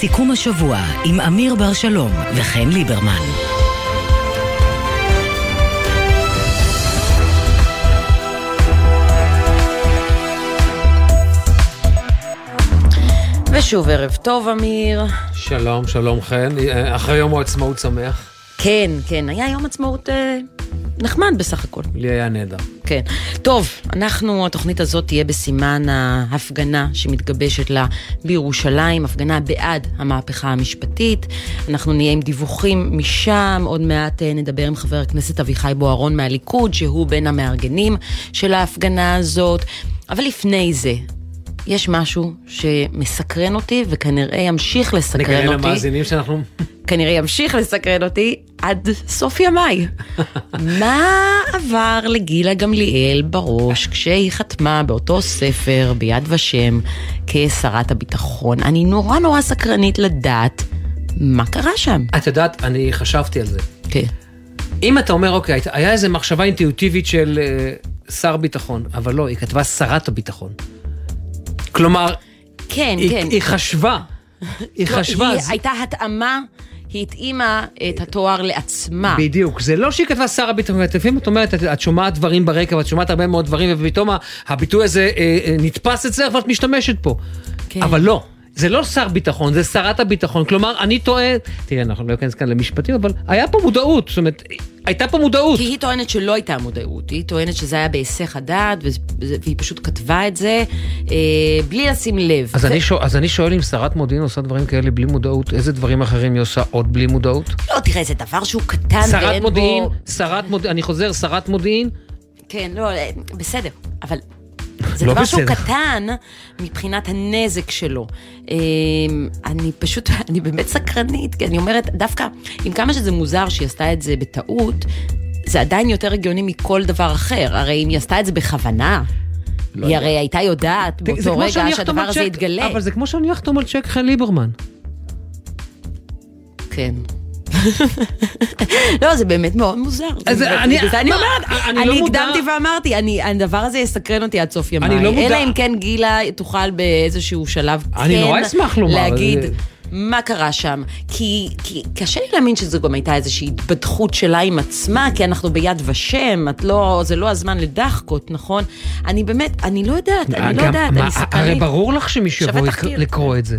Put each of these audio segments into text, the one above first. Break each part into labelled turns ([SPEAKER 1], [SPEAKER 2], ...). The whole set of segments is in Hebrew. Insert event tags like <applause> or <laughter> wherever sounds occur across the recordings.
[SPEAKER 1] סיכום השבוע עם אמיר בר שלום וחן ליברמן.
[SPEAKER 2] ושוב ערב טוב, אמיר.
[SPEAKER 3] שלום, שלום חן. אחרי יום העצמאות שמח.
[SPEAKER 2] כן, כן, היה יום עצמאות אה, נחמד בסך הכל.
[SPEAKER 3] לי היה נהדר.
[SPEAKER 2] כן. טוב, אנחנו, התוכנית הזאת תהיה בסימן ההפגנה שמתגבשת לה בירושלים, הפגנה בעד המהפכה המשפטית. אנחנו נהיה עם דיווחים משם, עוד מעט אה, נדבר עם חבר הכנסת אביחי בוארון מהליכוד, שהוא בין המארגנים של ההפגנה הזאת. אבל לפני זה, יש משהו שמסקרן אותי וכנראה ימשיך לסקרן אותי.
[SPEAKER 3] נגלה למאזינים שאנחנו...
[SPEAKER 2] כנראה ימשיך לסקרן אותי עד סוף ימיי. <laughs> מה עבר לגילה גמליאל בראש כשהיא חתמה באותו ספר ביד ושם כשרת הביטחון? אני נורא נורא סקרנית לדעת מה קרה שם.
[SPEAKER 3] את יודעת, אני חשבתי על זה.
[SPEAKER 2] כן.
[SPEAKER 3] אם אתה אומר, אוקיי, היה איזו מחשבה אינטואיטיבית של uh, שר ביטחון, אבל לא, היא כתבה שרת הביטחון. כלומר,
[SPEAKER 2] כן,
[SPEAKER 3] היא,
[SPEAKER 2] כן.
[SPEAKER 3] היא חשבה, היא
[SPEAKER 2] לא,
[SPEAKER 3] חשבה.
[SPEAKER 2] היא הייתה התאמה, היא התאימה את התואר לעצמה.
[SPEAKER 3] בדיוק, זה לא שהיא כתבה שר הביטחון, לפעמים את אומרת, את, את שומעת דברים ברקע ואת שומעת הרבה מאוד דברים ופתאום הביטוי הזה אה, אה, נתפס אצלך ואת משתמשת פה.
[SPEAKER 2] כן.
[SPEAKER 3] אבל לא, זה לא שר ביטחון, זה שרת הביטחון, כלומר אני טוען, תראה אנחנו לא ניכנס כאן למשפטים, אבל היה פה מודעות, זאת אומרת, הייתה פה מודעות.
[SPEAKER 2] כי היא טוענת שלא הייתה מודעות, היא טוענת שזה היה בהיסח הדעת, והיא פשוט כתבה את זה אה, בלי לשים לב.
[SPEAKER 3] אז
[SPEAKER 2] ו-
[SPEAKER 3] אני, שואל, אז אני שואל אם שרת מודיעין עושה דברים כאלה בלי מודעות, איזה דברים אחרים היא עושה עוד בלי מודעות?
[SPEAKER 2] לא, תראה, זה דבר שהוא קטן
[SPEAKER 3] שרת
[SPEAKER 2] ואין
[SPEAKER 3] מודיעין,
[SPEAKER 2] בו...
[SPEAKER 3] שרת מודיעין, אני חוזר, שרת מודיעין,
[SPEAKER 2] כן, לא, אה, בסדר, אבל... זה
[SPEAKER 3] לא
[SPEAKER 2] דבר שהוא
[SPEAKER 3] בסדר.
[SPEAKER 2] קטן מבחינת הנזק שלו. אה, אני פשוט, <laughs> אני באמת סקרנית, כי אני אומרת, דווקא, עם כמה שזה מוזר שהיא עשתה את זה בטעות, זה עדיין יותר הגיוני מכל דבר אחר. הרי אם היא עשתה את זה בכוונה, היא הרי הייתה יודעת
[SPEAKER 3] לא
[SPEAKER 2] באותו רגע שהדבר הזה יתגלה.
[SPEAKER 3] אבל זה כמו שאני אחתום על צ'ק חן ליברמן.
[SPEAKER 2] כן. <laughs> לא, זה באמת מאוד מוזר.
[SPEAKER 3] אז אני-
[SPEAKER 2] אומרת,
[SPEAKER 3] אני לא
[SPEAKER 2] הקדמתי ואמרתי, הדבר הזה יסקרן אותי עד סוף ימיי.
[SPEAKER 3] אני לא מודע-
[SPEAKER 2] אלא אם כן גילה תוכל באיזשהו שלב
[SPEAKER 3] אני
[SPEAKER 2] כן
[SPEAKER 3] נורא אשמח לומר,
[SPEAKER 2] להגיד
[SPEAKER 3] זה-
[SPEAKER 2] מה קרה שם. כי כי קשה לי להאמין שזו גם הייתה איזושהי התבדחות שלה עם עצמה, כי אנחנו ביד ושם, את לא, זה לא הזמן לדחקות, נכון? אני באמת, אני לא יודעת, אני לא יודעת, אני סקרנית.
[SPEAKER 3] הרי ברור לך שמישהו יבוא לקרוא את זה.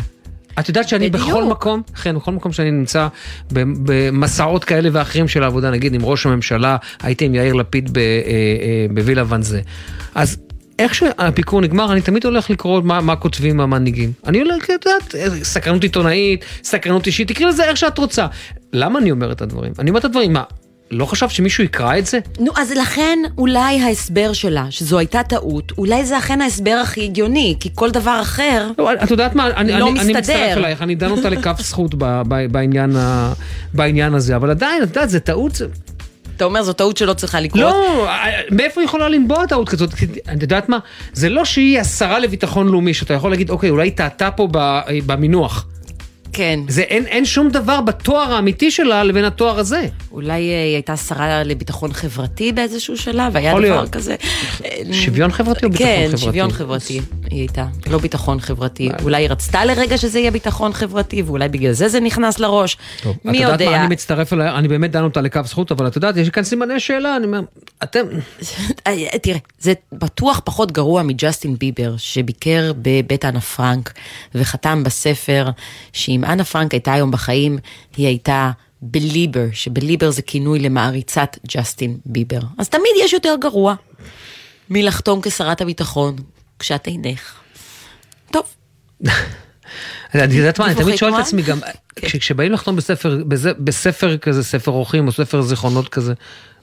[SPEAKER 3] את יודעת שאני
[SPEAKER 2] בדיוק.
[SPEAKER 3] בכל מקום, כן, בכל מקום שאני נמצא במסעות כאלה ואחרים של העבודה, נגיד עם ראש הממשלה, הייתי עם יאיר לפיד אה, אה, בווילה ואנזה. אז איך שהביקור נגמר, אני תמיד הולך לקרוא מה, מה כותבים המנהיגים. אני הולך, את יודעת, אה, סקרנות עיתונאית, סקרנות אישית, תקראי לזה איך שאת רוצה. למה אני אומר את הדברים? אני אומר את הדברים, מה, לא חשבת שמישהו יקרא את זה?
[SPEAKER 2] נו, אז לכן אולי ההסבר שלה, שזו הייתה טעות, אולי זה אכן ההסבר הכי הגיוני, כי כל דבר אחר...
[SPEAKER 3] לא, את יודעת מה, אני,
[SPEAKER 2] לא
[SPEAKER 3] אני, אני
[SPEAKER 2] מסתדר.
[SPEAKER 3] מצטרף אלייך, אני דן אותה לכף זכות ב, ב, בעניין, ה, בעניין הזה, אבל עדיין, את יודעת, זה טעות, זה...
[SPEAKER 2] אתה אומר זו טעות שלא צריכה לקרות?
[SPEAKER 3] לא, מאיפה היא יכולה לנבוע טעות כזאת? את יודעת מה, זה לא שהיא השרה לביטחון לאומי, שאתה יכול להגיד, אוקיי, אולי טעתה פה ב, במינוח.
[SPEAKER 2] כן.
[SPEAKER 3] זה, אין, אין שום דבר בתואר האמיתי שלה לבין התואר הזה.
[SPEAKER 2] אולי אה, היא הייתה שרה לביטחון חברתי באיזשהו שלב, היה דבר
[SPEAKER 3] להיות.
[SPEAKER 2] כזה.
[SPEAKER 3] שוויון חברתי או ביטחון
[SPEAKER 2] כן,
[SPEAKER 3] חברתי?
[SPEAKER 2] שוויון חברתי היא הייתה, לא ביטחון חברתי. אולי היא רצתה לרגע שזה יהיה ביטחון חברתי, ואולי בגלל זה זה נכנס לראש.
[SPEAKER 3] טוב,
[SPEAKER 2] מי
[SPEAKER 3] את יודעת
[SPEAKER 2] יודע?
[SPEAKER 3] מה, אני מצטרף אליה, אני באמת דן אותה לכף זכות, אבל את יודעת, יש כאן סימני שאלה, אני אומר, אתם... <laughs>
[SPEAKER 2] אה, תראה, זה בטוח פחות גרוע מג'סטין ביבר, שביקר בבית אנה פרנק, וחתם בספר שאם אנה פרנק הייתה היום בחיים, היא הייתה בליבר, שבליבר זה כינוי למעריצת ג'סטין ביבר. אז תמיד יש יותר גרוע מלחתום כשרת הביטחון, כשאת אינך. טוב, <laughs>
[SPEAKER 3] את יודעת מה, אני תמיד שואל את? עצמי גם, כש- כשבאים לחתום בספר, בספר כזה, ספר אורחים או ספר זיכרונות כזה,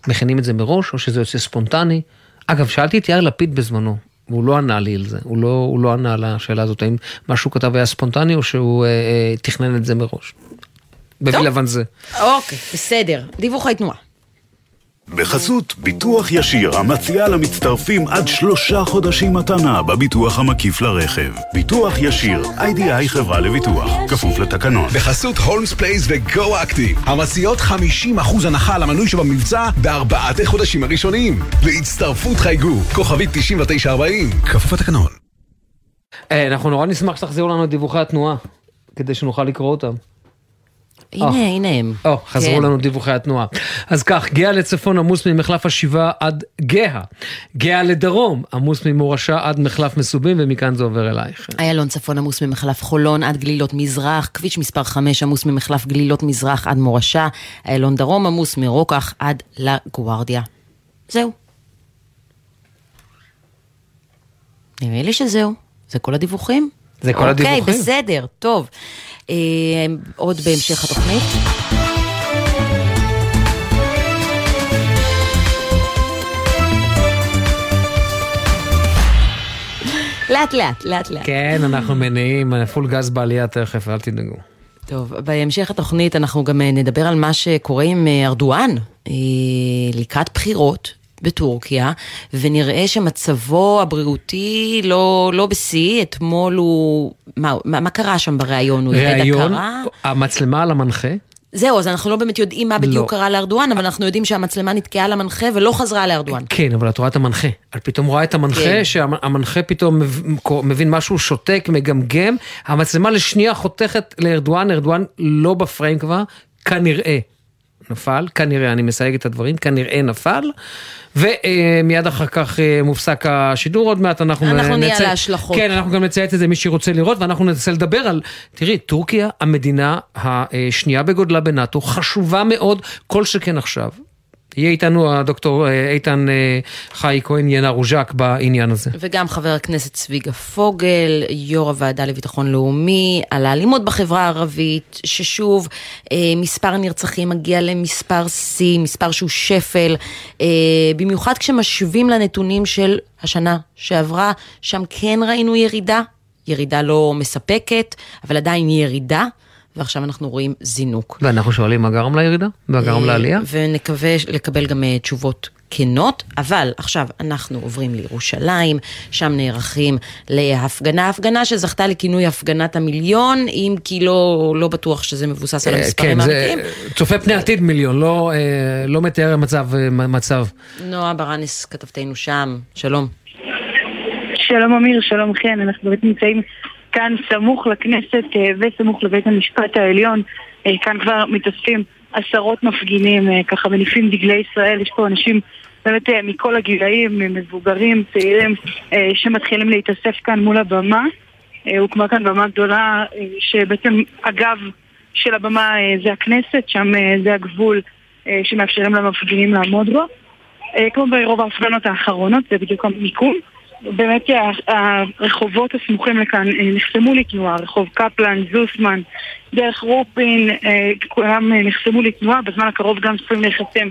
[SPEAKER 3] מכינים את זה מראש או שזה יוצא ספונטני? אגב, שאלתי את יאיר לפיד בזמנו, והוא לא ענה לי על זה, הוא לא, הוא לא ענה על השאלה הזאת, האם מה שהוא כתב היה ספונטני או שהוא אה, אה, תכנן את זה מראש. בווילה ואנזה.
[SPEAKER 2] אוקיי, בסדר. דיווחי תנועה.
[SPEAKER 4] בחסות ביטוח ישיר המציע למצטרפים עד שלושה חודשים מתנה בביטוח המקיף לרכב. ביטוח ישיר, איי-די-איי חברה לביטוח, כפוף לתקנון.
[SPEAKER 5] בחסות הולמס פלייס וגו אקטיב, המציעות 50% הנחה על המנוי שבמבצע בארבעת החודשים הראשונים. להצטרפות חייגו, כוכבית 9940, כפוף לתקנון.
[SPEAKER 3] אה, אנחנו נורא נשמח שתחזירו לנו את דיווחי התנועה. כדי שנוכל לקרוא אותם.
[SPEAKER 2] הנה,
[SPEAKER 3] אה.
[SPEAKER 2] הנה הם.
[SPEAKER 3] או, חזרו
[SPEAKER 2] כן.
[SPEAKER 3] לנו דיווחי התנועה. אז כך, גאה לצפון עמוס ממחלף השבעה עד גאה. גאה לדרום עמוס ממורשה עד מחלף מסובים, ומכאן זה עובר אלייך.
[SPEAKER 2] איילון צפון עמוס ממחלף חולון עד גלילות מזרח, כביש מספר 5 עמוס ממחלף גלילות מזרח עד מורשה, איילון דרום עמוס מרוקח עד לגוארדיה. זהו. נראה לי שזהו. זה כל הדיווחים?
[SPEAKER 3] זה כל הדיווחים.
[SPEAKER 2] אוקיי, בסדר, טוב. אה, עוד בהמשך התוכנית. לאט לאט, לאט לאט.
[SPEAKER 3] כן, אנחנו מניעים, פול גז בעלייה תכף, אל תדאגו.
[SPEAKER 2] טוב, בהמשך התוכנית אנחנו גם אה, נדבר על מה שקורה עם אה, ארדואן אה, לקראת בחירות בטורקיה, ונראה שמצבו הבריאותי לא, לא בשיא, אתמול הוא... מה, מה, מה קרה שם בריאיון? הוא איבד הכרה?
[SPEAKER 3] המצלמה על המנחה,
[SPEAKER 2] זהו, אז אנחנו לא באמת יודעים מה בדיוק
[SPEAKER 3] לא.
[SPEAKER 2] קרה לארדואן, אבל אנחנו יודעים שהמצלמה נתקעה למנחה ולא חזרה לארדואן.
[SPEAKER 3] כן, אבל את רואה את המנחה. את פתאום רואה את המנחה,
[SPEAKER 2] כן.
[SPEAKER 3] שהמנחה פתאום מב- מבין משהו, שותק, מגמגם, המצלמה לשנייה חותכת לארדואן, ארדואן לא בפריים כבר, כנראה נפל, כנראה, אני מסייג את הדברים, כנראה נפל, ומיד אחר כך אה, מופסק השידור, עוד מעט אנחנו
[SPEAKER 2] אנחנו נהיה
[SPEAKER 3] נצא-
[SPEAKER 2] על ההשלכות.
[SPEAKER 3] כן, אנחנו גם נצייץ את זה, מי שרוצה לראות, ואנחנו ננסה לדבר על, תראי, טורקיה, המדינה השנייה בגודלה בנאטו, חשובה מאוד, כל שכן עכשיו. יהיה איתנו הדוקטור אה, איתן אה, חי כהן ינא רוז'ק בעניין הזה.
[SPEAKER 2] וגם חבר הכנסת צביגה פוגל, יו"ר הוועדה לביטחון לאומי, על האלימות בחברה הערבית, ששוב, אה, מספר הנרצחים מגיע למספר שיא, מספר שהוא שפל, במיוחד כשמשווים לנתונים של השנה שעברה, שם כן ראינו ירידה, ירידה לא מספקת, אבל עדיין ירידה, ועכשיו אנחנו רואים זינוק.
[SPEAKER 3] ואנחנו שואלים מה גרם לירידה? מה גרם
[SPEAKER 2] אה,
[SPEAKER 3] לעלייה?
[SPEAKER 2] ונקווה לקבל גם אה, תשובות כנות, אבל עכשיו אנחנו עוברים לירושלים, שם נערכים להפגנה, הפגנה שזכתה לכינוי הפגנת המיליון, אם כי לא, לא בטוח שזה מבוסס על
[SPEAKER 3] אה,
[SPEAKER 2] המספרים
[SPEAKER 3] כן, זה
[SPEAKER 2] האמיתיים.
[SPEAKER 3] צופה פני עתיד מיליון, לא, לא מתאר מצב, מצב.
[SPEAKER 2] נועה ברנס, כתבתנו שם, שלום.
[SPEAKER 6] שלום אמיר, שלום חן, אנחנו באמת נמצאים כאן סמוך לכנסת אה, וסמוך לבית המשפט העליון. אה, כאן כבר מתאספים עשרות מפגינים, אה, ככה מניפים דגלי ישראל, יש פה אנשים באמת מכל הגילאים, מבוגרים, צעירים, שמתחילים להתאסף כאן מול הבמה. הוקמה כאן במה גדולה, שבעצם הגב של הבמה זה הכנסת, שם זה הגבול שמאפשרים למפגינים לעמוד בו. כמו ברוב ההפגנות האחרונות, זה בדיוק המיקום. באמת הרחובות הסמוכים לכאן אה, נחסמו לתנועה, רחוב קפלן, זוסמן, דרך רופין, אה, כולם אה, נחסמו לתנועה, בזמן הקרוב גם צפויים להיחסם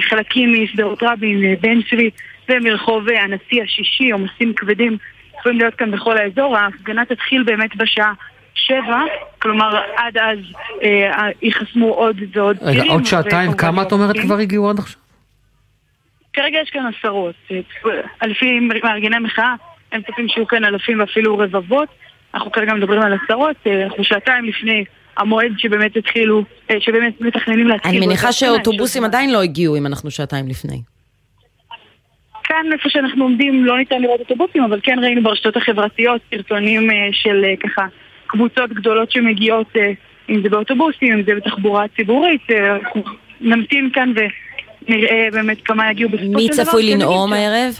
[SPEAKER 6] חלקים משדרות רבין, בן צבי ומרחוב הנשיא השישי, עומסים כבדים צפויים להיות כאן בכל האזור. ההפגנה תתחיל באמת בשעה שבע, כלומר עד אז ייחסמו עוד ועוד
[SPEAKER 3] רגע,
[SPEAKER 6] טילים,
[SPEAKER 3] עוד שעתיים, כמה את אומרת. כבר הגיעו עד עכשיו?
[SPEAKER 6] כרגע יש כאן עשרות. אלפים מארגני מחאה, הם צופים שיהיו כאן אלפים ואפילו רבבות. אנחנו כרגע מדברים על עשרות, אה, אנחנו שעתיים לפני המועד שבאמת התחילו, אה, שבאמת מתכננים להתחיל.
[SPEAKER 2] אני מניחה. שאוטובוסים עדיין לא הגיעו אם אנחנו שעתיים לפני.
[SPEAKER 6] כאן איפה שאנחנו עומדים לא ניתן לראות אוטובוסים, אבל כן ראינו ברשתות החברתיות סרטונים אה, של אה, ככה קבוצות גדולות שמגיעות, אה, אם זה באוטובוסים, אם זה בתחבורה ציבורית. אה, נמתין כאן ונראה באמת כמה יגיעו בסופו של דבר.
[SPEAKER 2] מי צפוי
[SPEAKER 6] כן, נגיד
[SPEAKER 2] לנאום הערב?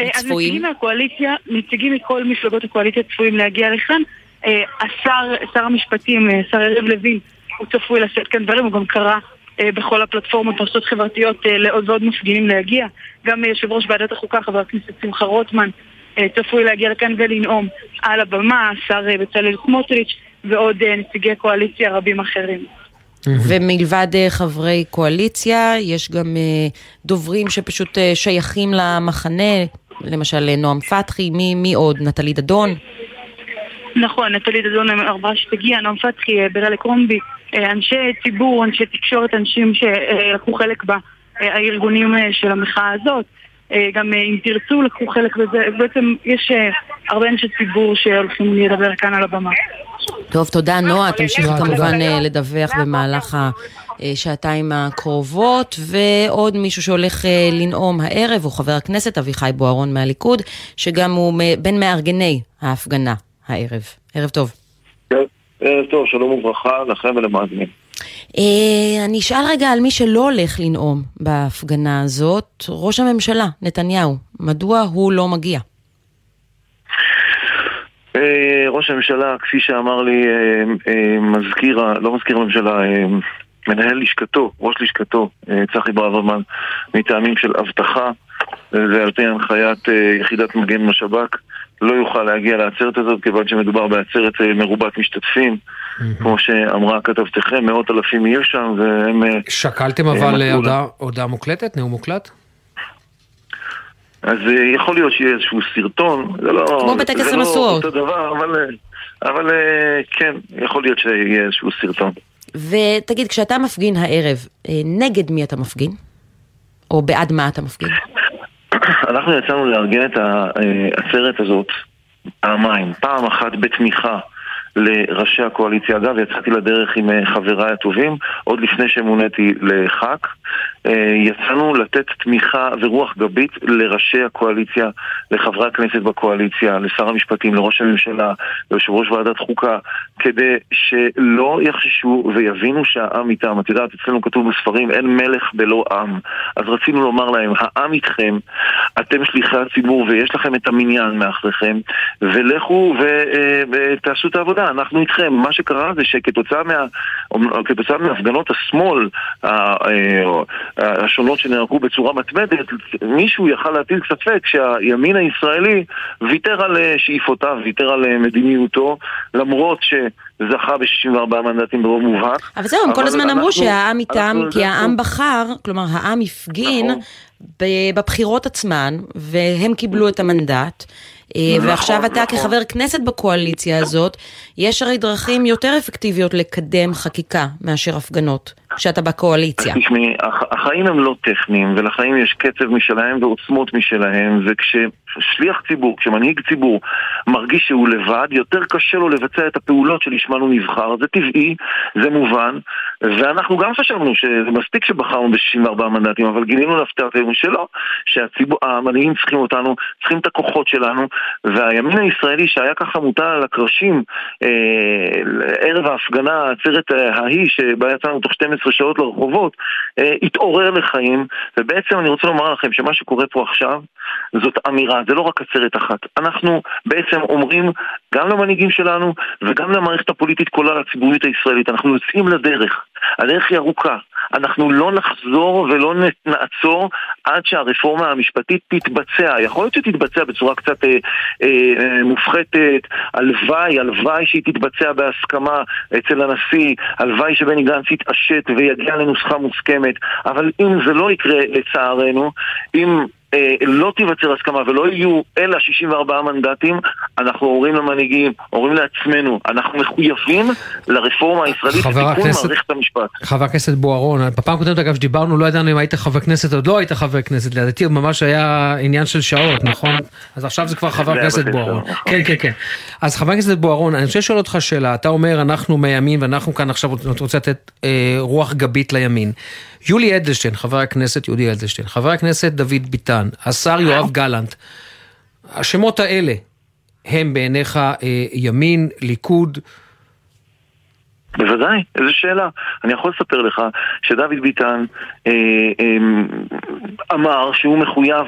[SPEAKER 6] אה, אז
[SPEAKER 2] צפויים?
[SPEAKER 6] נציגים מהקואליציה, נציגים מכל מפלגות הקואליציה צפויים להגיע לכאן. אה, השר, שר המשפטים, אה, שר יריב לוין, הוא צפוי לשאת כאן דברים, הוא גם קרא אה, בכל הפלטפורמות, ברשתות חברתיות, אה, לעוד ועוד מפגינים להגיע. גם אה, יושב ראש ועדת החוקה, חבר הכנסת שמחה רוטמן, אה, צפוי להגיע לכאן ולנאום על הבמה, השר אה, בצלאל סמוטריץ' ועוד אה, נציגי קואליציה רבים אחרים.
[SPEAKER 2] ומלבד אה, חברי קואליציה, יש גם אה, דוברים שפשוט אה, שייכים למחנה, למשל נועם פתחי, מי, מי עוד? נטלי דדון?
[SPEAKER 6] נכון, נטלי דדון אמרה שתגיע, נועם פתחי, ברלה קרומבי, אנשי ציבור, אנשי תקשורת, אנשים שלקחו חלק בארגונים של המחאה הזאת. אה, גם אה, אם תרצו לקחו חלק בזה, בעצם יש אה, הרבה אנשי ציבור שהולכים לדבר כאן על הבמה.
[SPEAKER 2] טוב, תודה נועה, תמשיכי כמובן לדווח במהלך השעתיים הקרובות, ועוד מישהו שהולך לנאום הערב הוא חבר הכנסת אביחי בוארון מהליכוד, שגם הוא בין מארגני ההפגנה הערב. ערב טוב.
[SPEAKER 7] ערב טוב, שלום וברכה לכם ולמאזינים.
[SPEAKER 2] אה, אני אשאל רגע על מי שלא הולך לנאום בהפגנה הזאת, ראש הממשלה, נתניהו, מדוע הוא לא מגיע?
[SPEAKER 7] אה, ראש הממשלה, כפי שאמר לי אה, מזכיר, לא מזכיר הממשלה, מנהל לשכתו, ראש לשכתו, צחי ברוורמן, מטעמים של אבטחה ועל פי הנחיית יחידת מגן בשב"כ, לא יוכל להגיע לעצרת הזאת כיוון שמדובר בעצרת מרובת משתתפים. כמו שאמרה כתבתכם, מאות אלפים יהיו שם והם...
[SPEAKER 3] שקלתם אבל הודעה, הודעה מוקלטת, נאום מוקלט?
[SPEAKER 7] אז יכול להיות שיהיה איזשהו סרטון, זה לא...
[SPEAKER 2] כמו בטקס המשואות.
[SPEAKER 7] זה לא אותו דבר, אבל, אבל כן, יכול להיות שיהיה איזשהו סרטון.
[SPEAKER 2] ותגיד, כשאתה מפגין הערב, נגד מי אתה מפגין? או בעד מה אתה מפגין? <coughs>
[SPEAKER 7] אנחנו יצאנו לארגן את העצרת הזאת פעמיים. פעם אחת בתמיכה לראשי הקואליציה. אגב, יצאתי לדרך עם אה, חבריי הטובים, עוד לפני שמוניתי לח"כ. אה, יצאנו לתת תמיכה ורוח גבית לראשי הקואליציה, לחברי הכנסת בקואליציה, לשר המשפטים, לראש הממשלה, ליושב ראש ועדת חוקה, כדי שלא יחששו ויבינו שהעם איתם. את יודעת, אצלנו כתוב בספרים, אין מלך בלא עם. אז רצינו לומר להם, העם איתכם, אתם שליחי הציבור ויש לכם את המניין מאחריכם, ולכו אה, ותעשו את העבודה, אנחנו איתכם. מה שקרה זה שכתוצאה מה, מהפגנות השמאל, השונות שנערכו בצורה מתמדת, מישהו יכל להטיל ספק שהימין הישראלי ויתר על אה, שאיפותיו, ויתר על אה, מדיניותו, למרות שזכה ב-64 מנדטים ברוב מובהק.
[SPEAKER 2] אבל זהו, הם כל הזמן אמרו שהעם איתם, כי העם בחר, כלומר העם הפגין נכון. בבחירות עצמן, והם קיבלו את המנדט. אה, נכון, ועכשיו אתה נכון. כחבר כנסת בקואליציה הזאת, יש הרי דרכים יותר אפקטיביות לקדם חקיקה מאשר הפגנות. כשאתה בקואליציה.
[SPEAKER 7] תשמעי, החיים הם לא טכניים, ולחיים יש קצב משלהם ועוצמות משלהם, וכששליח ציבור, כשמנהיג ציבור מרגיש שהוא לבד, יותר קשה לו לבצע את הפעולות שלשמן הוא נבחר. זה טבעי, זה מובן, ואנחנו גם חשבנו שזה מספיק שבחרנו ב-64 מנדטים, אבל גילינו להפתעתנו שלא, שהמנהיגים צריכים אותנו, צריכים את הכוחות שלנו, והימין הישראלי שהיה ככה מוטל על הקרשים אה, ערב ההפגנה, העצרת ההיא, שבה יצאנו תוך 12 12 שעות לרחובות, אה, התעורר לחיים, ובעצם אני רוצה לומר לכם שמה שקורה פה עכשיו זאת אמירה, זה לא רק עצרת אחת. אנחנו בעצם אומרים גם למנהיגים שלנו וגם למערכת הפוליטית כולה לציבוריות הישראלית, אנחנו יוצאים לדרך, הדרך היא ארוכה. אנחנו לא נחזור ולא נעצור עד שהרפורמה המשפטית תתבצע. יכול להיות שתתבצע בצורה קצת אה, אה, מופחתת, הלוואי, הלוואי שהיא תתבצע בהסכמה אצל הנשיא, הלוואי שבני גנץ יתעשת ויגיע לנוסחה מוסכמת, אבל אם זה לא יקרה לצערנו, אם לא תיווצר הסכמה ולא יהיו אלא 64 מנדטים, אנחנו אומרים למנהיגים, אומרים לעצמנו, אנחנו מחויבים לרפורמה הישראלית לתיקון מערכת המשפט.
[SPEAKER 3] חבר הכנסת בוארון, בפעם הקודמת אגב שדיברנו, לא ידענו אם היית חבר כנסת או לא היית חבר כנסת, לדעתי ממש היה עניין של שעות, נכון? אז עכשיו זה כבר חבר הכנסת בוארון. נכון. כן, כן, כן. אז חבר הכנסת בוארון, אני רוצה לשאול אותך שאלה, אתה אומר אנחנו מהימין ואנחנו כאן עכשיו רוצים לתת אה, רוח גבית לימין. יולי אדלשטיין, חבר הכנסת יולי אדלשטיין, חבר הכנסת דוד ביטן, השר יואב גלנט, השמות האלה הם בעיניך אה, ימין, ליכוד?
[SPEAKER 7] בוודאי, איזו שאלה. אני יכול לספר לך שדוד ביטן אה, אה, אמר שהוא מחויב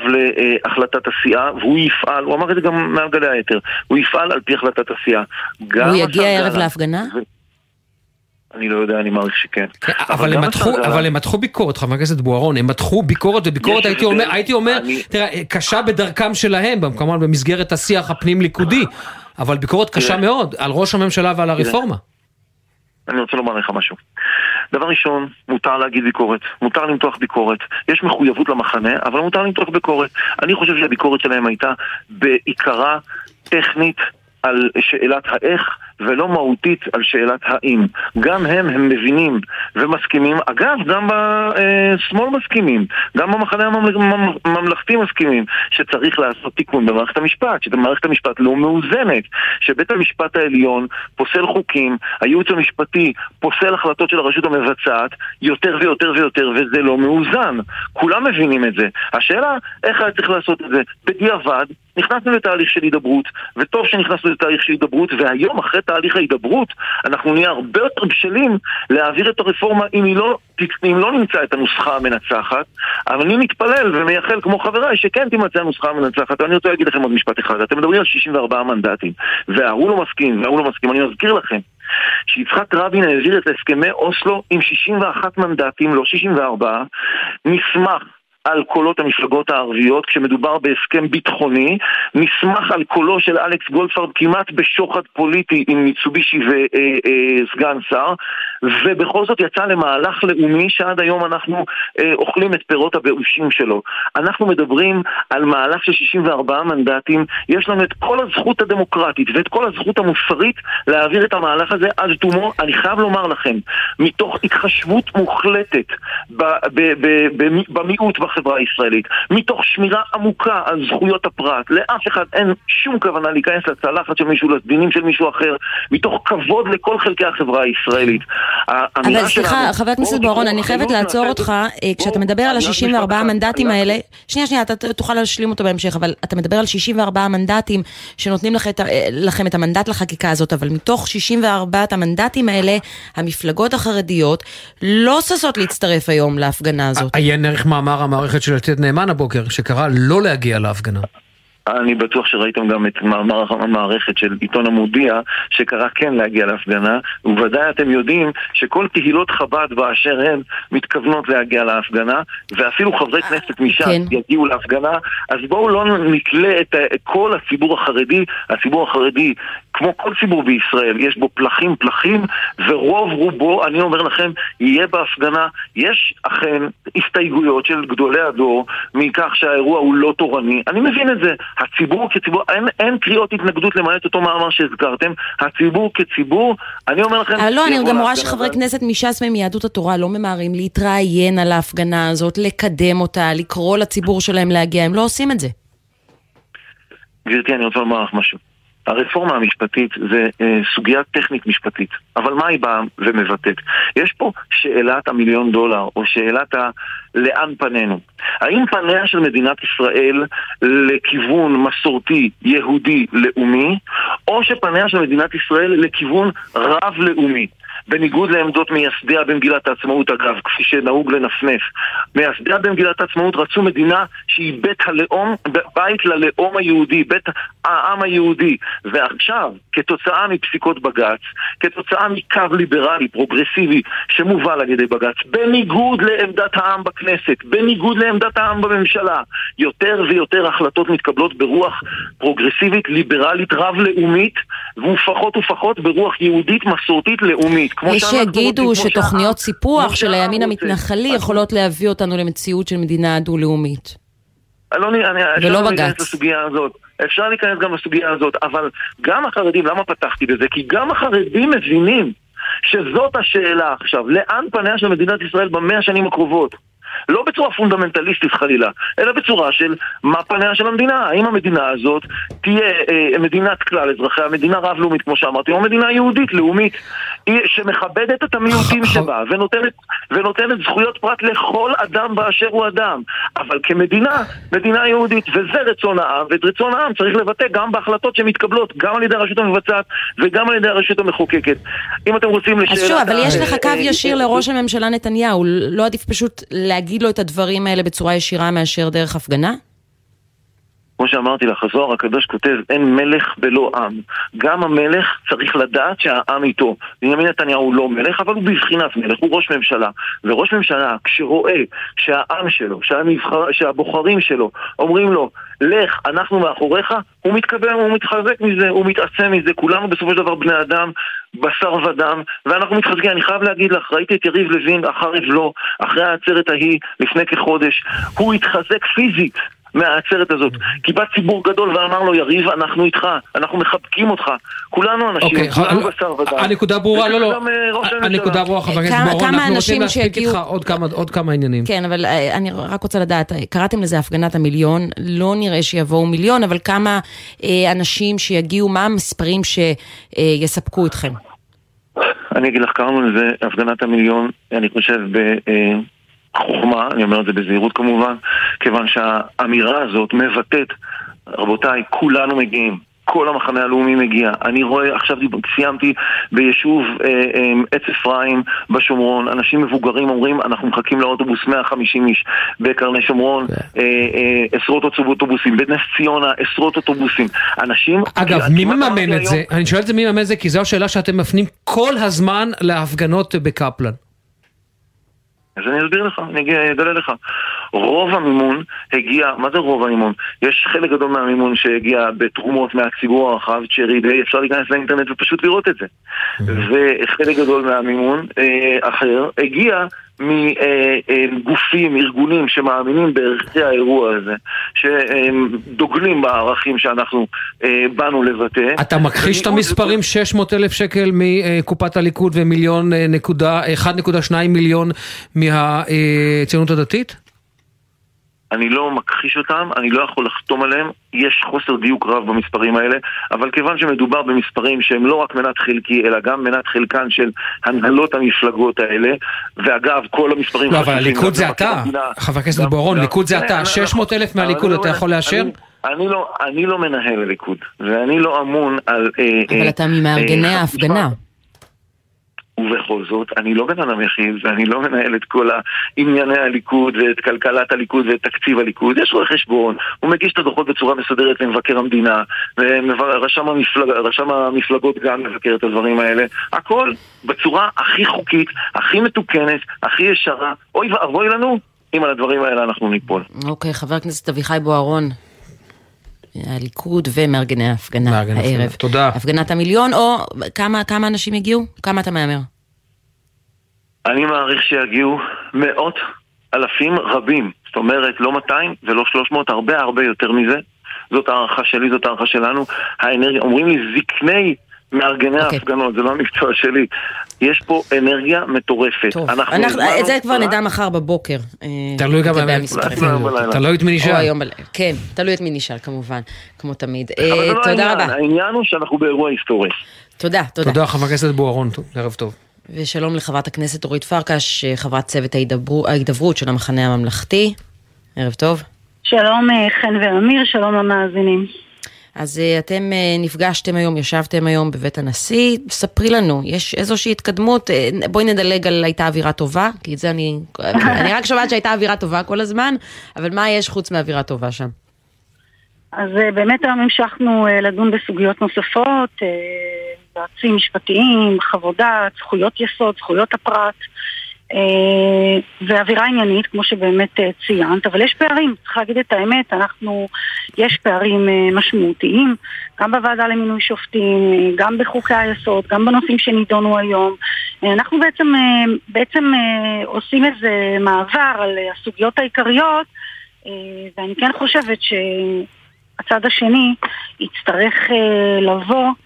[SPEAKER 7] להחלטת הסיעה והוא יפעל, הוא אמר את זה גם מעל גלי היתר, הוא יפעל על פי החלטת הסיעה.
[SPEAKER 2] הוא יגיע ערב להפגנה? ו...
[SPEAKER 7] אני לא יודע, אני מעריך שכן.
[SPEAKER 3] כן, אבל, מתחו, אבל הם מתחו ביקורת, חבר הכנסת בוארון, הם מתחו ביקורת, וביקורת הייתי אומר, הייתי אומר, אני... תראה, קשה בדרכם שלהם, כמובן במסגרת השיח הפנים-ליכודי, אבל ביקורת קשה מאוד על ראש הממשלה ועל הרפורמה.
[SPEAKER 7] אני רוצה לומר לך משהו. דבר ראשון, מותר להגיד ביקורת, מותר למתוח ביקורת. יש מחויבות למחנה, אבל מותר למתוח ביקורת. אני חושב שהביקורת שלהם הייתה בעיקרה טכנית על שאלת האיך. ולא מהותית על שאלת האם. גם הם, הם מבינים ומסכימים, אגב, גם בשמאל מסכימים, גם במחנה הממלכתי מסכימים, שצריך לעשות תיקון במערכת המשפט, שמערכת המשפט לא מאוזנת, שבית המשפט העליון פוסל חוקים, הייעוץ המשפטי פוסל החלטות של הרשות המבצעת יותר ויותר ויותר, וזה לא מאוזן. כולם מבינים את זה. השאלה, איך היה צריך לעשות את זה? בדיעבד, נכנסנו לתהליך של הידברות, וטוב שנכנסנו לתהליך של הידברות, והיום אחרי תהליך ההידברות אנחנו נהיה הרבה יותר בשלים להעביר את הרפורמה אם לא, אם לא נמצא את הנוסחה המנצחת, אבל אני מתפלל ומייחל כמו חבריי שכן תימצא הנוסחה המנצחת. ואני רוצה להגיד לכם עוד משפט אחד, אתם מדברים על 64 מנדטים, וההוא לא מסכים, וההוא לא מסכים, אני מזכיר לכם שיצחק רבין העביר את הסכמי אוסלו עם 61 מנדטים, לא 64, מסמך על קולות המפלגות הערביות כשמדובר בהסכם ביטחוני, נסמך על קולו של אלכס גולדפרד כמעט בשוחד פוליטי עם מיצובישי וסגן אה, שר, ובכל זאת יצא למהלך לאומי שעד היום אנחנו אה, אוכלים את פירות הבאושים שלו. אנחנו מדברים על מהלך של 64 מנדטים, יש לנו את כל הזכות הדמוקרטית ואת כל הזכות המוסרית להעביר את המהלך הזה עד תומו. אני חייב לומר לכם, מתוך התחשבות מוחלטת במיעוט בחברה הישראלית, מתוך שמירה עמוקה על זכויות הפרט, לאף אחד אין שום כוונה להיכנס לצלחת של מישהו, לדינים של מישהו אחר, מתוך כבוד לכל חלקי החברה הישראלית.
[SPEAKER 2] אבל סליחה, חבר הכנסת בוארון, אני חייבת לעצור אותך, אה, כשאתה מדבר על ה-64 המנדטים האלה, שנייה, שנייה, אתה תוכל להשלים אותו בהמשך, אבל אתה מדבר על 64 המנדטים שנותנים אה, לכם את המנדט לחקיקה הזאת, אבל מתוך 64 המנדטים האלה, המפלגות החרדיות לא ששות להצטרף היום להפגנה הזאת.
[SPEAKER 3] עיין ערך מאמר המערכת של יתד נאמן הבוקר, שקרא לא להגיע להפגנה.
[SPEAKER 7] אני בטוח שראיתם גם את מאמר המערכת של עיתון המודיע, שקרא כן להגיע להפגנה, ובוודאי אתם יודעים שכל קהילות חב"ד באשר הן מתכוונות להגיע להפגנה, ואפילו חברי כנסת משם כן. יגיעו להפגנה, אז בואו לא נתלה את כל הציבור החרדי, הציבור החרדי כמו כל ציבור בישראל, יש בו פלחים פלחים, ורוב רובו, אני אומר לכם, יהיה בהפגנה. יש אכן הסתייגויות של גדולי הדור מכך שהאירוע הוא לא תורני. אני מבין את זה. הציבור כציבור, אין, אין קריאות התנגדות למעט אותו מאמר שהזכרתם. הציבור כציבור, אני אומר לכם...
[SPEAKER 2] אה, לא, אני גם רואה שחברי כנסת מש"ס ומיהדות התורה לא ממהרים להתראיין על ההפגנה הזאת, לקדם אותה, לקרוא לציבור שלהם להגיע, הם לא עושים את זה.
[SPEAKER 7] גברתי, אני רוצה לומר לך משהו. הרפורמה המשפטית זה אה, סוגיה טכנית משפטית, אבל מה היא באה ומבטאת? יש פה שאלת המיליון דולר, או שאלת ה... לאן פנינו. האם פניה של מדינת ישראל לכיוון מסורתי, יהודי, לאומי, או שפניה של מדינת ישראל לכיוון רב-לאומי? בניגוד לעמדות מייסדיה במגילת העצמאות אגב, כפי שנהוג לנפנף. מייסדיה במגילת העצמאות רצו מדינה שהיא בית הלאום, בית ללאום היהודי, בית העם היהודי. ועכשיו, כתוצאה מפסיקות בג"ץ, כתוצאה מקו ליברלי, פרוגרסיבי, שמובל על ידי בג"ץ, בניגוד לעמדת העם בכנסת, בניגוד לעמדת העם בממשלה, יותר ויותר החלטות מתקבלות ברוח פרוגרסיבית, ליברלית, רב-לאומית, ופחות ופחות ברוח יהודית, מסורתית, לאומית.
[SPEAKER 2] יש שיגידו שתוכניות סיפוח של הימין המתנחלי יכולות להביא אותנו למציאות של מדינה דו-לאומית.
[SPEAKER 7] לא, ולא בג"ץ. אפשר להיכנס גם לסוגיה הזאת, אבל גם החרדים, למה פתחתי בזה? כי גם החרדים מבינים שזאת השאלה עכשיו, לאן פניה של מדינת ישראל במאה השנים הקרובות? לא בצורה פונדמנטליסטית חלילה, אלא בצורה של מה פניה של המדינה. האם המדינה הזאת תהיה אה, מדינת כלל אזרחיה, מדינה רב-לאומית כמו שאמרתי, או מדינה יהודית, לאומית, שמכבדת את המיעוטים <coughs> שבה ונותנת, ונותנת זכויות פרט לכל אדם באשר הוא אדם. אבל כמדינה, מדינה יהודית, וזה רצון העם, ואת רצון העם צריך לבטא גם בהחלטות שמתקבלות, גם על ידי הרשות המבצעת וגם על ידי הרשות המחוקקת. אם אתם רוצים לשאלה...
[SPEAKER 2] אז שוב, אבל יש לך קו ישיר לראש הממשלה נתניהו, לא עדיף פשוט להגיד... להגיד לו את הדברים האלה בצורה ישירה מאשר דרך הפגנה?
[SPEAKER 7] כמו שאמרתי לך, הזוהר הקדוש כותב, אין מלך בלא עם. גם המלך צריך לדעת שהעם איתו. בנימין נתניהו הוא לא מלך, אבל הוא בבחינת מלך, הוא ראש ממשלה. וראש ממשלה, כשרואה שהעם שלו, שהמבחר, שהבוחרים שלו, אומרים לו, לך, אנחנו מאחוריך, הוא מתקבל, הוא מתחזק מזה, הוא מתעצם מזה, כולנו בסופו של דבר בני אדם, בשר ודם, ואנחנו מתחזקים. אני חייב להגיד לך, ראיתי את יריב לוין אחר אבלו, אחרי העצרת ההיא, לפני כחודש, הוא התחזק פיזית. מהעצרת הזאת. כי בא ציבור גדול ואמר לו, יריב, אנחנו איתך, אנחנו מחבקים אותך. כולנו אנשים, אוקיי, כולנו בשר ודם.
[SPEAKER 3] הנקודה ברורה, לא, לא, אה, הנקודה ברורה, חבר הכנסת בוארון, אנחנו רוצים להספיק איתך עוד כמה עניינים.
[SPEAKER 2] כן, אבל אה, אני רק רוצה לדעת, קראתם לזה הפגנת המיליון, לא נראה שיבואו מיליון, אבל כמה אה, אנשים שיגיעו, מה המספרים שיספקו אתכם?
[SPEAKER 7] אני אגיד לך, קראנו לזה הפגנת המיליון, אני חושב, חוכמה, אני אומר את זה בזהירות כמובן, כיוון שהאמירה הזאת מבטאת רבותיי, כולנו מגיעים. כל המחנה הלאומי מגיע. אני רואה, עכשיו סיימתי ביישוב אה, אה, עץ אפרים בשומרון, אנשים מבוגרים אומרים, אנחנו מחכים לאוטובוס 150 איש. בקרני שומרון,
[SPEAKER 3] כן.
[SPEAKER 7] אה, אה, עשרות אוטובוסים. בנס ציונה, עשרות אוטובוסים. אנשים...
[SPEAKER 3] אגב, מי מממן את זה? אני שואל את זה מי מממן את זה, כי זו השאלה שאתם מפנים כל הזמן להפגנות בקפלן.
[SPEAKER 7] אז אני אסביר לך, אני אגלה לך. רוב המימון הגיע, מה זה רוב המימון? יש חלק גדול מהמימון שהגיע בתרומות מהציבור הרחב, צ'רי דיי, אפשר להיכנס לאינטרנט ופשוט לראות את זה. וחלק גדול מהמימון אה, אחר הגיע מגופים, ארגונים שמאמינים בערכי האירוע הזה, שדוגלים בערכים שאנחנו אה, באנו לבטא.
[SPEAKER 3] אתה מכחיש את המספרים 600 אלף שקל מקופת הליכוד ומיליון אה, נקודה, 1.2 מיליון מהציונות הדתית?
[SPEAKER 7] אני לא מכחיש אותם, אני לא יכול לחתום עליהם, יש חוסר דיוק רב במספרים האלה, אבל כיוון שמדובר במספרים שהם לא רק מנת חלקי, אלא גם מנת חלקן של הנהלות המפלגות האלה, ואגב, כל המספרים...
[SPEAKER 3] לא, אבל הליכוד זה אתה, חבר הכנסת בוארון, ליכוד זה אתה,
[SPEAKER 7] אני-
[SPEAKER 3] 600 אלף מהליכוד, אתה יכול לאשר?
[SPEAKER 7] אני- אני לא, אני לא מנהל הליכוד, ואני לא אמון על... אה,
[SPEAKER 2] אבל
[SPEAKER 7] אה,
[SPEAKER 2] אתה ממארגני
[SPEAKER 7] אה,
[SPEAKER 2] ההפגנה.
[SPEAKER 7] ובכל זאת, אני לא בן אדם יחיד, ואני לא מנהל את כל ענייני הליכוד, ואת כלכלת הליכוד, ואת תקציב הליכוד. יש רואה חשבון, הוא מגיש את הדוחות בצורה מסודרת למבקר המדינה, ורשם המפלג, המפלגות גם מבקר את הדברים האלה. הכל בצורה הכי חוקית, הכי מתוקנת, הכי ישרה. אוי ואבוי לנו אם על הדברים האלה אנחנו ניפול.
[SPEAKER 2] אוקיי, חבר הכנסת אביחי בוארון, הליכוד ומארגני ההפגנה. הערב.
[SPEAKER 3] תודה.
[SPEAKER 2] הפגנת המיליון, או כמה, כמה אנשים הגיעו? כמה אתה מהמר?
[SPEAKER 7] אני מעריך שיגיעו מאות אלפים רבים. זאת אומרת, לא 200 ולא 300, הרבה הרבה יותר מזה. זאת הערכה שלי, זאת הערכה שלנו. האנרגיה, אומרים לי זקני מארגני
[SPEAKER 2] אוקיי.
[SPEAKER 7] ההפגנות, זה לא המקצוע שלי. יש פה אנרגיה מטורפת.
[SPEAKER 2] טוב,
[SPEAKER 7] אנחנו
[SPEAKER 2] אנחנו,
[SPEAKER 7] הזמנו
[SPEAKER 2] את זה כבר נדע מחר בבוקר. אה,
[SPEAKER 3] תלוי גם באמת,
[SPEAKER 2] המספרים.
[SPEAKER 3] תלוי את מי
[SPEAKER 2] או
[SPEAKER 3] נשאל.
[SPEAKER 2] היום בלילה. כן, תלוי את מי נשאל כמובן, כמו תמיד. אה,
[SPEAKER 7] לא
[SPEAKER 2] תודה
[SPEAKER 7] העניין,
[SPEAKER 2] רבה.
[SPEAKER 7] העניין הוא שאנחנו באירוע היסטורי.
[SPEAKER 2] תודה, תודה.
[SPEAKER 3] תודה, חבר הכנסת בוארון, טוב, ערב טוב.
[SPEAKER 2] ושלום לחברת הכנסת אורית פרקש, חברת צוות ההידברו- ההידברות של המחנה הממלכתי. ערב טוב.
[SPEAKER 8] שלום אה, חן ואמיר, שלום למאזינים.
[SPEAKER 2] אז אה, אתם אה, נפגשתם היום, ישבתם היום בבית הנשיא, ספרי לנו, יש איזושהי התקדמות, אה, בואי נדלג על הייתה אווירה טובה, כי את זה אני, <laughs> אני רק שומעת שהייתה אווירה טובה כל הזמן, אבל מה יש חוץ מאווירה טובה שם?
[SPEAKER 8] אז באמת היום המשכנו לדון בסוגיות נוספות, יועצים משפטיים, חוות דעת, זכויות יסוד, זכויות הפרט, ואווירה עניינית, כמו שבאמת אה, ציינת, אבל יש פערים, צריך להגיד את האמת, אנחנו, יש פערים אה, משמעותיים, גם בוועדה למינוי שופטים, אה, גם בחוקי היסוד, גם בנושאים שנידונו היום. אה, אנחנו בעצם, אה, בעצם אה, עושים איזה מעבר על אה, הסוגיות העיקריות, אה, ואני כן חושבת שהצד השני יצטרך אה, לבוא אה,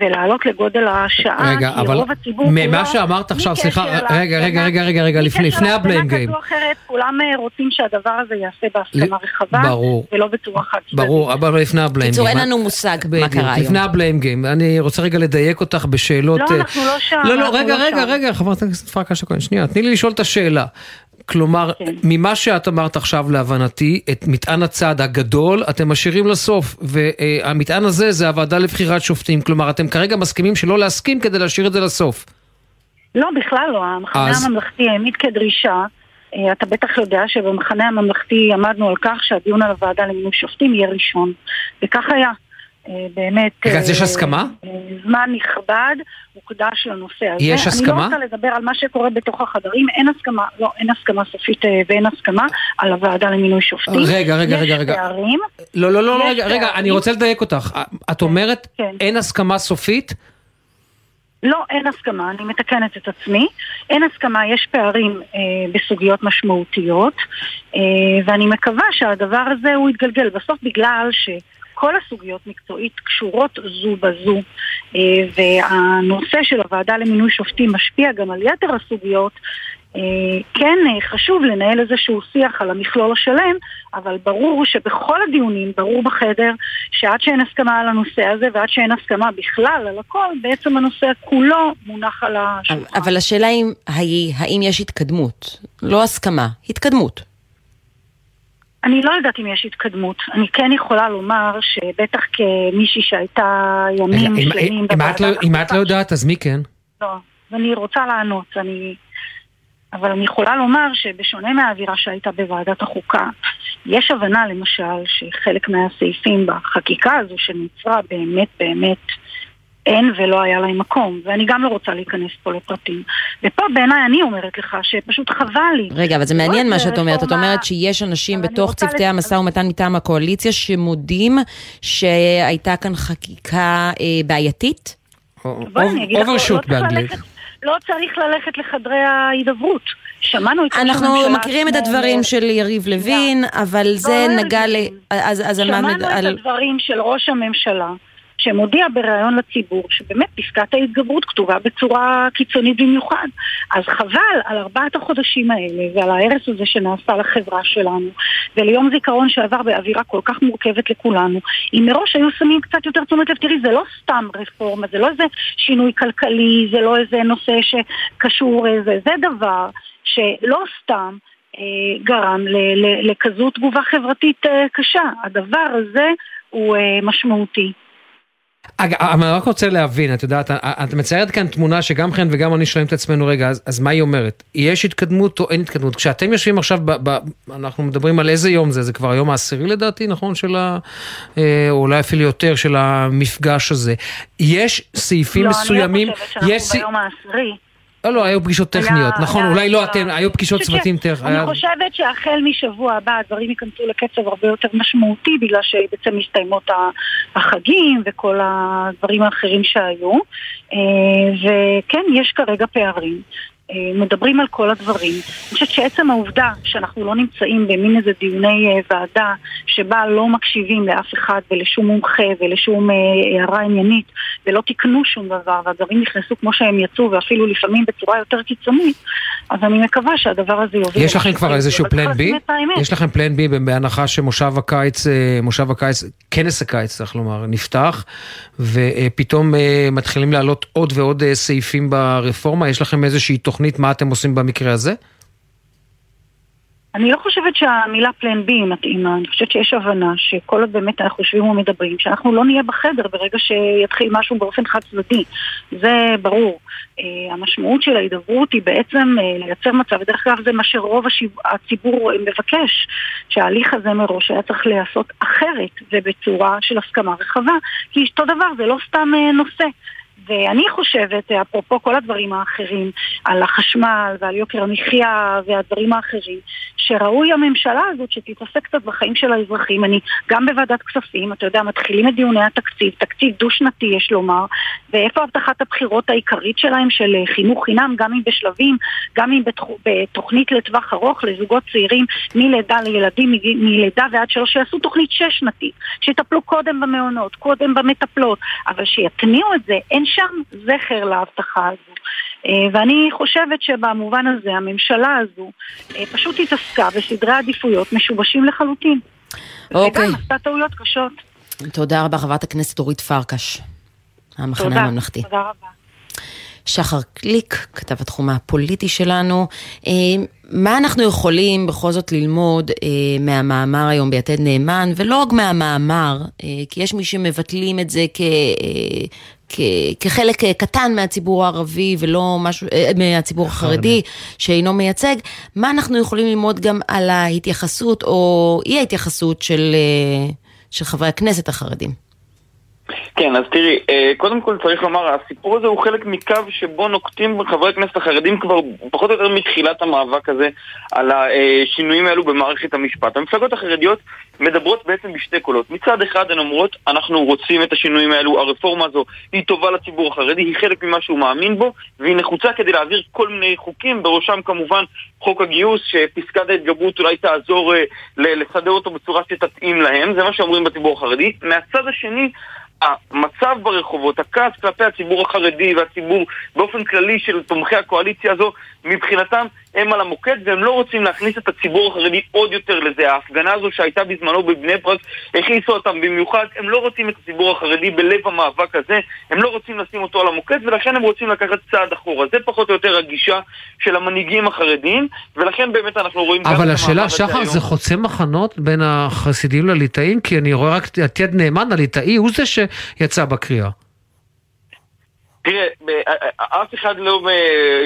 [SPEAKER 8] ולעלות לגודל השעה,
[SPEAKER 3] רגע,
[SPEAKER 8] כי
[SPEAKER 3] אבל
[SPEAKER 8] רוב הציבור
[SPEAKER 3] ממה
[SPEAKER 8] כולו,
[SPEAKER 3] שאמרת
[SPEAKER 8] בלי
[SPEAKER 3] עכשיו, סליחה, רגע, רגע, רגע, רגע, רגע, לפני- לפני
[SPEAKER 8] להפגנה
[SPEAKER 3] הבליים
[SPEAKER 8] כזו
[SPEAKER 3] גיים.
[SPEAKER 8] או אחרת, כולם אה, רוצים שהדבר הזה ייעשה בהסכמה רחבה,
[SPEAKER 3] ברור.
[SPEAKER 8] ולא בצורה חד צדדית.
[SPEAKER 3] ברור, אבל לפני הבליים
[SPEAKER 2] בקיצור,
[SPEAKER 3] גיים.
[SPEAKER 2] אין לנו מושג מה קרה היום.
[SPEAKER 3] לפני הבליים גיים, אני רוצה רגע לדייק אותך בשאלות...
[SPEAKER 8] לא,
[SPEAKER 3] אה,
[SPEAKER 8] אנחנו לא שם,
[SPEAKER 3] לא, לא, רגע,
[SPEAKER 8] לא
[SPEAKER 3] רגע. רגע, חברת הכנסת פרקש הכהן, שנייה, תני לי לשאול את השאלה. כלומר,
[SPEAKER 8] כן.
[SPEAKER 3] ממה שאת אמרת עכשיו להבנתי, את מטען הצעד הגדול אתם משאירים לסוף, והמטען הזה זה הוועדה לבחירת שופטים, כלומר, אתם כרגע מסכימים שלא להסכים כדי להשאיר את זה לסוף.
[SPEAKER 8] לא, בכלל לא. המחנה
[SPEAKER 3] אז-
[SPEAKER 8] הממלכתי העמיד כדרישה, אה, אתה בטח יודע שבמחנה הממלכתי עמדנו על כך שהדיון על הוועדה למינוי שופטים יהיה ראשון. וכך היה. אה, באמת...
[SPEAKER 3] רגע, אז יש הסכמה?
[SPEAKER 8] אה, זמן נכבד הוקדש לנושא הזה.
[SPEAKER 3] יש הסכמה?
[SPEAKER 8] אני לא רוצה לדבר על מה שקורה בתוך החדרים, אין הסכמה, לא, אין הסכמה סופית אה, ואין הסכמה על הוועדה למינוי שופטים.
[SPEAKER 3] רגע, רגע, רגע, רגע.
[SPEAKER 8] יש פערים.
[SPEAKER 3] לא, לא, לא,
[SPEAKER 8] יש
[SPEAKER 3] רגע, רגע. אני רוצה לדייק אותך. את אומרת,
[SPEAKER 8] כן.
[SPEAKER 3] אין הסכמה סופית?
[SPEAKER 8] לא, אין הסכמה, אני מתקנת את עצמי. אין הסכמה, יש פערים אה, בסוגיות משמעותיות, אה, ואני מקווה שהדבר הזה הוא יתגלגל. בסוף בגלל שכל הסוגיות מקצועית קשורות זו בזו, אה, והנושא של הוועדה למינוי שופטים משפיע גם על יתר הסוגיות, אה, כן אה, חשוב לנהל איזשהו שיח על המכלול השלם, אבל ברור שבכל הדיונים, ברור בחדר, שעד שאין הסכמה על הנושא הזה ועד שאין הסכמה בכלל על הכל, בעצם הנושא כולו מונח על השולחן.
[SPEAKER 2] אבל השאלה היא, האם יש התקדמות? לא הסכמה, התקדמות.
[SPEAKER 8] אני לא יודעת אם יש התקדמות. אני כן יכולה לומר שבטח כמישהי שהייתה ימים
[SPEAKER 3] רגע,
[SPEAKER 8] שלמים
[SPEAKER 3] אם- אם את לא- אם את לא יודעת, אז מי כן?
[SPEAKER 8] לא, ואני רוצה לענות, אני... אבל אני יכולה לומר שבשונה מהאווירה שהייתה בוועדת החוקה, יש הבנה למשל שחלק מהסעיפים בחקיקה הזו שנוצרה באמת באמת אין ולא היה להם מקום, ואני גם לא רוצה להיכנס פה לפרטים. ופה בעיניי אני אומרת לך שפשוט חבל לי.
[SPEAKER 2] רגע, אבל זה
[SPEAKER 8] לא
[SPEAKER 2] מעניין מה שאת אומרת. את אומרת שיש אנשים בתוך צוותי המשא ומתן מטעם הקואליציה שמודים שהייתה כאן חקיקה אה, בעייתית?
[SPEAKER 8] לא
[SPEAKER 3] אוברשוט
[SPEAKER 8] צריך
[SPEAKER 3] באנגלית.
[SPEAKER 8] לא צריך ללכת לחדרי ההידברות. שמענו את ראש
[SPEAKER 2] אנחנו מכירים את הדברים של יריב לוין, אבל זה
[SPEAKER 8] לא
[SPEAKER 2] נגע ל...
[SPEAKER 8] שמענו את הדברים של ראש הממשלה, שמודיע בריאיון לציבור שבאמת פסקת ההתגברות כתובה בצורה קיצונית במיוחד. אז חבל על ארבעת החודשים האלה ועל ההרס הזה שנעשה לחברה שלנו, וליום זיכרון שעבר באווירה כל כך מורכבת לכולנו. אם מראש היו שמים קצת יותר תשומת לב, תראי, זה לא סתם רפורמה, זה לא איזה שינוי כלכלי, זה לא איזה נושא שקשור איזה, זה דבר שלא סתם אה, גרם לכזו תגובה חברתית אה, קשה. הדבר הזה הוא אה, משמעותי.
[SPEAKER 3] אג- אבל אני רק רוצה להבין, את יודעת, את מציירת כאן תמונה שגם חן וגם אני שואלים את עצמנו, רגע, אז, אז מה היא אומרת? יש התקדמות או אין התקדמות? כשאתם יושבים עכשיו, ב, ב, אנחנו מדברים על איזה יום זה, זה כבר היום העשירי לדעתי, נכון? של ה... אה, או אולי אפילו יותר של המפגש הזה. יש סעיפים
[SPEAKER 8] לא,
[SPEAKER 3] מסוימים,
[SPEAKER 8] אני לא חושבת שאנחנו
[SPEAKER 3] יש...
[SPEAKER 8] ביום העשירי.
[SPEAKER 3] לא, לא, היו פגישות
[SPEAKER 8] היה-
[SPEAKER 3] טכניות, נכון,
[SPEAKER 8] היה-
[SPEAKER 3] אולי לא
[SPEAKER 8] היה-
[SPEAKER 3] אתם, היו פגישות צוותים טכניות.
[SPEAKER 8] אני חושבת שהחל משבוע הבא הדברים ייכנסו לקצב הרבה יותר משמעותי בגלל שבעצם מסתיימות החגים וכל הדברים האחרים שהיו אה, וכן, יש כרגע פערים. אה, מדברים על כל הדברים. אני חושבת שעצם העובדה שאנחנו לא נמצאים במין איזה דיוני אה, ועדה שבה לא מקשיבים לאף אחד ולשום מומחה ולשום אה, הערה עניינית ולא תיקנו שום דבר והדברים נכנסו כמו שהם יצאו ואפילו לפעמים בצורה יותר קיצונית אז אני מקווה שהדבר הזה יוביל...
[SPEAKER 3] יש לכם כבר. איזשהו פלן בי? יש לכם פלן בי בהנחה שמושב הקיץ, מושב הקיץ, כנס הקיץ צריך לומר, נפתח, ופתאום מתחילים לעלות עוד ועוד סעיפים ברפורמה, יש לכם איזושהי תוכנית מה אתם עושים במקרה הזה?
[SPEAKER 8] אני לא חושבת שהמילה פלן בי היא מתאימה, אני חושבת שיש הבנה שכל עוד באמת אנחנו יושבים ומדברים, שאנחנו לא נהיה בחדר ברגע שיתחיל משהו באופן חד צדדי, זה ברור. Uh, המשמעות של ההידברות היא בעצם uh, לייצר מצב, ודרך אגב זה מה שרוב השיב, הציבור uh, מבקש, שההליך הזה מראש היה צריך להיעשות אחרת ובצורה של הסכמה רחבה, כי אותו דבר זה לא סתם uh, נושא. ואני חושבת, אפרופו כל הדברים האחרים, על החשמל ועל יוקר המחיה והדברים האחרים, שראוי הממשלה הזאת שתתעסק קצת בחיים של האזרחים. אני גם בוועדת כספים, אתה יודע, מתחילים את דיוני התקציב, תקציב דו-שנתי יש לומר, ואיפה הבטחת הבחירות העיקרית שלהם של חינוך חינם, גם אם בשלבים, גם אם. בתוכנית לטווח ארוך לזוגות צעירים מלידה לילדים, מלידה ועד שלוש, שיעשו תוכנית שש-שנתית, שיטפלו קודם במעונות, קודם במטפלות, אבל שיתניעו את זה, אין שם זכר להבטחה הזו. אה, ואני חושבת שבמובן הזה הממשלה הזו אה, פשוט התעסקה בסדרי עדיפויות משובשים לחלוטין.
[SPEAKER 2] אוקיי.
[SPEAKER 8] וגם עשתה טעויות קשות.
[SPEAKER 2] תודה רבה, חברת הכנסת אורית פרקש, המחנה
[SPEAKER 8] תודה,
[SPEAKER 2] הממלכתי.
[SPEAKER 8] תודה רבה.
[SPEAKER 2] שחר קליק, כתב התחום הפוליטי שלנו. אה, מה אנחנו יכולים בכל זאת ללמוד אה, מהמאמר היום ביתד נאמן, ולא רק מהמאמר, אה, כי יש מי שמבטלים את זה כ... אה, כ- כחלק אה, קטן מהציבור הערבי ולא משהו, אה, מהציבור החרדי שאינו מייצג, מה אנחנו יכולים ללמוד גם על ההתייחסות או אי ההתייחסות של, אה, של חברי הכנסת החרדים?
[SPEAKER 9] כן, אז תראי, אה, קודם כל צריך לומר, הסיפור הזה הוא חלק מקו שבו נוקטים חברי הכנסת החרדים כבר פחות או יותר מתחילת המאבק הזה על השינויים האלו במערכת המשפט. המפלגות החרדיות מדברות בעצם בשתי קולות. מצד אחד הן אומרות, אנחנו רוצים את השינויים האלו, הרפורמה הזו היא טובה לציבור החרדי, היא חלק ממה שהוא מאמין בו, והיא נחוצה כדי להעביר כל מיני חוקים, בראשם כמובן חוק הגיוס, שפסקת ההתגברות אולי תעזור אה, לסדר אותו בצורה שתתאים להם, זה מה שאומרים בציבור החרדי. מהצד השני, המצב ברחובות, הכעס כלפי הציבור החרדי והציבור באופן כללי של תומכי הקואליציה הזו, מבחינתם הם על המוקד והם לא רוצים להכניס את הציבור החרדי עוד יותר לזה. ההפגנה הזו שהייתה בזמנו בבני ברק, הכניסו אותם במיוחד, הם לא רוצים את הציבור החרדי בלב המאבק הזה, הם לא רוצים לשים אותו על המוקד ולכן הם רוצים לקחת צעד אחורה. זה פחות או יותר הגישה של המנהיגים החרדיים, ולכן באמת אנחנו רואים...
[SPEAKER 3] אבל השאלה, שחר, זה חוצה מחנות בין החסידים לליטאים? כי אני רואה רק את יד נאמן, הליטאי, הוא זה שיצא בקריאה.
[SPEAKER 9] תראה, אף אחד לא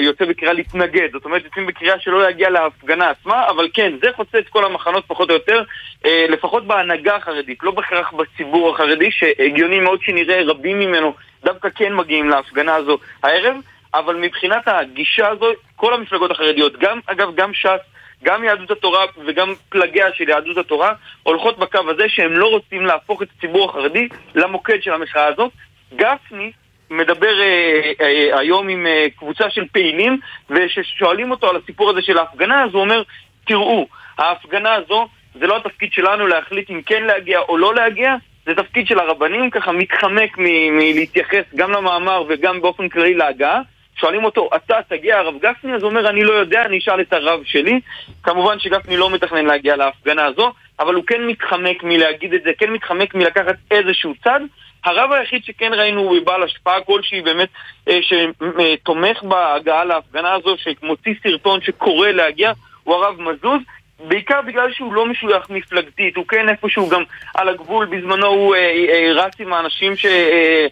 [SPEAKER 9] יוצא בקריאה להתנגד, זאת אומרת יוצאים בקריאה שלא להגיע להפגנה עצמה, אבל כן, זה חוצה את כל המחנות פחות או יותר, אה, לפחות בהנהגה החרדית, לא בהכרח בציבור החרדי, שהגיוני מאוד שנראה רבים ממנו דווקא כן מגיעים להפגנה הזו הערב, אבל מבחינת הגישה הזו, כל המפלגות החרדיות, גם, אגב, גם ש"ס, גם יהדות התורה וגם פלגיה של יהדות התורה הולכות בקו הזה שהם לא רוצים להפוך את הציבור החרדי למוקד של המחאה הזאת. גפני מדבר אה, אה, היום עם אה, קבוצה של פעילים, וכששואלים אותו על הסיפור הזה של ההפגנה, אז הוא אומר, תראו, ההפגנה הזו, זה לא התפקיד שלנו להחליט אם כן להגיע או לא להגיע, זה תפקיד של הרבנים, ככה מתחמק מלהתייחס גם למאמר וגם באופן כללי להגעה. שואלים אותו, אתה תגיע הרב גפני? אז הוא אומר, אני לא יודע, אני אשאל את הרב שלי. כמובן שגפני לא מתכנן להגיע להפגנה הזו, אבל הוא כן מתחמק מלהגיד את זה, כן מתחמק מלקחת איזשהו צד. הרב היחיד שכן ראינו הוא בעל השפעה כלשהי באמת אה, שתומך בהגעה להפגנה הזו, שמוציא סרטון שקורא להגיע, הוא הרב מזוז. בעיקר בגלל שהוא לא משוייך מפלגתית, הוא כן איפשהו גם על הגבול, בזמנו הוא אה, אה, רץ עם האנשים ש... אה,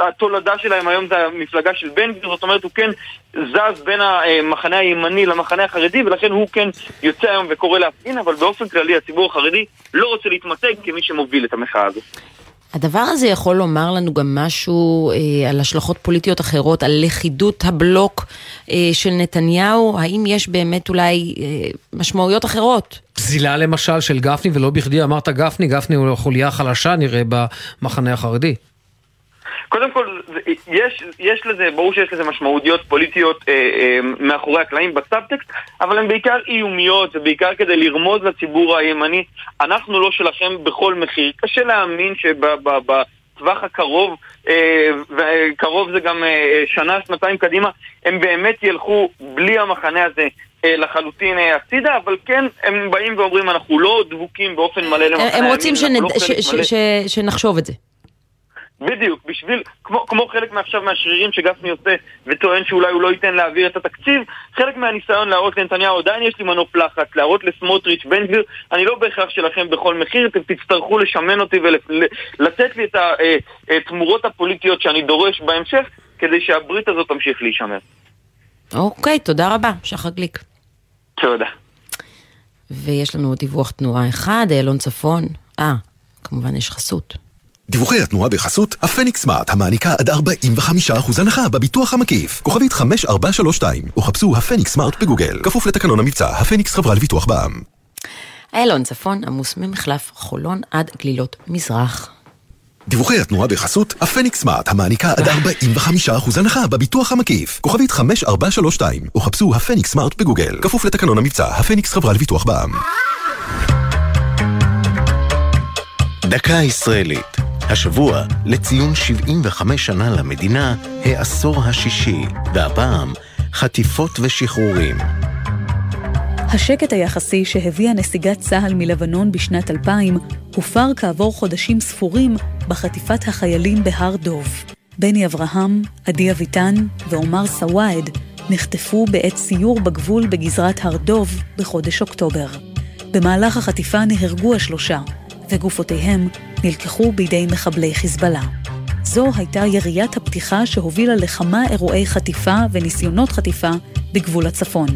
[SPEAKER 9] התולדה שלהם היום זה המפלגה של בן גביר, זאת אומרת הוא כן זז בין המחנה הימני למחנה החרדי ולכן הוא כן יוצא היום וקורא להפגין, אבל באופן כללי הציבור החרדי לא רוצה להתמתג כמי שמוביל את המחאה הזאת.
[SPEAKER 2] הדבר הזה יכול לומר לנו גם משהו אה, על השלכות פוליטיות אחרות, על לכידות הבלוק אה, של נתניהו, האם יש באמת אולי אה, משמעויות אחרות?
[SPEAKER 3] פזילה למשל של גפני, ולא בכדי אמרת גפני, גפני הוא חוליה חלשה נראה במחנה החרדי.
[SPEAKER 9] קודם כל, יש, יש לזה, ברור שיש לזה משמעותיות פוליטיות אה, אה, מאחורי הקלעים בסאבטקסט, אבל הן בעיקר איומיות, ובעיקר כדי לרמוז לציבור הימני, אנחנו לא שלכם בכל מחיר. קשה להאמין שבטווח הקרוב, אה, וקרוב זה גם אה, שנה, שנתיים קדימה, הם באמת ילכו בלי המחנה הזה אה, לחלוטין אה, הצידה, אבל כן, הם באים ואומרים, אנחנו לא דבוקים באופן מלא למחנה
[SPEAKER 2] הימין. הם רוצים. לא. שנחשוב את זה.
[SPEAKER 9] בדיוק, בשביל, כמו, כמו חלק מעכשיו מהשרירים שגפני עושה וטוען שאולי הוא לא ייתן להעביר את התקציב, חלק מהניסיון להראות לנתניהו, עדיין יש לי מנוף לחץ, להראות לסמוטריץ', בן גביר, אני לא בהכרח שלכם בכל מחיר, אתם תצטרכו לשמן אותי ולתת לי את התמורות אה, הפוליטיות שאני דורש בהמשך, כדי שהברית הזאת תמשיך להישמר.
[SPEAKER 2] אוקיי, תודה רבה, שחר גליק.
[SPEAKER 9] תודה.
[SPEAKER 2] ויש לנו דיווח תנועה אחד, איילון צפון. אה, כמובן יש חסות.
[SPEAKER 10] דיווחי התנועה בחסות הפניקס סמארט, המעניקה עד 45% הנחה בביטוח המקיף. כוכבית 5432, או חפשו הפניקס סמארט בגוגל. כפוף לתקנון המבצע, הפניקס חברה לביטוח בע"מ.
[SPEAKER 2] איילון צפון עמוס ממחלף חולון עד גלילות מזרח.
[SPEAKER 10] דיווחי התנועה בחסות הפניקס סמארט, המעניקה עד 45% הנחה בביטוח המקיף. כוכבית 5432, או חפשו הפניקס סמארט בגוגל. כפוף לתקנון המבצע, הפניקס חברה לביטוח בע"מ.
[SPEAKER 11] דקה ישראלית השבוע, לציון 75 שנה למדינה, העשור השישי, והפעם, חטיפות ושחרורים.
[SPEAKER 12] השקט היחסי שהביאה נסיגת צה"ל מלבנון בשנת 2000 הופר כעבור חודשים ספורים בחטיפת החיילים בהר דוב. בני אברהם, עדי אביטן ועומר סוואד נחטפו בעת סיור בגבול בגזרת הר דוב בחודש אוקטובר. במהלך החטיפה נהרגו השלושה, וגופותיהם נלקחו בידי מחבלי חיזבאללה. זו הייתה יריית הפתיחה שהובילה לכמה אירועי חטיפה וניסיונות חטיפה בגבול הצפון.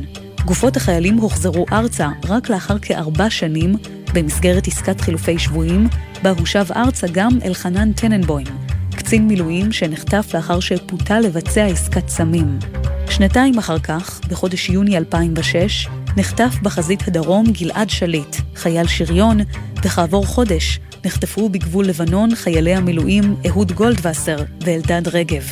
[SPEAKER 12] גופות החיילים הוחזרו ארצה רק לאחר כארבע שנים במסגרת עסקת חילופי שבויים, בה הושב ארצה גם אלחנן טננבוים, קצין מילואים שנחטף לאחר שפותה לבצע עסקת סמים. שנתיים אחר כך, בחודש יוני 2006, נחטף בחזית הדרום גלעד שליט, חייל שריון, וכעבור חודש נחטפו בגבול לבנון חיילי המילואים אהוד גולדווסר ואלדד רגב.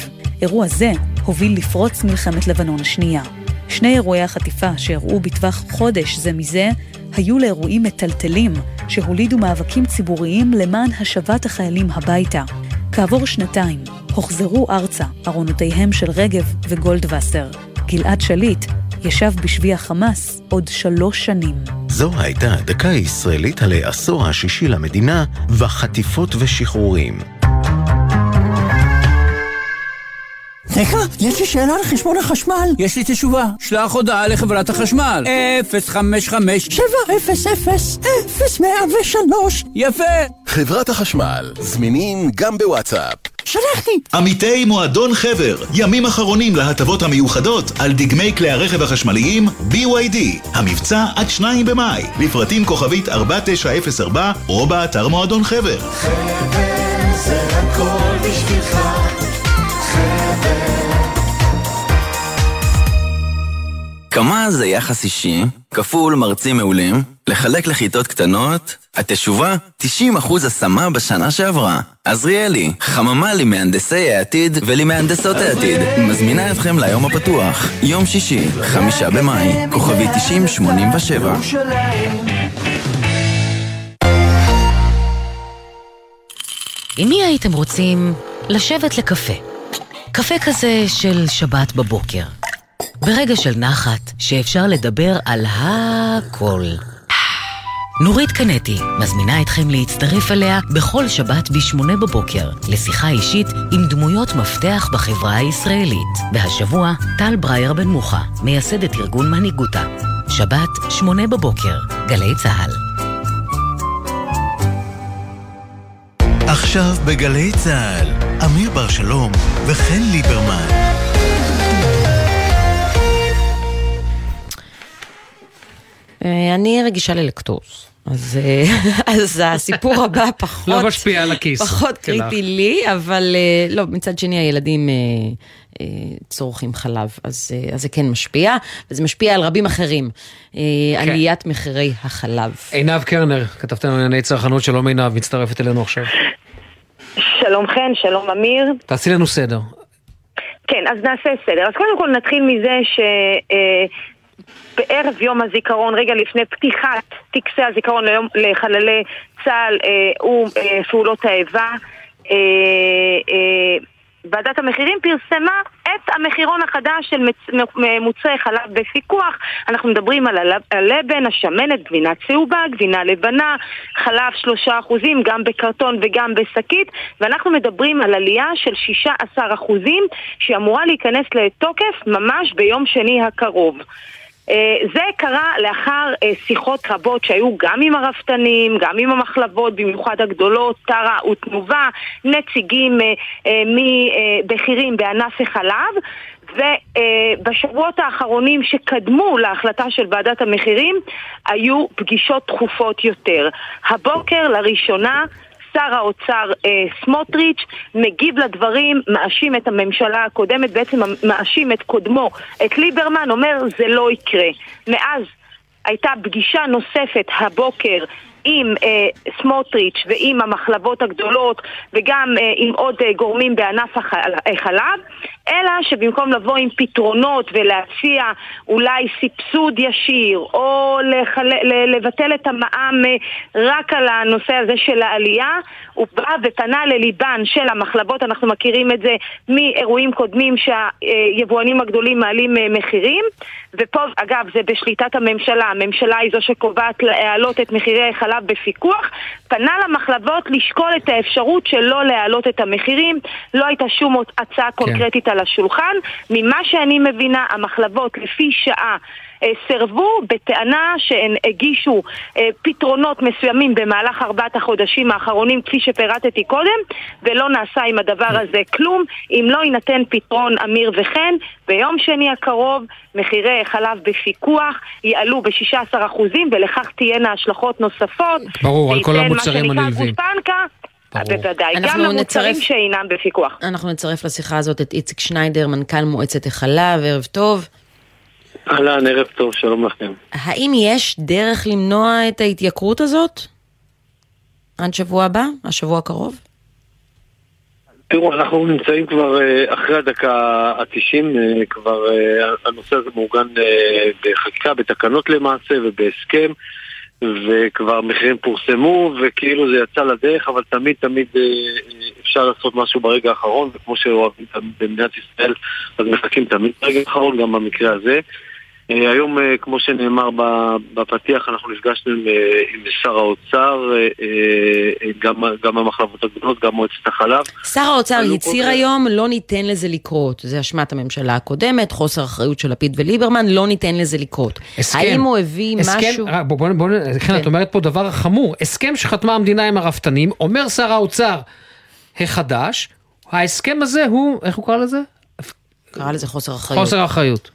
[SPEAKER 12] אירוע זה הוביל לפרוץ מלחמת לבנון השנייה. שני אירועי החטיפה שאירעו בטווח חודש זה מזה, היו לאירועים מטלטלים שהולידו מאבקים ציבוריים למען השבת החיילים הביתה. כעבור שנתיים הוחזרו ארצה ארונותיהם של רגב וגולדווסר. גלעד שליט ישב בשבי החמאס עוד שלוש שנים.
[SPEAKER 11] זו הייתה דקה ישראלית על העשור השישי למדינה, וחטיפות ושחרורים.
[SPEAKER 13] רגע, יש לי שאלה על חשבון החשמל. יש לי את התשובה. שלח הודעה לחברת החשמל. 055 700 0103 יפה!
[SPEAKER 10] חברת החשמל, זמינים גם בוואטסאפ.
[SPEAKER 13] שלחתי!
[SPEAKER 14] עמיתי מועדון חבר, ימים אחרונים להטבות המיוחדות על דגמי כלי הרכב החשמליים BYD. המבצע עד 2 במאי, לפרטים כוכבית 4904 או באתר מועדון חבר.
[SPEAKER 15] חבר זה הכל בשבילך
[SPEAKER 16] כמה זה יחס אישי, כפול מרצים מעולים, לחלק לכיתות קטנות, התשובה, 90% השמה בשנה שעברה. עזריאלי, חממה למהנדסי העתיד ולמהנדסות העתיד, מזמינה אתכם ליום הפתוח, יום שישי, חמישה במאי, כוכבי 9087.
[SPEAKER 1] עם מי הייתם רוצים לשבת לקפה? קפה כזה של שבת בבוקר. ברגע של נחת, שאפשר לדבר על הכל. נורית קנטי מזמינה אתכם להצטרף אליה בכל שבת ב-8 בבוקר לשיחה אישית עם דמויות מפתח בחברה הישראלית. והשבוע, טל ברייר בן מוחה, מייסדת ארגון מנהיגותה. שבת, 8 בבוקר, גלי צה"ל.
[SPEAKER 11] עכשיו בגלי צה"ל, אמיר בר שלום וחן ליברמן.
[SPEAKER 2] אני רגישה ללקטוז. אז, אה, <laughs> אז הסיפור הבא <laughs> פחות,
[SPEAKER 3] לא משפיע על הכיס.
[SPEAKER 2] פחות
[SPEAKER 3] שלך.
[SPEAKER 2] קריטי לי, אבל אה, לא, מצד שני הילדים אה, אה, צורכים חלב, אז, אה, אז זה כן משפיע, וזה משפיע על רבים אחרים, אה,
[SPEAKER 3] כן.
[SPEAKER 2] עליית מחירי החלב.
[SPEAKER 3] עינב קרנר, כתבת לנו ענייני צרכנות, שלום עינב, מצטרפת אלינו עכשיו.
[SPEAKER 17] שלום חן, שלום אמיר.
[SPEAKER 3] תעשי לנו סדר.
[SPEAKER 17] כן, אז נעשה סדר. אז קודם כל נתחיל מזה שבערב יום הזיכרון, רגע לפני פתיחת טקסי הזיכרון ליום, לחללי צה"ל אה, ופעולות האיבה, אה, אה, ועדת המחירים פרסמה את המחירון החדש של. מוצרי חלב בפיקוח. אנחנו מדברים על הלב- הלבן, השמנת, גבינה צהובה, גבינה לבנה, חלב שלושה אחוזים, גם בקרטון וגם בשקית, ואנחנו מדברים על עלייה של 16 אחוזים שאמורה להיכנס לתוקף ממש ביום שני הקרוב. אה, זה קרה לאחר אה, שיחות רבות שהיו גם עם הרפתנים, גם עם המחלבות, במיוחד הגדולות, טרה ותנובה, נציגים אה, מבכירים בענף החלב. ובשבועות האחרונים שקדמו להחלטה של ועדת המחירים היו פגישות תכופות יותר. הבוקר לראשונה שר האוצר אה, סמוטריץ' מגיב לדברים, מאשים את הממשלה הקודמת, בעצם מאשים את קודמו, את ליברמן, אומר זה לא יקרה. מאז הייתה פגישה נוספת הבוקר עם אה, סמוטריץ' ועם המחלבות הגדולות וגם אה, עם עוד אה, גורמים בענף החל- החלב, אלא שבמקום לבוא עם פתרונות ולהציע אולי סבסוד ישיר או לחל... לבטל את המע"מ אה, רק על הנושא הזה של העלייה, הוא בא ופנה לליבן של המחלבות, אנחנו מכירים את זה מאירועים קודמים שהיבואנים הגדולים מעלים אה, מחירים, ופה אגב זה בשליטת הממשלה, הממשלה היא זו שקובעת להעלות את מחירי חלב בפיקוח, פנה למחלבות לשקול את האפשרות של לא להעלות את המחירים, לא הייתה שום הצעה קונקרטית על השולחן, ממה שאני מבינה המחלבות לפי שעה סירבו בטענה שהן הגישו אה, פתרונות מסוימים במהלך ארבעת החודשים האחרונים כפי שפירטתי קודם ולא נעשה עם הדבר הזה כלום אם לא יינתן פתרון אמיר וחן ביום שני הקרוב מחירי חלב בפיקוח יעלו ב-16% ולכך תהיינה השלכות נוספות
[SPEAKER 3] ברור, על כל המוצרים הנלווים.
[SPEAKER 17] בוודאי, גם
[SPEAKER 2] אנחנו
[SPEAKER 17] למוצרים
[SPEAKER 2] נצרף-
[SPEAKER 17] שאינם בפיקוח.
[SPEAKER 2] אנחנו נצרף לשיחה הזאת את איציק שניידר, מנכ"ל מועצת החלב, ערב טוב.
[SPEAKER 18] אהלן, ערב טוב, שלום לכם.
[SPEAKER 2] האם יש דרך למנוע את ההתייקרות הזאת? עד שבוע הבא? השבוע הקרוב?
[SPEAKER 18] תראו, אנחנו נמצאים כבר אה, אחרי הדקה ה-90, אה, כבר אה, הנושא הזה מעוגן בחקיקה, בתקנות למעשה ובהסכם, וכבר מחירים פורסמו, וכאילו זה יצא לדרך, אבל תמיד תמיד אפשר לעשות משהו ברגע האחרון, וכמו שאוהבים במדינת ישראל, אז מחכים תמיד ברגע האחרון, גם במקרה הזה. אה, היום, אה, כמו שנאמר בפתיח, אנחנו נפגשנו עם, אה, עם שר האוצר, גם, גם המחלבות הגדולות, גם מועצת החלב.
[SPEAKER 2] שר האוצר הצהיר
[SPEAKER 18] כל-
[SPEAKER 2] היום, לא ניתן לזה לקרות. זה אשמת הממשלה הקודמת, חוסר אחריות של לפיד וליברמן, לא ניתן לזה לקרות.
[SPEAKER 3] הסכם.
[SPEAKER 2] האם הוא הביא
[SPEAKER 3] הסכם,
[SPEAKER 2] משהו...
[SPEAKER 3] רק בוא, בוא, בוא, כן, את אומרת פה דבר חמור. הסכם שחתמה המדינה עם הרפתנים, אומר שר האוצר החדש, ההסכם הזה הוא, איך הוא קרא לזה?
[SPEAKER 2] קרא לזה חוסר אחריות.
[SPEAKER 3] חוסר אחריות.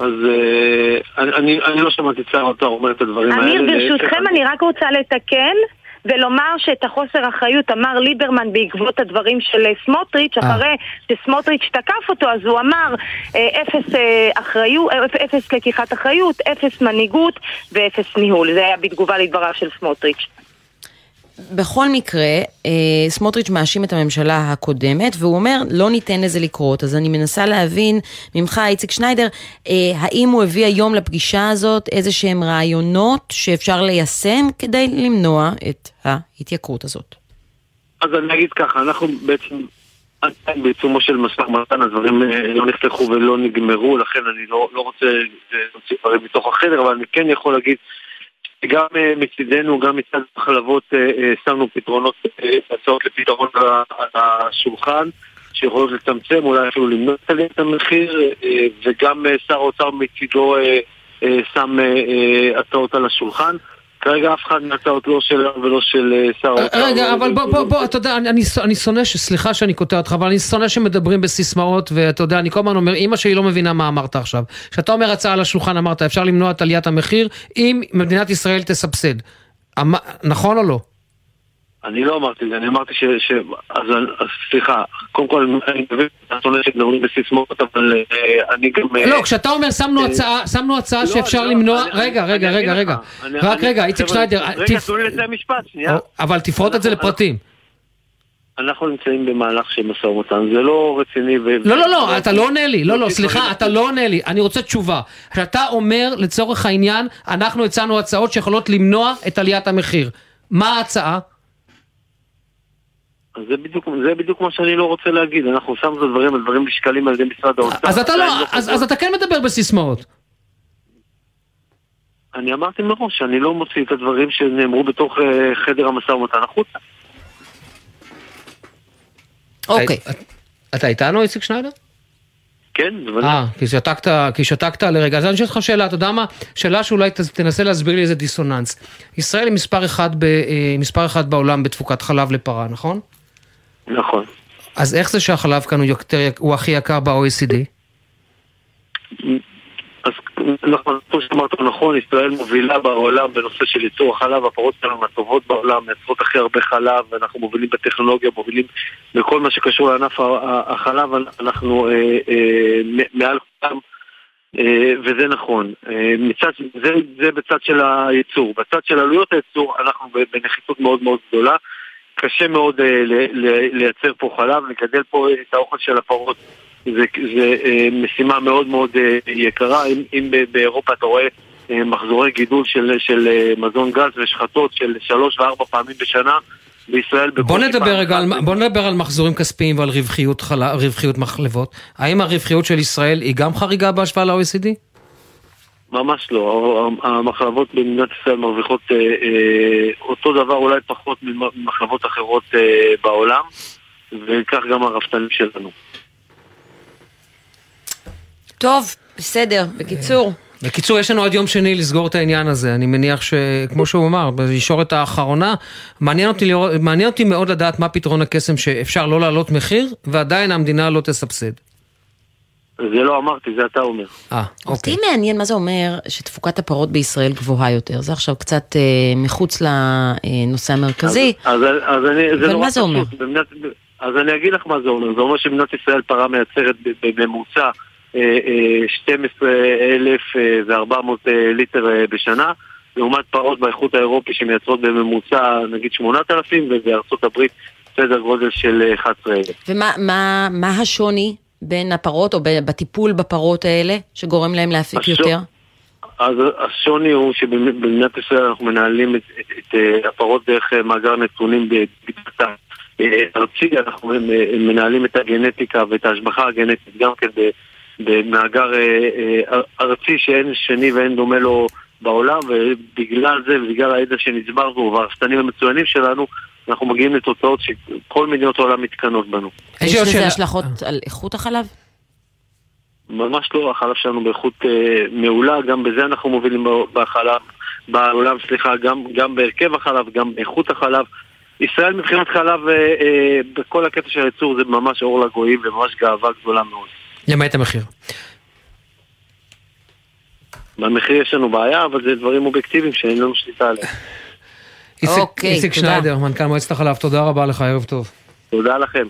[SPEAKER 18] אז אה, אני, אני, אני לא שמעתי את שר האוצר אומר את הדברים האלה.
[SPEAKER 17] אמיר, ברשותכם, אני רק רוצה לתקן ולומר שאת החוסר אחריות אמר ליברמן בעקבות הדברים של אה, סמוטריץ',
[SPEAKER 3] אה.
[SPEAKER 17] אחרי שסמוטריץ' תקף אותו, אז הוא אמר אפס אחריות, אפס לקיחת אחריות, אפס מנהיגות ואפס ניהול. זה היה בתגובה לדבריו של סמוטריץ'.
[SPEAKER 2] בכל מקרה, אה, סמוטריץ' מאשים את הממשלה הקודמת, והוא אומר, לא ניתן לזה לקרות. אז אני מנסה להבין ממך, איציק שניידר, אה, האם הוא הביא היום לפגישה הזאת איזה שהם רעיונות שאפשר ליישם כדי למנוע את ההתייקרות הזאת?
[SPEAKER 18] אז אני אגיד ככה, אנחנו בעצם בעיצומו של משא ומתן, הדברים אה, לא נפתחו ולא נגמרו, לכן אני לא, לא רוצה להוציא דברים מתוך החדר, אבל אני כן יכול להגיד שגם אה, מצידנו, גם מצד המחלבות, אה, אה, שמנו פתרונות, הצעות לפתרון על השולחן. שיכולות לצמצם, אולי אפילו למנוע את עליית המחיר, וגם שר האוצר מצידו שם הצעות על השולחן. כרגע אף אחד מההצעות לא שלנו ולא של אה, שר האוצר.
[SPEAKER 3] רגע, אבל בוא, בוא, בוא, אתה יודע, אני, שונא, סליחה שאני קוטע אותך, אבל אני שונא שמדברים בסיסמאות, ואתה יודע, אני כל הזמן אומר, אימא שלי לא מבינה מה אמרת עכשיו. כשאתה אומר הצעה על השולחן, אמרת, אפשר למנוע את עליית המחיר, אם מדינת ישראל תסבסד. אמ- נכון או לא?
[SPEAKER 18] אני לא אמרתי את זה, אני אמרתי ש... ש... אז, אז סליחה, קודם כל אני מבין שאתה שונא שמדברים בסיסמאות, אבל אה, אני גם... אה,
[SPEAKER 3] לא, כשאתה אומר שמנו
[SPEAKER 18] אה,
[SPEAKER 3] הצעה, שמנו הצעה
[SPEAKER 18] לא,
[SPEAKER 3] שאפשר
[SPEAKER 18] אני לא-
[SPEAKER 3] למנוע,
[SPEAKER 18] אני-
[SPEAKER 3] רגע,
[SPEAKER 18] אני-
[SPEAKER 3] רגע,
[SPEAKER 18] אני
[SPEAKER 3] רגע,
[SPEAKER 18] אגיד
[SPEAKER 3] רגע,
[SPEAKER 18] אני-
[SPEAKER 3] רק
[SPEAKER 18] אני-
[SPEAKER 3] רגע, איציק שניידר,
[SPEAKER 18] רגע, תנו לי לסיים משפט, שנייה.
[SPEAKER 3] אבל תפרוט את זה לפרטים.
[SPEAKER 18] אנחנו נמצאים במהלך של משא ומתן, זה לא רציני ו...
[SPEAKER 3] לא, לא, לא, אתה לא עונה לי, לא, לא,
[SPEAKER 18] דברים-
[SPEAKER 3] סליחה, אתה לא עונה לי, אני רוצה תשובה. כשאתה אומר, לצורך העניין, אנחנו הצענו הצעות שיכולות למנוע את עליית המחיר. מה ההצעה?
[SPEAKER 18] אז זה בדיוק, זה בדיוק מה שאני לא רוצה להגיד, אנחנו שמנו את הדברים, הדברים נשקלים על ידי משרד האוצר.
[SPEAKER 3] אז אתה לא,
[SPEAKER 18] עדיין
[SPEAKER 3] אז. אז אתה כן מדבר בסיסמאות.
[SPEAKER 18] אני אמרתי מראש שאני לא מוציא את הדברים שנאמרו בתוך אה, חדר המשא ומתן החוצה.
[SPEAKER 2] אוקיי.
[SPEAKER 3] אתה איתנו, איציק שניידר?
[SPEAKER 18] כן, בוודאי.
[SPEAKER 3] אה, כי שתקת, כי שתקת לרגע. אז אני שואל אותך שאלה, אתה יודע מה? שאלה שאולי תנסה להסביר לי איזה דיסוננס. ישראל היא מספר אחד, ב, אה, מספר אחד בעולם בתפוקת חלב לפרה, נכון?
[SPEAKER 18] נכון.
[SPEAKER 3] אז איך זה שהחלב כאן הוא, יותר, הוא הכי יקר ב-OECD?
[SPEAKER 18] אז נכון, כמו שאמרת נכון, ישראל מובילה בעולם בנושא של ייצור החלב, הפרות שלנו מהטובות בעולם, מייצרות הכי הרבה חלב, ואנחנו מובילים בטכנולוגיה, מובילים בכל מה שקשור לענף החלב, אנחנו אה, אה, מעל כולם, אה, וזה נכון. אה, מצד, זה, זה בצד של הייצור. בצד של עלויות הייצור, אנחנו בנחיתות מאוד מאוד גדולה. קשה מאוד אה, ל- ל- לייצר פה חלב, לגדל פה את האוכל של הפרות. זה, זה אה, משימה מאוד מאוד אה, יקרה. אם, אם באירופה אתה רואה אה, מחזורי גידול של, של מזון גז ושחטות של שלוש וארבע פעמים בשנה, בישראל
[SPEAKER 3] בוא נדבר רגע על. בוא נדבר על מחזורים כספיים ועל רווחיות, חל... רווחיות מחלבות. האם הרווחיות של ישראל היא גם חריגה בהשוואה ל-OECD?
[SPEAKER 18] ממש לא, המחלבות במדינת ישראל מרוויחות אה, אה, אותו דבר, אולי פחות ממחלבות אחרות אה, בעולם, וכך גם הרפתנים שלנו.
[SPEAKER 2] טוב, בסדר. בקיצור,
[SPEAKER 3] בקיצור, יש לנו עד יום שני לסגור את העניין הזה. אני מניח שכמו שהוא אמר, בישורת האחרונה, מעניין אותי, לראות, מעניין אותי מאוד לדעת מה פתרון הקסם שאפשר לא להעלות מחיר, ועדיין המדינה לא תסבסד.
[SPEAKER 18] זה לא אמרתי, זה אתה אומר.
[SPEAKER 3] אה,
[SPEAKER 2] אותי מעניין מה זה אומר שתפוקת הפרות בישראל גבוהה יותר. זה עכשיו קצת אה, מחוץ לנושא המרכזי.
[SPEAKER 18] אז, אז, אז אני, זה
[SPEAKER 2] אבל
[SPEAKER 18] נורא
[SPEAKER 2] מה זה אומר?
[SPEAKER 18] פשוט. במדינת, אז אני אגיד לך מה זה אומר. זה אומר שמדינת ישראל פרה מייצרת בממוצע אה, אה, 12,400 אה, ליטר אה, בשנה, לעומת פרות באיחוד האירופי שמייצרות בממוצע נגיד 8,000, ובארצות הברית סדר גודל של אה, 11,000.
[SPEAKER 2] ומה מה, מה השוני בין הפרות, או בטיפול בפרות האלה, שגורם להם להפיק
[SPEAKER 18] השו-
[SPEAKER 2] יותר?
[SPEAKER 18] אז השוני הוא שבמדינת ישראל אנחנו מנהלים את, את, את אה, הפרות דרך אה, מאגר נתונים בדיגיטל אה, ארצי, אנחנו מנהלים את הגנטיקה ואת ההשבחה הגנטית גם כן
[SPEAKER 19] במאגר ארצי שאין שני ואין דומה לו בעולם, ובגלל זה ובגלל הידע שנצבר בו והרפתנים המצוינים שלנו, אנחנו מגיעים לתוצאות שכל מדינות העולם מתקנות בנו.
[SPEAKER 2] יש לזה השלכות על איכות החלב?
[SPEAKER 19] ממש לא, החלב שלנו באיכות אה, מעולה, גם בזה אנחנו מובילים בחלב, בעולם, סליחה, גם, גם בהרכב החלב, גם באיכות החלב. ישראל מבחינת חלב, אה, אה, בכל הקטע של הייצור זה ממש אור לגויים וממש גאווה גדולה מאוד.
[SPEAKER 3] למעט המחיר.
[SPEAKER 19] במחיר יש לנו בעיה, אבל זה דברים אובייקטיביים שאין לנו שליטה עליהם.
[SPEAKER 2] אוקיי,
[SPEAKER 3] איציק
[SPEAKER 2] תודה.
[SPEAKER 3] שניידר, מנכ"ל מועצת החלב, תודה רבה לך, ערב טוב.
[SPEAKER 19] תודה לכם.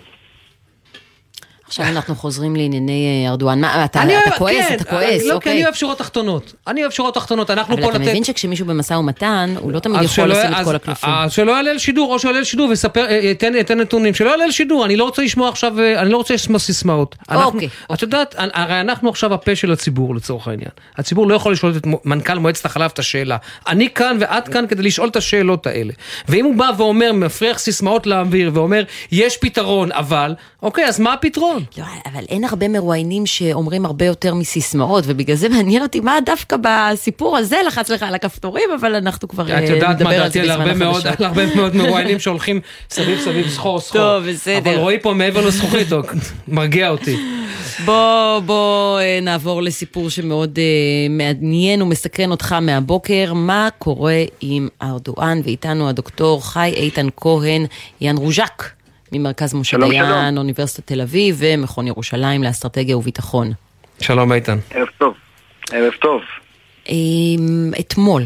[SPEAKER 2] עכשיו אנחנו חוזרים לענייני אה, ארדואן. מה, אתה אתה
[SPEAKER 3] אוהב-
[SPEAKER 2] כועס,
[SPEAKER 3] כן,
[SPEAKER 2] אתה כועס,
[SPEAKER 3] לא, כי
[SPEAKER 2] אוקיי.
[SPEAKER 3] אני אוהב שורות תחתונות. אני אוהב שורות תחתונות, אנחנו
[SPEAKER 2] אבל
[SPEAKER 3] פה
[SPEAKER 2] אתה
[SPEAKER 3] לתת...
[SPEAKER 2] מבין שכשמישהו במשא ומתן, הוא לא תמיד יכול
[SPEAKER 3] שלא-
[SPEAKER 2] לשים את כל הקלפים.
[SPEAKER 3] אז שלא יעלה לשידור, או שיעלה לשידור ויספר, אה, ייתן ייתן נתונים, שלא יעלה לשידור, אני לא רוצה לשמוע עכשיו, אה, אני לא רוצה לשמוע סיסמאות.
[SPEAKER 2] אוקיי,
[SPEAKER 3] את יודעת, הרי אנחנו עכשיו הפה של הציבור לצורך העניין. הציבור לא יכול לשאול את מנכ"ל מועצת החלב את השאלה. אני כאן ואת כאן כדי לשאול את השאלות האלה. ואם הוא בא ואומר, מפריח סיסמאות לאוויר, ואומר, יש פתרון, אבל, אוקיי, אז מה הפתרון?
[SPEAKER 2] לא, אבל אין הרבה מרואיינים שאומרים הרבה יותר מסיסמאות, ובגלל זה מעניין אותי מה דווקא בסיפור הזה לחץ לך על הכפתורים, אבל אנחנו כבר
[SPEAKER 3] את
[SPEAKER 2] אה,
[SPEAKER 3] יודעת מה
[SPEAKER 2] נדבר על
[SPEAKER 3] דעתי
[SPEAKER 2] זה
[SPEAKER 3] על
[SPEAKER 2] בזמן
[SPEAKER 3] הרבה מאוד,
[SPEAKER 2] החדשות. <laughs>
[SPEAKER 3] על הרבה מאוד מרואיינים שהולכים סביב סביב סחור <laughs> סחור.
[SPEAKER 2] טוב, בסדר.
[SPEAKER 3] אבל רועי פה מעבר לזכוכית, מרגיע אותי. <laughs>
[SPEAKER 2] בוא, בוא אה, נעבור לסיפור שמאוד אה, מעניין ומסקרן אותך מהבוקר. מה קורה עם ארדואן? ואיתנו הדוקטור חי איתן כהן, יאן רוז'ק, ממרכז משה
[SPEAKER 20] שלום,
[SPEAKER 2] דיין,
[SPEAKER 20] שלום.
[SPEAKER 2] אוניברסיטת תל אביב ומכון ירושלים לאסטרטגיה וביטחון.
[SPEAKER 3] שלום איתן.
[SPEAKER 20] ערב טוב. ערב טוב.
[SPEAKER 2] אמ, אתמול,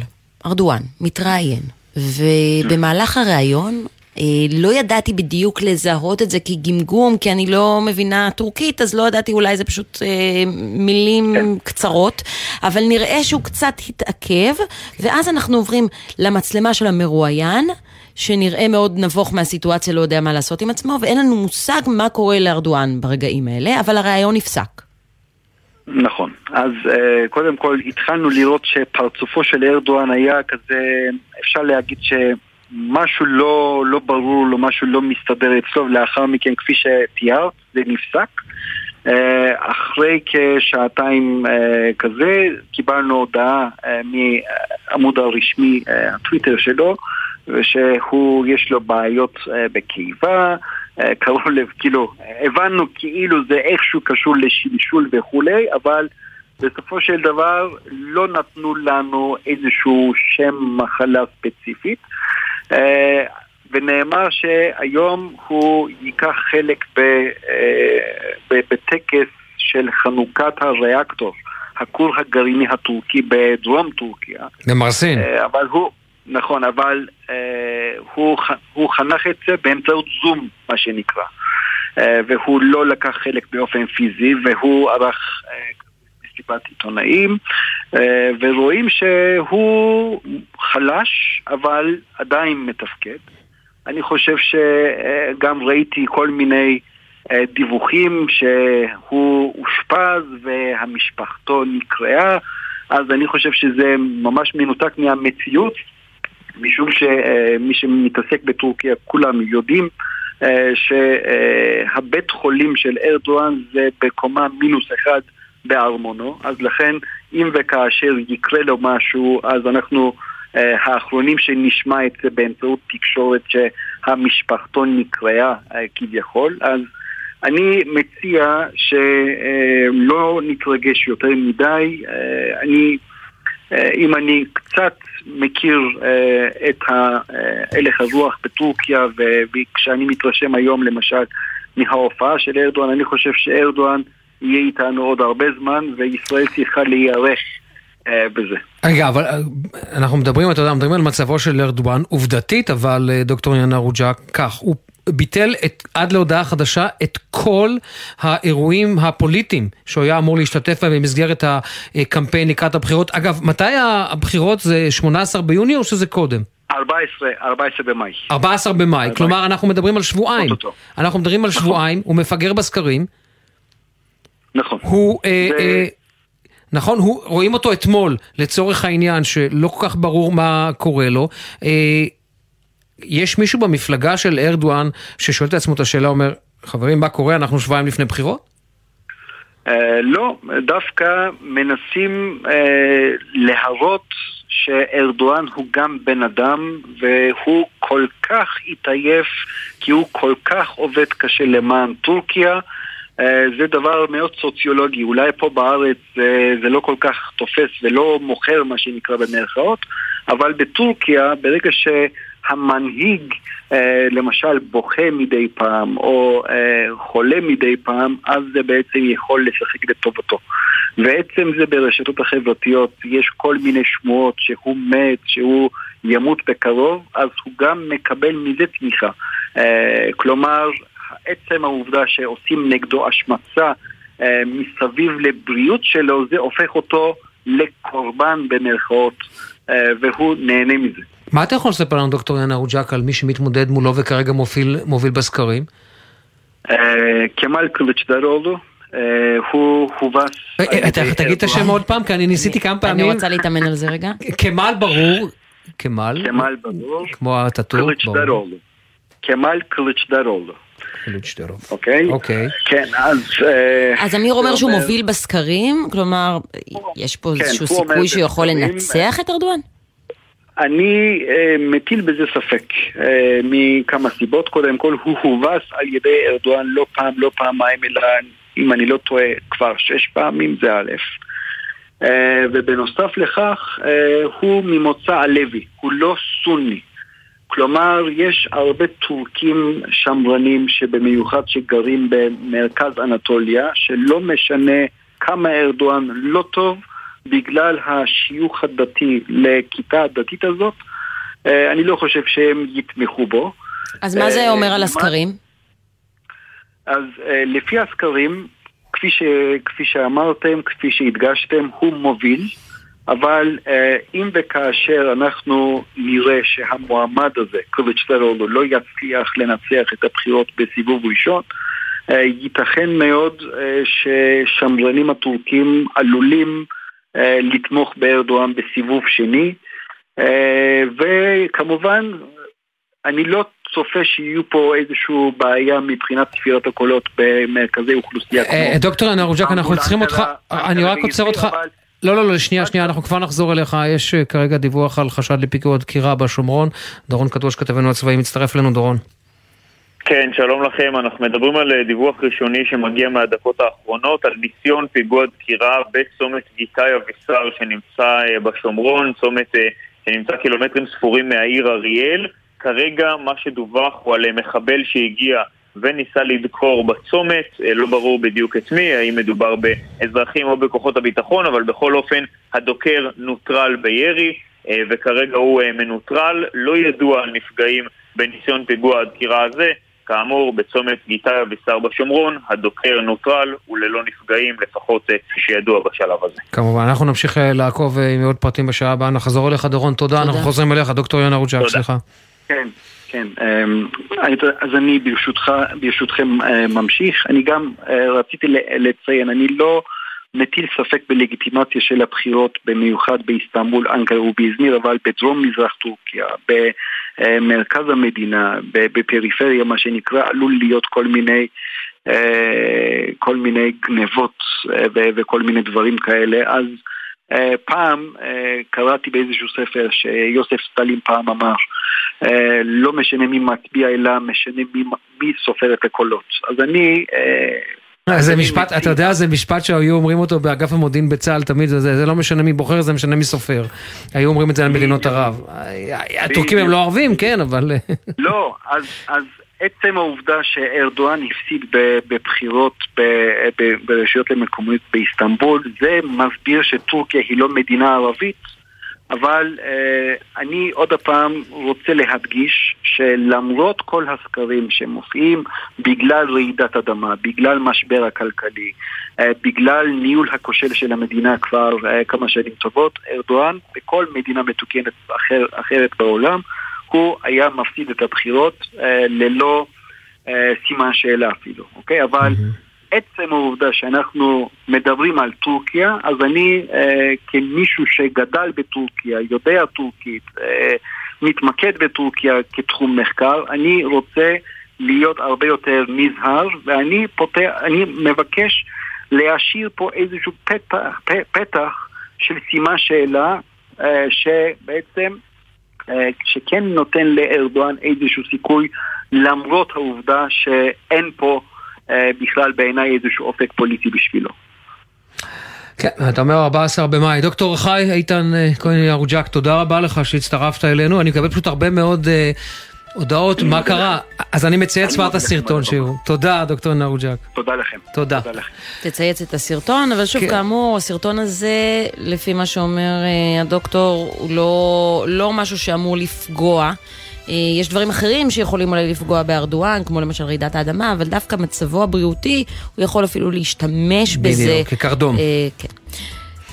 [SPEAKER 2] ארדואן מתראיין, ובמהלך הראיון אה, לא ידעתי בדיוק לזהות את זה כגמגום, כי אני לא מבינה טורקית, אז לא ידעתי, אולי זה פשוט אה, מילים קצרות, אבל נראה שהוא קצת התעכב, ואז אנחנו עוברים למצלמה של המרואיין. שנראה מאוד נבוך מהסיטואציה, לא יודע מה לעשות עם עצמו, ואין לנו מושג מה קורה לארדואן ברגעים האלה, אבל הראיון נפסק.
[SPEAKER 20] נכון. אז uh, קודם כל התחלנו לראות שפרצופו של ארדואן היה כזה, אפשר להגיד שמשהו לא, לא ברור לו, משהו לא מסתדר אצלו, לאחר מכן, כפי שתיארת, זה נפסק. Uh, אחרי כשעתיים uh, כזה, קיבלנו הודעה uh, מהעמוד הרשמי, הטוויטר שלו, ושהוא, יש לו בעיות uh, בקיבה, אה, <laughs> קראו לב, כאילו, הבנו כאילו זה איכשהו קשור לשלשול וכולי, אבל בסופו של דבר לא נתנו לנו איזשהו שם מחלה ספציפית. אה, ונאמר שהיום הוא ייקח חלק ב, אה, ב, בטקס של חנוכת הריאקטור, הכור הגרעיני הטורקי בדרום טורקיה.
[SPEAKER 3] במרסין.
[SPEAKER 20] אה, אבל הוא, נכון, אבל אה, הוא, הוא חנך את זה באמצעות זום, מה שנקרא. אה, והוא לא לקח חלק באופן פיזי, והוא ערך אה, מסיבת עיתונאים, אה, ורואים שהוא חלש, אבל עדיין מתפקד. אני חושב שגם ראיתי כל מיני אה, דיווחים שהוא אושפז והמשפחתו נקרעה, אז אני חושב שזה ממש מנותק מהמציאות, משום שמי שמתעסק בטורקיה כולם יודעים אה, שהבית חולים של ארדואן זה בקומה מינוס אחד בארמונו, אז לכן אם וכאשר יקרה לו משהו, אז אנחנו אה, האחרונים שנשמע את זה באמצעות תקשורת שהמשפחתון נקרעה אה, כביכול, אז אני מציע שלא נתרגש יותר מדי, אני, אם אני קצת מכיר אה, את אה, הלך הרוח בטורקיה וכשאני מתרשם היום למשל מההופעה של ארדואן, אני חושב שארדואן יהיה איתנו עוד הרבה זמן וישראל צריכה להיערך אה, בזה.
[SPEAKER 3] רגע, אבל אה, אנחנו מדברים, אתה יודע, מדברים על מצבו של ארדואן, עובדתית, אבל דוקטור יאנה רוג'ק, כך, הוא ביטל את, עד להודעה חדשה את כל האירועים הפוליטיים שהוא היה אמור להשתתף בהם במסגרת הקמפיין לקראת הבחירות. אגב, מתי הבחירות? זה 18 ביוני או שזה קודם?
[SPEAKER 20] 14, 14 במאי.
[SPEAKER 3] 14 במאי, כלומר אנחנו מדברים על שבועיים.
[SPEAKER 20] אוטוטו.
[SPEAKER 3] אנחנו מדברים על שבועיים, הוא מפגר בסקרים.
[SPEAKER 20] נכון.
[SPEAKER 3] הוא, אה, אה, נכון, הוא, רואים אותו אתמול, לצורך העניין, שלא כל כך ברור מה קורה לו. אה, יש מישהו במפלגה של ארדואן ששואל את עצמו את השאלה, אומר, חברים, מה קורה? אנחנו שבועיים לפני בחירות?
[SPEAKER 20] אה, לא, דווקא מנסים אה, להראות שארדואן הוא גם בן אדם והוא כל כך התעייף כי הוא כל כך עובד קשה למען טורקיה אה, זה דבר מאוד סוציולוגי, אולי פה בארץ זה, זה לא כל כך תופס ולא מוכר מה שנקרא במרכאות, אבל בטורקיה ברגע שהמנהיג אה, למשל בוכה מדי פעם או אה, חולה מדי פעם, אז זה בעצם יכול לשחק לטובתו. ועצם זה ברשתות החברתיות, יש כל מיני שמועות שהוא מת, שהוא ימות בקרוב, אז הוא גם מקבל מזה תמיכה. כלומר, עצם העובדה שעושים נגדו השמצה אה, מסביב לבריאות שלו, זה הופך אותו לקורבן במרכאות, אה, והוא נהנה מזה.
[SPEAKER 3] מה אתה יכול לספר לנו, דוקטור יאנה רוג'ק, על מי שמתמודד מולו וכרגע מוביל, מוביל בסקרים?
[SPEAKER 20] אה, כמאל קליצ'דרולו. אה, הוא הובס...
[SPEAKER 3] אה, תגיד את השם עוד פעם, כי אני ניסיתי כמה פעמים.
[SPEAKER 2] אני רוצה להתאמן על זה רגע.
[SPEAKER 3] כמאל ברור. כמאל?
[SPEAKER 20] כמאל ברור.
[SPEAKER 3] כמו הטאטור?
[SPEAKER 20] קליצ'דרולו. כמאל קליצ'דרולו.
[SPEAKER 3] קליצ'דרוב.
[SPEAKER 20] אוקיי?
[SPEAKER 3] אוקיי.
[SPEAKER 20] כן, אז...
[SPEAKER 2] אז אמיר אומר שהוא מוביל בסקרים? כלומר, יש פה
[SPEAKER 20] כן,
[SPEAKER 2] איזשהו סיכוי שהוא יכול לנצח את ארדואן?
[SPEAKER 20] אני אה, מטיל בזה ספק אה, מכמה סיבות. קודם כל, הוא הובס על ידי ארדואן לא פעם, לא פעמיים, אלא אם אני לא טועה, כבר שש פעמים, זה א'. אה, ובנוסף לכך, אה, הוא ממוצא הלוי, הוא לא סוני. כלומר, יש הרבה טורקים שמרנים שבמיוחד שגרים במרכז אנטוליה, שלא משנה כמה ארדואן לא טוב, בגלל השיוך הדתי לכיתה הדתית הזאת, אה, אני לא חושב שהם יתמכו בו.
[SPEAKER 2] אז מה זה
[SPEAKER 20] אה,
[SPEAKER 2] אומר על הסקרים?
[SPEAKER 20] אז אה, לפי הסקרים, כפי, ש, כפי שאמרתם, כפי שהדגשתם, הוא מוביל, אבל אם וכאשר אנחנו נראה שהמועמד הזה, קוביצ'טרולו, לא יצליח לנצח את הבחירות בסיבוב ראשון, ייתכן מאוד ששמרנים הטורקים עלולים לתמוך בארדואן בסיבוב שני, אה, וכמובן, אני לא צופה שיהיו פה איזושהי בעיה מבחינת ספירת הקולות במרכזי אוכלוסייה כמו...
[SPEAKER 3] אה, דוקטור יאנה רוג'ק, אנחנו צריכים אותך, אני רק עוצר אותך. לא, לא, לא, שנייה, שנייה, אנחנו כבר נחזור אליך. יש אה, כרגע דיווח על חשד לפיגוע דקירה בשומרון. דורון קדוש, כתבנו הצבאי, מצטרף אלינו, דורון.
[SPEAKER 21] כן, שלום לכם. אנחנו מדברים על אה, דיווח ראשוני שמגיע מהדקות האחרונות על ניסיון פיגוע דקירה בצומת גיתאי אבישר שנמצא אה, בשומרון, צומת אה, שנמצא קילומטרים ספורים מהעיר אריאל. כרגע מה שדווח הוא על מחבל שהגיע וניסה לדקור בצומת, לא ברור בדיוק את מי, האם מדובר באזרחים או בכוחות הביטחון, אבל בכל אופן הדוקר נוטרל בירי, וכרגע הוא מנוטרל. לא ידוע על נפגעים בניסיון פיגוע הדקירה הזה. כאמור, בצומת גיתאי אבישר בשומרון, הדוקר נוטרל וללא נפגעים, לפחות אה, כפי שידוע בשלב הזה.
[SPEAKER 3] כמובן, אנחנו נמשיך אה, לעקוב אה, עם עוד פרטים בשעה הבאה. נחזור אליך, דורון, תודה. אנחנו חוזרים אליך, דוקטור יונה רוג'ק,
[SPEAKER 21] תודה.
[SPEAKER 3] סליחה.
[SPEAKER 20] כן, כן. אמ, אז אני ברשותך, ברשותכם ממשיך. אני גם רציתי ל- לציין, אני לא מטיל ספק בלגיטימציה של הבחירות, במיוחד באיסטנבול, אנקרה ובאזמיר, אבל בדרום מזרח טורקיה, במרכז המדינה, ב- בפריפריה, מה שנקרא, עלול להיות כל מיני... אה, כל מיני גנבות אה, וכל מיני דברים כאלה, אז אה, פעם אה, קראתי באיזשהו ספר שיוסף סטלין פעם אמר אה, לא משנה מי מצביע אלא משנה מי, מי סופר את הקולות. אז אני... אה,
[SPEAKER 3] זה משפט, אתה יודע, זה משפט שהיו אומרים אותו באגף המודיעין בצה"ל תמיד, זה, לא משנה מי בוחר, זה משנה מי סופר. היו אומרים את זה על מדינות ערב. הטורקים הם לא ערבים, כן, אבל...
[SPEAKER 20] לא, אז, עצם העובדה שארדואן הפסיד בבחירות ברשויות המקומיות באיסטנבול, זה מסביר שטורקיה היא לא מדינה ערבית, אבל אה, אני עוד פעם רוצה להדגיש שלמרות כל הסקרים שמופיעים בגלל רעידת אדמה, בגלל משבר הכלכלי, אה, בגלל ניהול הכושל של המדינה כבר אה, כמה שנים טובות, ארדואן בכל מדינה מתוקנת אחר, אחרת בעולם הוא היה מפסיד את הבחירות אה, ללא אה, סימן שאלה אפילו, אוקיי? אבל עצם העובדה שאנחנו מדברים על טורקיה, אז אני אה, כמישהו שגדל בטורקיה, יודע טורקית, אה, מתמקד בטורקיה כתחום מחקר, אני רוצה להיות הרבה יותר נזהר, ואני פותח, אני מבקש להשאיר פה איזשהו פתח, פתח של סימן שאלה אה, שבעצם, אה, שכן נותן לארדואן איזשהו סיכוי למרות העובדה שאין פה בכלל בעיניי איזשהו אופק פוליטי בשבילו.
[SPEAKER 3] כן, אתה אומר 14 במאי. דוקטור חי איתן כהן ירוג'ק, תודה רבה לך שהצטרפת אלינו. אני מקבל פשוט הרבה מאוד הודעות, מה קרה? אז אני מצייץ כבר את הסרטון שהוא. תודה, דוקטור נרוג'ק.
[SPEAKER 20] תודה לכם.
[SPEAKER 3] תודה.
[SPEAKER 2] תצייץ את הסרטון, אבל שוב, כן. כאמור, הסרטון הזה, לפי מה שאומר אה, הדוקטור, הוא לא, לא משהו שאמור לפגוע. אה, יש דברים אחרים שיכולים אולי לפגוע בארדואן, כמו למשל רעידת האדמה, אבל דווקא מצבו הבריאותי, הוא יכול אפילו להשתמש בזה.
[SPEAKER 3] בדיוק, כקרדום. אה,
[SPEAKER 2] כן.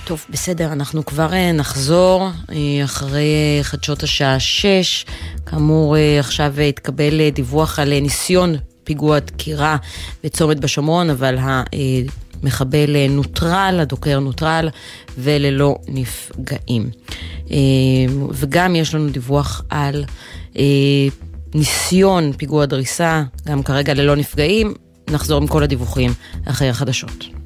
[SPEAKER 2] טוב, בסדר, אנחנו כבר אה, נחזור אה, אחרי חדשות השעה 6. כאמור, עכשיו התקבל דיווח על ניסיון פיגוע דקירה בצומת בשומרון, אבל המחבל נוטרל, הדוקר נוטרל, וללא נפגעים. וגם יש לנו דיווח על ניסיון פיגוע דריסה, גם כרגע ללא נפגעים. נחזור עם כל הדיווחים אחרי החדשות.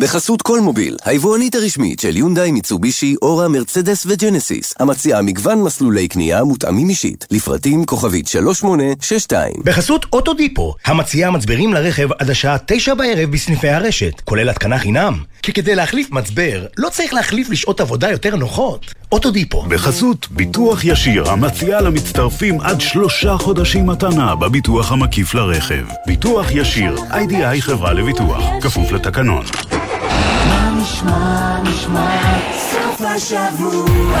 [SPEAKER 22] בחסות כל מוביל, היבואנית הרשמית של יונדאי, מיצובישי, אורה, מרצדס וג'נסיס, המציעה מגוון מסלולי קנייה מותאמים אישית, לפרטים כוכבית 3862.
[SPEAKER 23] בחסות אוטודיפו, המציעה מצברים לרכב עד השעה 9 בערב בסניפי הרשת, כולל התקנה חינם. כי כדי להחליף מצבר, לא צריך להחליף לשעות עבודה יותר נוחות. אוטודיפו.
[SPEAKER 4] בחסות ביטוח ישיר, המציעה למצטרפים עד שלושה חודשים מתנה בביטוח המקיף לרכב. ביטוח ישיר, איי-די-איי חברה לביטוח, כפוף לתקנון. נשמע, נשמע, סוף השבוע,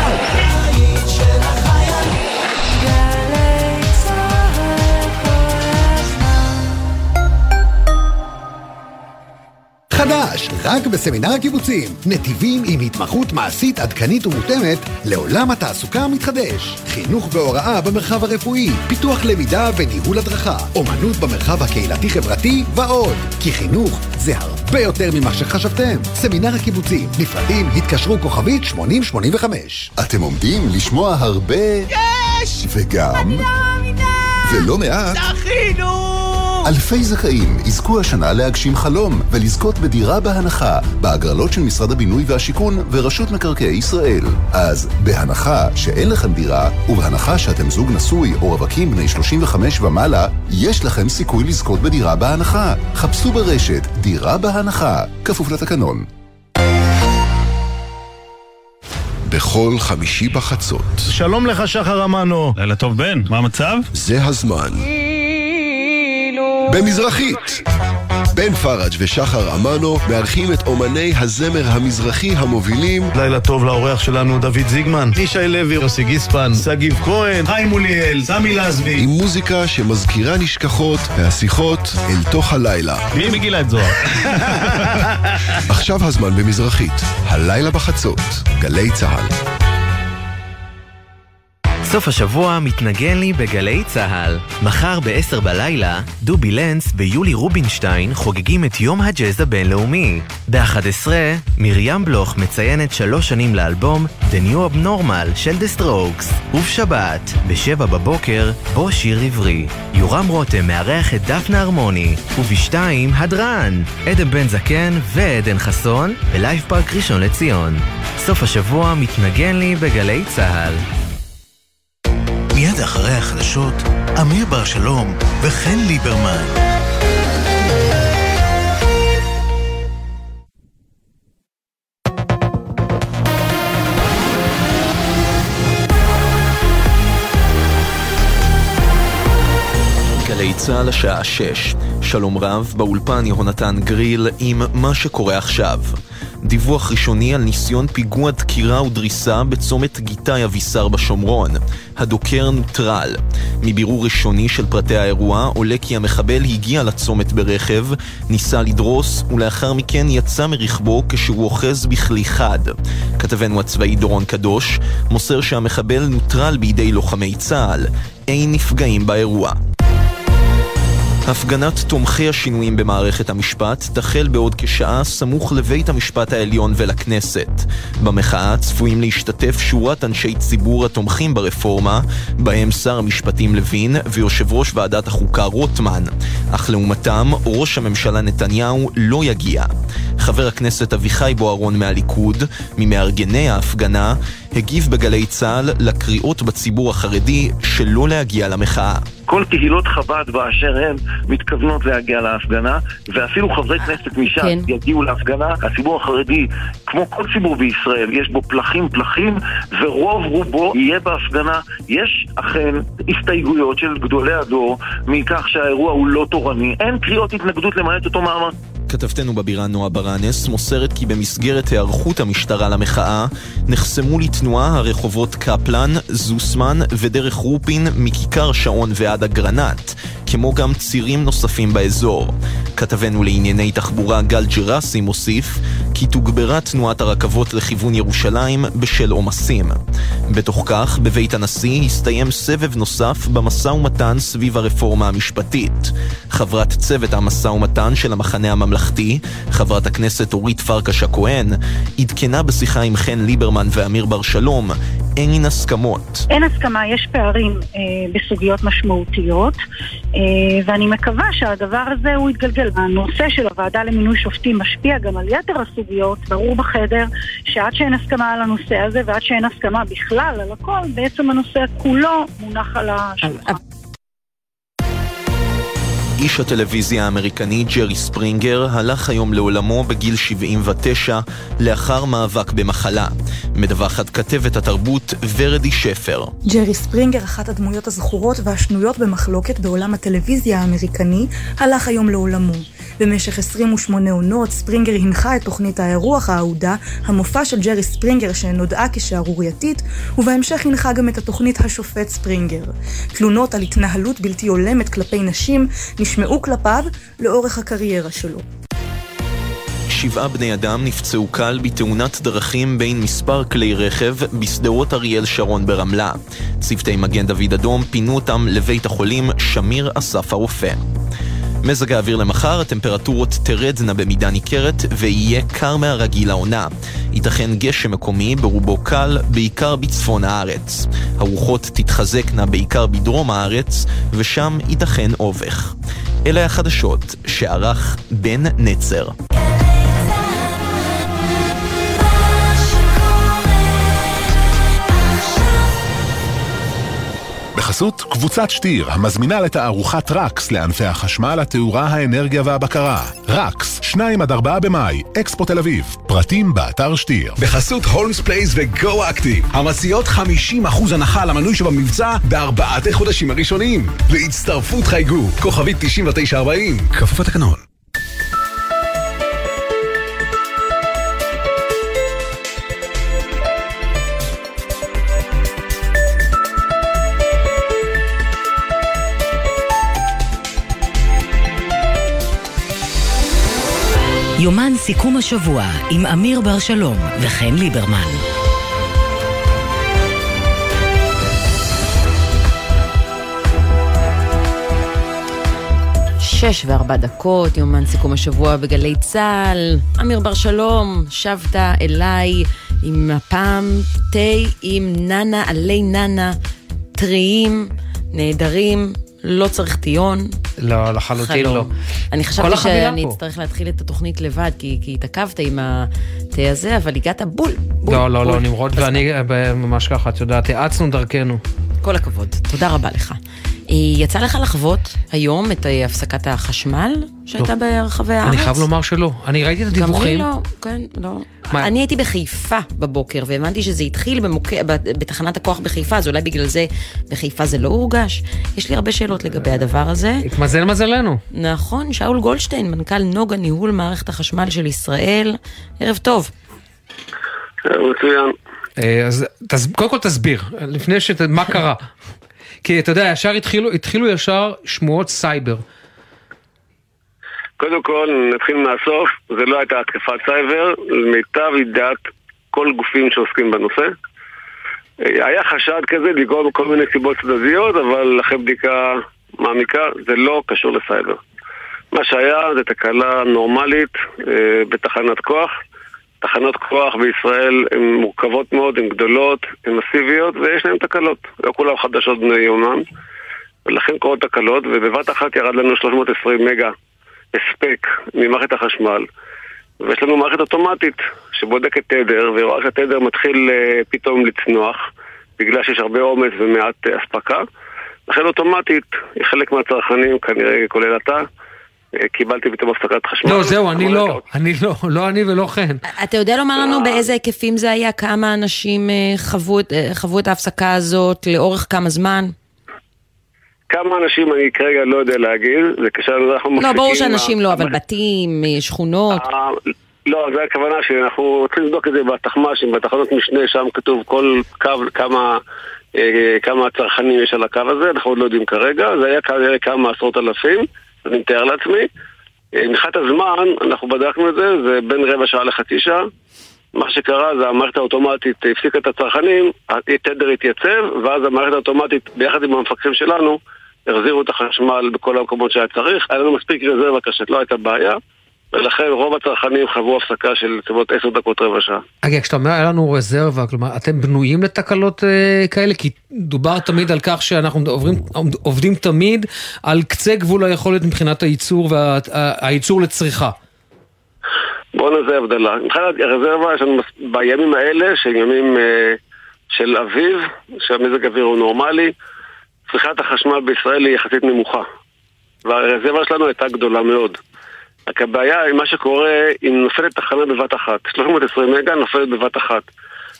[SPEAKER 24] חדש, רק בסמינר הקיבוצים. נתיבים עם התמחות מעשית עדכנית ומותאמת לעולם התעסוקה המתחדש. חינוך והוראה במרחב הרפואי, פיתוח למידה וניהול הדרכה, אומנות במרחב הקהילתי-חברתי ועוד. כי חינוך זה הרבה יותר ממה שחשבתם. סמינר הקיבוצים, נפרדים, התקשרו כוכבית 8085.
[SPEAKER 10] אתם עומדים לשמוע הרבה...
[SPEAKER 24] יש!
[SPEAKER 10] וגם... אני
[SPEAKER 24] לא מאמינה!
[SPEAKER 10] ולא מעט...
[SPEAKER 24] זכינו!
[SPEAKER 10] אלפי זכאים יזכו השנה להגשים חלום ולזכות בדירה בהנחה בהגרלות של משרד הבינוי והשיכון ורשות מקרקעי ישראל. אז בהנחה שאין לכם דירה, ובהנחה שאתם זוג נשוי או רווקים בני 35 ומעלה, יש לכם סיכוי לזכות בדירה בהנחה. חפשו ברשת דירה בהנחה, כפוף לתקנון. בכל חמישי בחצות.
[SPEAKER 25] שלום לך, שחר אמנו. לילה טוב, בן. מה המצב?
[SPEAKER 10] זה הזמן. במזרחית. בן פראג' ושחר אמנו מארחים את אומני הזמר המזרחי המובילים.
[SPEAKER 25] לילה טוב לאורח שלנו דוד זיגמן, ישי לוי, יוסי גיספן, שגיב כהן, חיים מוליאל, סמי לזבי.
[SPEAKER 10] עם מוזיקה שמזכירה נשכחות והשיחות אל תוך הלילה.
[SPEAKER 25] מי מגילה את זוהר? <laughs>
[SPEAKER 10] עכשיו הזמן במזרחית, הלילה בחצות, גלי צה"ל
[SPEAKER 26] סוף השבוע מתנגן לי בגלי צה"ל. מחר ב-10 בלילה, דובי לנס ויולי רובינשטיין חוגגים את יום הג'אז הבינלאומי. ב-11, מרים בלוך מציינת שלוש שנים לאלבום The New Abnormal של The Strokes. ובשבת, ב-7 בבוקר, בוא שיר עברי. יורם רותם מארח את דפנה הרמוני. וב-2, הדרן, עדן בן זקן ועדן חסון, בלייב פארק ראשון לציון. סוף השבוע מתנגן לי בגלי צה"ל.
[SPEAKER 27] מיד אחרי החדשות, אמיר בר שלום וחן ליברמן.
[SPEAKER 28] צה"ל השעה 6, שלום רב, באולפן יהונתן גריל עם מה שקורה עכשיו. דיווח ראשוני על ניסיון פיגוע דקירה ודריסה בצומת גיתאי אבישר בשומרון. הדוקר נוטרל. מבירור ראשוני של פרטי האירוע עולה כי המחבל הגיע לצומת ברכב, ניסה לדרוס ולאחר מכן יצא מרכבו כשהוא אוחז בכלי חד. כתבנו הצבאי דורון קדוש מוסר שהמחבל נוטרל בידי לוחמי צה"ל. אין נפגעים באירוע. הפגנת תומכי השינויים במערכת המשפט תחל בעוד כשעה סמוך לבית המשפט העליון ולכנסת. במחאה צפויים להשתתף שורת אנשי ציבור התומכים ברפורמה, בהם שר המשפטים לוין ויושב ראש ועדת החוקה רוטמן. אך לעומתם, ראש הממשלה נתניהו לא יגיע. חבר הכנסת אביחי בוארון מהליכוד, ממארגני ההפגנה, הגיב בגלי צה"ל לקריאות בציבור החרדי שלא להגיע למחאה.
[SPEAKER 7] כל קהילות חב"ד באשר הן מתכוונות להגיע להפגנה ואפילו חברי כנסת מש"ס
[SPEAKER 2] כן.
[SPEAKER 7] יגיעו להפגנה. הציבור החרדי, כמו כל ציבור בישראל, יש בו פלחים פלחים ורוב רובו יהיה בהפגנה. יש אכן הסתייגויות של גדולי הדור מכך שהאירוע הוא לא תורני. אין קריאות התנגדות למעט אותו מאמר.
[SPEAKER 28] כתבתנו בבירה נועה ברנס מוסרת כי במסגרת היערכות המשטרה למחאה נחסמו לתנועה הרחובות קפלן, זוסמן ודרך רופין מכיכר שעון ועד אגרנט, כמו גם צירים נוספים באזור. כתבנו לענייני תחבורה גל ג'רסי מוסיף כי תוגברה תנועת הרכבות לכיוון ירושלים בשל עומסים. בתוך כך, בבית הנשיא הסתיים סבב נוסף במשא ומתן סביב הרפורמה המשפטית. חברת צוות המשא ומתן של המחנה הממלכתי, חברת הכנסת אורית פרקש הכהן, עדכנה בשיחה עם חן ליברמן ואמיר בר שלום, אין הסכמות.
[SPEAKER 8] אין הסכמה, יש פערים אה, בסוגיות משמעותיות, אה, ואני מקווה שהדבר הזה הוא יתגלגל. הנושא של הוועדה למינוי שופטים משפיע גם על יתר הסוגיות, ברור בחדר, שעד שאין הסכמה על הנושא הזה ועד שאין הסכמה בכלל על הכל, בעצם הנושא כולו מונח על השולחן.
[SPEAKER 28] איש הטלוויזיה האמריקני ג'רי ספרינגר הלך היום לעולמו בגיל 79 לאחר מאבק במחלה. מדווחת כתבת התרבות ורדי שפר.
[SPEAKER 29] ג'רי ספרינגר, אחת הדמויות הזכורות והשנויות במחלוקת בעולם הטלוויזיה האמריקני, הלך היום לעולמו. במשך 28 עונות, ספרינגר הנחה את תוכנית האירוח האהודה, המופע של ג'רי ספרינגר שנודעה כשערורייתית, ובהמשך הנחה גם את התוכנית השופט ספרינגר. תלונות על התנהלות בלתי הולמת כלפי נשים נשמעו כלפיו לאורך הקריירה שלו.
[SPEAKER 28] שבעה בני אדם נפצעו קל בתאונת דרכים בין מספר כלי רכב בשדרות אריאל שרון ברמלה. צוותי מגן דוד אדום פינו אותם לבית החולים שמיר אסף הרופא. מזג האוויר למחר, הטמפרטורות תרדנה במידה ניכרת ויהיה קר מהרגיל לעונה. ייתכן גשם מקומי, ברובו קל, בעיקר בצפון הארץ. הרוחות תתחזקנה בעיקר בדרום הארץ, ושם ייתכן אובך. אלה החדשות שערך בן נצר.
[SPEAKER 4] בחסות קבוצת שטיר, המזמינה לתערוכת רקס לענפי החשמל, התאורה, האנרגיה והבקרה. רקס, 2 עד 4 במאי, אקספו תל אביב. פרטים באתר שטיר.
[SPEAKER 30] בחסות הולמס פלייס וגו אקטיב, המציעות 50% הנחה על המנוי שבמבצע בארבעת החודשים הראשונים. להצטרפות חייגו, כוכבית 9940, כפוף לתקנון.
[SPEAKER 1] יומן סיכום השבוע עם אמיר בר שלום וחן ליברמן.
[SPEAKER 2] שש וארבע דקות, יומן סיכום השבוע בגלי צה"ל. אמיר בר שלום, שבת אליי עם הפעם תה עם ננה עלי ננה, טריים, נהדרים, לא צריך טיון.
[SPEAKER 3] לא, לחלוטין
[SPEAKER 2] חלום.
[SPEAKER 3] לא.
[SPEAKER 2] אני חשבתי שאני
[SPEAKER 3] פה.
[SPEAKER 2] אצטרך להתחיל את התוכנית לבד, כי, כי התעכבת עם התה הזה, אבל הגעת בול. בול
[SPEAKER 3] לא, לא,
[SPEAKER 2] בול.
[SPEAKER 3] לא, נמרוד ואני אה, ממש ככה, את יודעת, האצנו דרכנו.
[SPEAKER 2] כל הכבוד, תודה רבה לך. אה, יצא לך לחוות היום את אה, הפסקת החשמל שהייתה ברחבי הארץ?
[SPEAKER 3] אני חייב לומר שלא. אני ראיתי את
[SPEAKER 2] גם אני
[SPEAKER 3] הדיווחים.
[SPEAKER 2] לא, כן, לא.
[SPEAKER 3] מה?
[SPEAKER 2] אני הייתי בחיפה בבוקר, והבנתי שזה התחיל במוק... בתחנת הכוח בחיפה, אז אולי בגלל זה בחיפה זה לא הורגש. יש לי הרבה שאלות לגבי הדבר הזה.
[SPEAKER 3] התמזל מזלנו.
[SPEAKER 2] נכון, שאול גולדשטיין, מנכ"ל נוגה ניהול מערכת החשמל של ישראל. ערב טוב.
[SPEAKER 31] מצוין.
[SPEAKER 3] אה, אז תס- קודם כל תסביר, לפני שת... מה קרה. כי אתה יודע, ישר התחילו, התחילו ישר שמועות סייבר.
[SPEAKER 31] קודם כל, נתחיל מהסוף, זה לא הייתה התקפת סייבר, למיטב ידיעת כל גופים שעוסקים בנושא. היה חשד כזה לגרום כל מיני סיבות צדדיות, אבל אחרי בדיקה מעמיקה, זה לא קשור לסייבר. מה שהיה זה תקלה נורמלית אה, בתחנת כוח. תחנות כוח בישראל הן מורכבות מאוד, הן גדולות, הן מסיביות, ויש להן תקלות. לא כולן חדשות בני יומם, ולכן קורות תקלות, ובבת אחת ירד לנו 320 מגה הספק ממערכת החשמל. ויש לנו מערכת אוטומטית שבודקת תדר, ורואה שהתדר מתחיל אה, פתאום לצנוח, בגלל שיש הרבה עומס ומעט אה, אספקה. לכן אוטומטית, חלק מהצרכנים, כנראה כולל אתה, קיבלתי פתאום הפסקת חשמל.
[SPEAKER 3] לא, זהו, אני לא, אני לא, לא אני ולא חן.
[SPEAKER 2] אתה יודע לומר לנו באיזה היקפים זה היה? כמה אנשים אה, חוו את, אה, חוו את ההפסקה הזאת? לאורך כמה זמן?
[SPEAKER 31] כמה אנשים אני כרגע לא יודע להגיד, זה כשאנחנו מפסיקים...
[SPEAKER 2] לא, ברור שאנשים לא, אבל בתים, אה, שכונות.
[SPEAKER 31] לא, זו הכוונה שלי, אנחנו רוצים לבדוק את זה בתחמ"שים, בתחנות משנה, שם כתוב כל קו, כמה, כמה צרכנים יש על הקו הזה, אנחנו עוד לא יודעים כרגע, זה היה כנראה כמה עשרות אלפים, אני מתאר לעצמי. אה, מבחינת הזמן, אנחנו בדקנו את זה, זה בין רבע שעה לחצי שעה. מה שקרה זה המערכת האוטומטית הפסיקה את הצרכנים, התדר התייצב, ואז המערכת האוטומטית, ביחד עם המפקחים שלנו, החזירו את החשמל בכל המקומות שהיה צריך. היה לנו מספיק רזרבה קשת, לא הייתה בעיה. ולכן רוב הצרכנים חוו הפסקה של בסביבות עשר דקות רבע שעה.
[SPEAKER 3] אגב, כשאתה אומר היה לנו רזרבה, כלומר, אתם בנויים לתקלות אה, כאלה? כי דובר תמיד על כך שאנחנו עוברים, עובדים תמיד על קצה גבול היכולת מבחינת הייצור והייצור לצריכה.
[SPEAKER 31] בואו נעשה הבדלה. מבחינת הרזרבה יש לנו בימים האלה, שהם ימים אה, של אביב, שהמזג האוויר הוא נורמלי, צריכת החשמל בישראל היא יחסית נמוכה. והרזרבה שלנו הייתה גדולה מאוד. רק הבעיה היא מה שקורה אם נופלת תחנה בבת אחת. 320 מגה נופלת בבת אחת.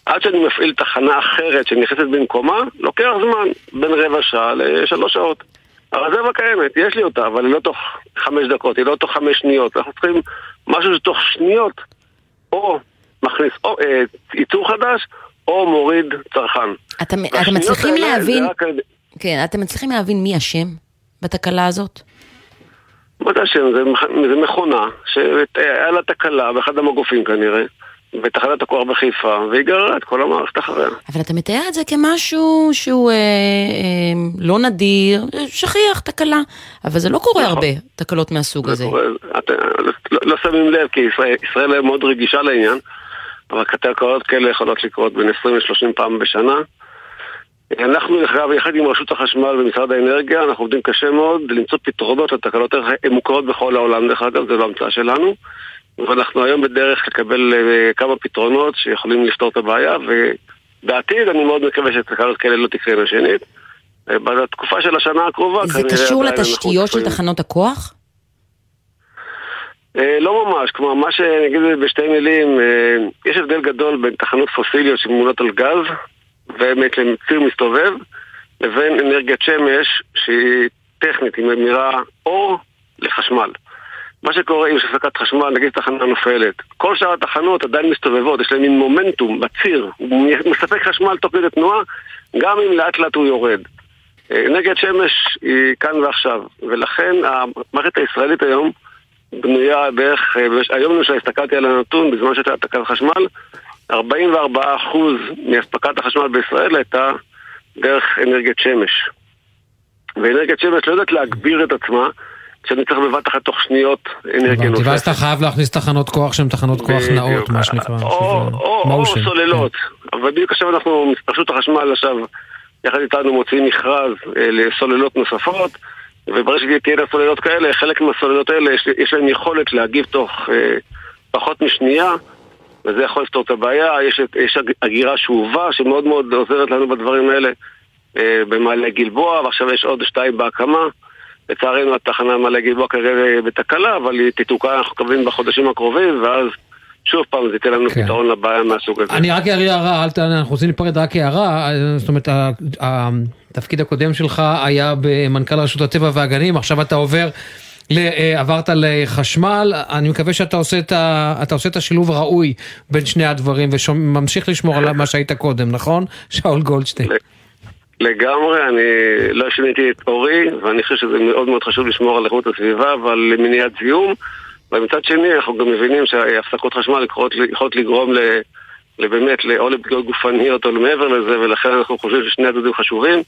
[SPEAKER 31] עד שאני מפעיל תחנה אחרת שנכנסת במקומה, לוקח זמן בין רבע שעה לשלוש שעות. הרזרבה קיימת, יש לי אותה, אבל היא לא תוך חמש דקות, היא לא תוך חמש שניות. אנחנו צריכים משהו שתוך שניות או מכניס או אה, ייצור חדש, או מוריד צרכן.
[SPEAKER 2] אתם, אתם מצליחים להבין, רק... כן, אתם מצליחים להבין מי אשם בתקלה הזאת?
[SPEAKER 31] זה השם? זה, זה מכונה שהיה לה תקלה באחד המגופים כנראה, בתחנת הכוח בחיפה, והיא גררה את כל המערכת אחריה.
[SPEAKER 2] אבל אתה מתאר את זה כמשהו שהוא אה, אה, לא נדיר, שכיח, תקלה, אבל זה לא קורה נכון. הרבה, תקלות מהסוג הזה. קורה,
[SPEAKER 31] את, לא, לא שמים לב, כי ישראל, ישראל מאוד רגישה לעניין, אבל תקלות כאלה יכולות לקרות בין 20 ל-30 פעם בשנה. אנחנו, אגב, יחד עם רשות החשמל ומשרד האנרגיה, אנחנו עובדים קשה מאוד למצוא פתרונות לתקלות האלה, הן מוכרות בכל העולם, דרך אגב, זה לא המצאה שלנו. ואנחנו היום בדרך לקבל uh, כמה פתרונות שיכולים לפתור את הבעיה, ובעתיד אני מאוד מקווה שתקלות כאלה לא תקרה שנית. Uh, בתקופה של השנה הקרובה,
[SPEAKER 2] זה קשור לתשתיות של תחנות הכוח?
[SPEAKER 31] Uh, לא ממש, כלומר, מה שאני אגיד בשתי מילים, יש הבדל גדול בין תחנות פוסיליות שמונות על גז, ובאמת לציר מסתובב, לבין אנרגיית שמש שהיא טכנית, היא ממירה אור לחשמל. מה שקורה יש הפסקת חשמל, נגיד תחנה נופלת, כל שאר התחנות עדיין מסתובבות, יש להן מין מומנטום בציר, הוא מספק חשמל תוך כדי תנועה, גם אם לאט לאט הוא יורד. אנרגיית שמש היא כאן ועכשיו, ולכן המערכת הישראלית היום בנויה בערך, היום למשל הסתכלתי על הנתון בזמן שהייתה תקלת חשמל, 44% מאספקת החשמל בישראל הייתה דרך אנרגיית שמש. ואנרגיית שמש לא יודעת להגביר את עצמה, כשאני צריך בבת אחת תוך שניות אנרגיה נוספת.
[SPEAKER 3] ואז אתה חייב להכניס תחנות כוח שהן תחנות כוח נאות, מה שנקרא.
[SPEAKER 31] או סוללות. אבל בדיוק עכשיו אנחנו, רשות החשמל עכשיו, יחד איתנו מוציאים מכרז אה, לסוללות נוספות, וברגע שתהיינה סוללות כאלה, חלק מהסוללות האלה יש להם יכולת להגיב תוך אה, פחות משנייה. וזה יכול לפתור את הבעיה. יש, יש הגירה שאובה שמאוד מאוד עוזרת לנו בדברים האלה אה, במעלה גלבוע, ועכשיו יש עוד שתיים בהקמה. לצערנו התחנה מעלה גלבוע כרגע בתקלה, אבל היא תתוקה, אנחנו מקווים בחודשים הקרובים, ואז שוב פעם זה ייתן לנו כן. פתרון לבעיה מהסוג הזה.
[SPEAKER 3] אני רק אעיר הערה, אל תענה, אנחנו רוצים להיפרד רק הערה, זאת אומרת, התפקיד הקודם שלך היה במנכ"ל רשות הטבע והגנים, עכשיו אתה עובר אה, עברת לחשמל, אני מקווה שאתה עושה את, ה, עושה את השילוב הראוי בין שני הדברים וממשיך לשמור על מה שהיית קודם, נכון? <laughs> שאול גולדשטיין.
[SPEAKER 31] לגמרי, אני לא שיניתי את אורי, ואני חושב שזה מאוד מאוד חשוב לשמור על איכות הסביבה ועל מניעת זיהום. ומצד שני, אנחנו גם מבינים שהפסקות חשמל יכולות לגרום ל... לבאמת, או לפגיעות גופניות או למעבר לזה, ולכן אנחנו חושבים ששני הצדדים חשובים.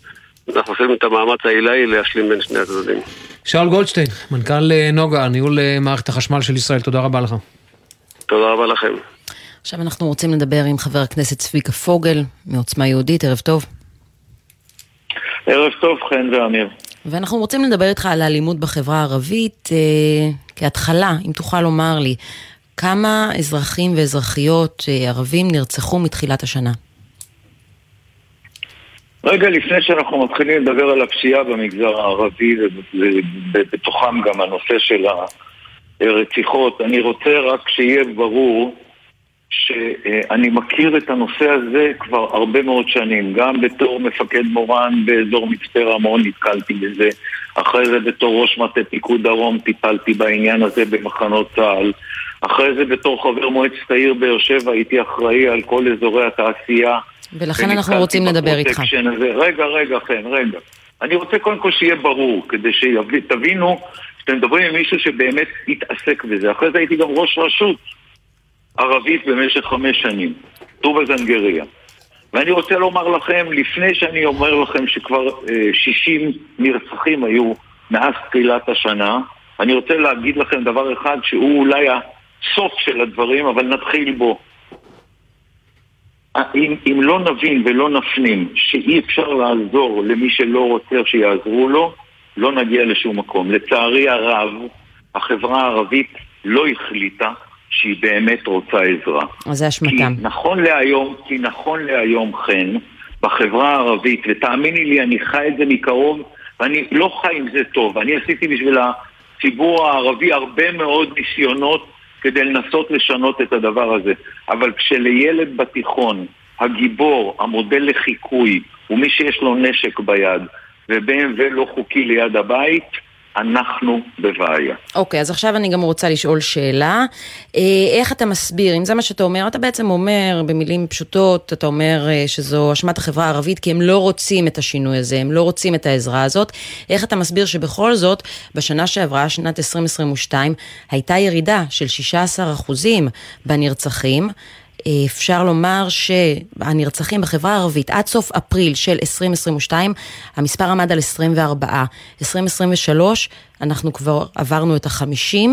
[SPEAKER 31] אנחנו עושים את המאמץ העילאי להשלים בין שני הצדדים.
[SPEAKER 3] שאול גולדשטיין, מנכ"ל אה, נוגה, ניהול אה, מערכת החשמל של ישראל, תודה רבה לך.
[SPEAKER 31] תודה רבה לכם.
[SPEAKER 2] עכשיו אנחנו רוצים לדבר עם חבר הכנסת צביקה פוגל מעוצמה יהודית, ערב טוב.
[SPEAKER 32] ערב טוב, חן ואמיר.
[SPEAKER 2] ואנחנו רוצים לדבר איתך על האלימות בחברה הערבית. אה, כהתחלה, אם תוכל לומר לי, כמה אזרחים ואזרחיות אה, ערבים נרצחו מתחילת השנה?
[SPEAKER 32] רגע לפני שאנחנו מתחילים לדבר על הפשיעה במגזר הערבי ובתוכם גם הנושא של הרציחות, אני רוצה רק שיהיה ברור שאני מכיר את הנושא הזה כבר הרבה מאוד שנים. גם בתור מפקד מורן באזור מצפה רמון נתקלתי בזה. אחרי זה בתור ראש מטה פיקוד דרום טיפלתי בעניין הזה במחנות צה"ל. אחרי זה בתור חבר מועצת העיר באר שבע הייתי אחראי על כל אזורי התעשייה.
[SPEAKER 2] ולכן אנחנו רוצים לדבר איתך.
[SPEAKER 32] הזה. רגע, רגע, כן, רגע. אני רוצה קודם כל שיהיה ברור, כדי שתבינו שאתם מדברים עם מישהו שבאמת התעסק בזה. אחרי זה הייתי גם ראש רשות. ערבית במשך חמש שנים, טובה זנגריה. ואני רוצה לומר לכם, לפני שאני אומר לכם שכבר אה, 60 נרצחים היו מאז תחילת השנה, אני רוצה להגיד לכם דבר אחד שהוא אולי הסוף של הדברים, אבל נתחיל בו. אם, אם לא נבין ולא נפנים שאי אפשר לעזור למי שלא רוצה שיעזרו לו, לא נגיע לשום מקום. לצערי הרב, החברה הערבית לא החליטה שהיא באמת רוצה עזרה.
[SPEAKER 2] אז זה אשמתם.
[SPEAKER 32] כי נכון להיום, כי נכון להיום, חן, בחברה הערבית, ותאמיני לי, אני חי את זה מקרוב, ואני לא חי עם זה טוב. אני עשיתי בשביל הציבור הערבי הרבה מאוד ניסיונות כדי לנסות לשנות את הדבר הזה. אבל כשלילד בתיכון, הגיבור, המודל לחיקוי, הוא מי שיש לו נשק ביד, ו-BMW לא חוקי ליד הבית, אנחנו בבעיה.
[SPEAKER 2] אוקיי, okay, אז עכשיו אני גם רוצה לשאול שאלה. אה, איך אתה מסביר, אם זה מה שאתה אומר, אתה בעצם אומר במילים פשוטות, אתה אומר אה, שזו אשמת החברה הערבית כי הם לא רוצים את השינוי הזה, הם לא רוצים את העזרה הזאת. איך אתה מסביר שבכל זאת, בשנה שעברה, שנת 2022, הייתה ירידה של 16% בנרצחים. אפשר לומר שהנרצחים בחברה הערבית עד סוף אפריל של 2022, המספר עמד על 24. 2023, אנחנו כבר עברנו את ה-50,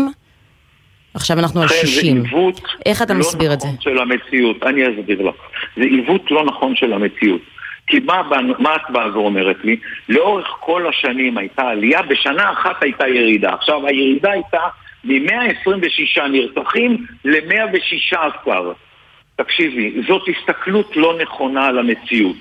[SPEAKER 2] עכשיו אנחנו על 60.
[SPEAKER 32] זה עיוות
[SPEAKER 2] איך אתה
[SPEAKER 32] לא
[SPEAKER 2] מסביר
[SPEAKER 32] נכון
[SPEAKER 2] את זה?
[SPEAKER 32] של המציאות, אני אסביר לך. זה עיוות לא נכון של המציאות. כי מה, מה את באה ואומרת לי? לאורך כל השנים הייתה עלייה, בשנה אחת הייתה ירידה. עכשיו, הירידה הייתה מ-126 נרצחים ל-116. תקשיבי, זאת הסתכלות לא נכונה על המציאות.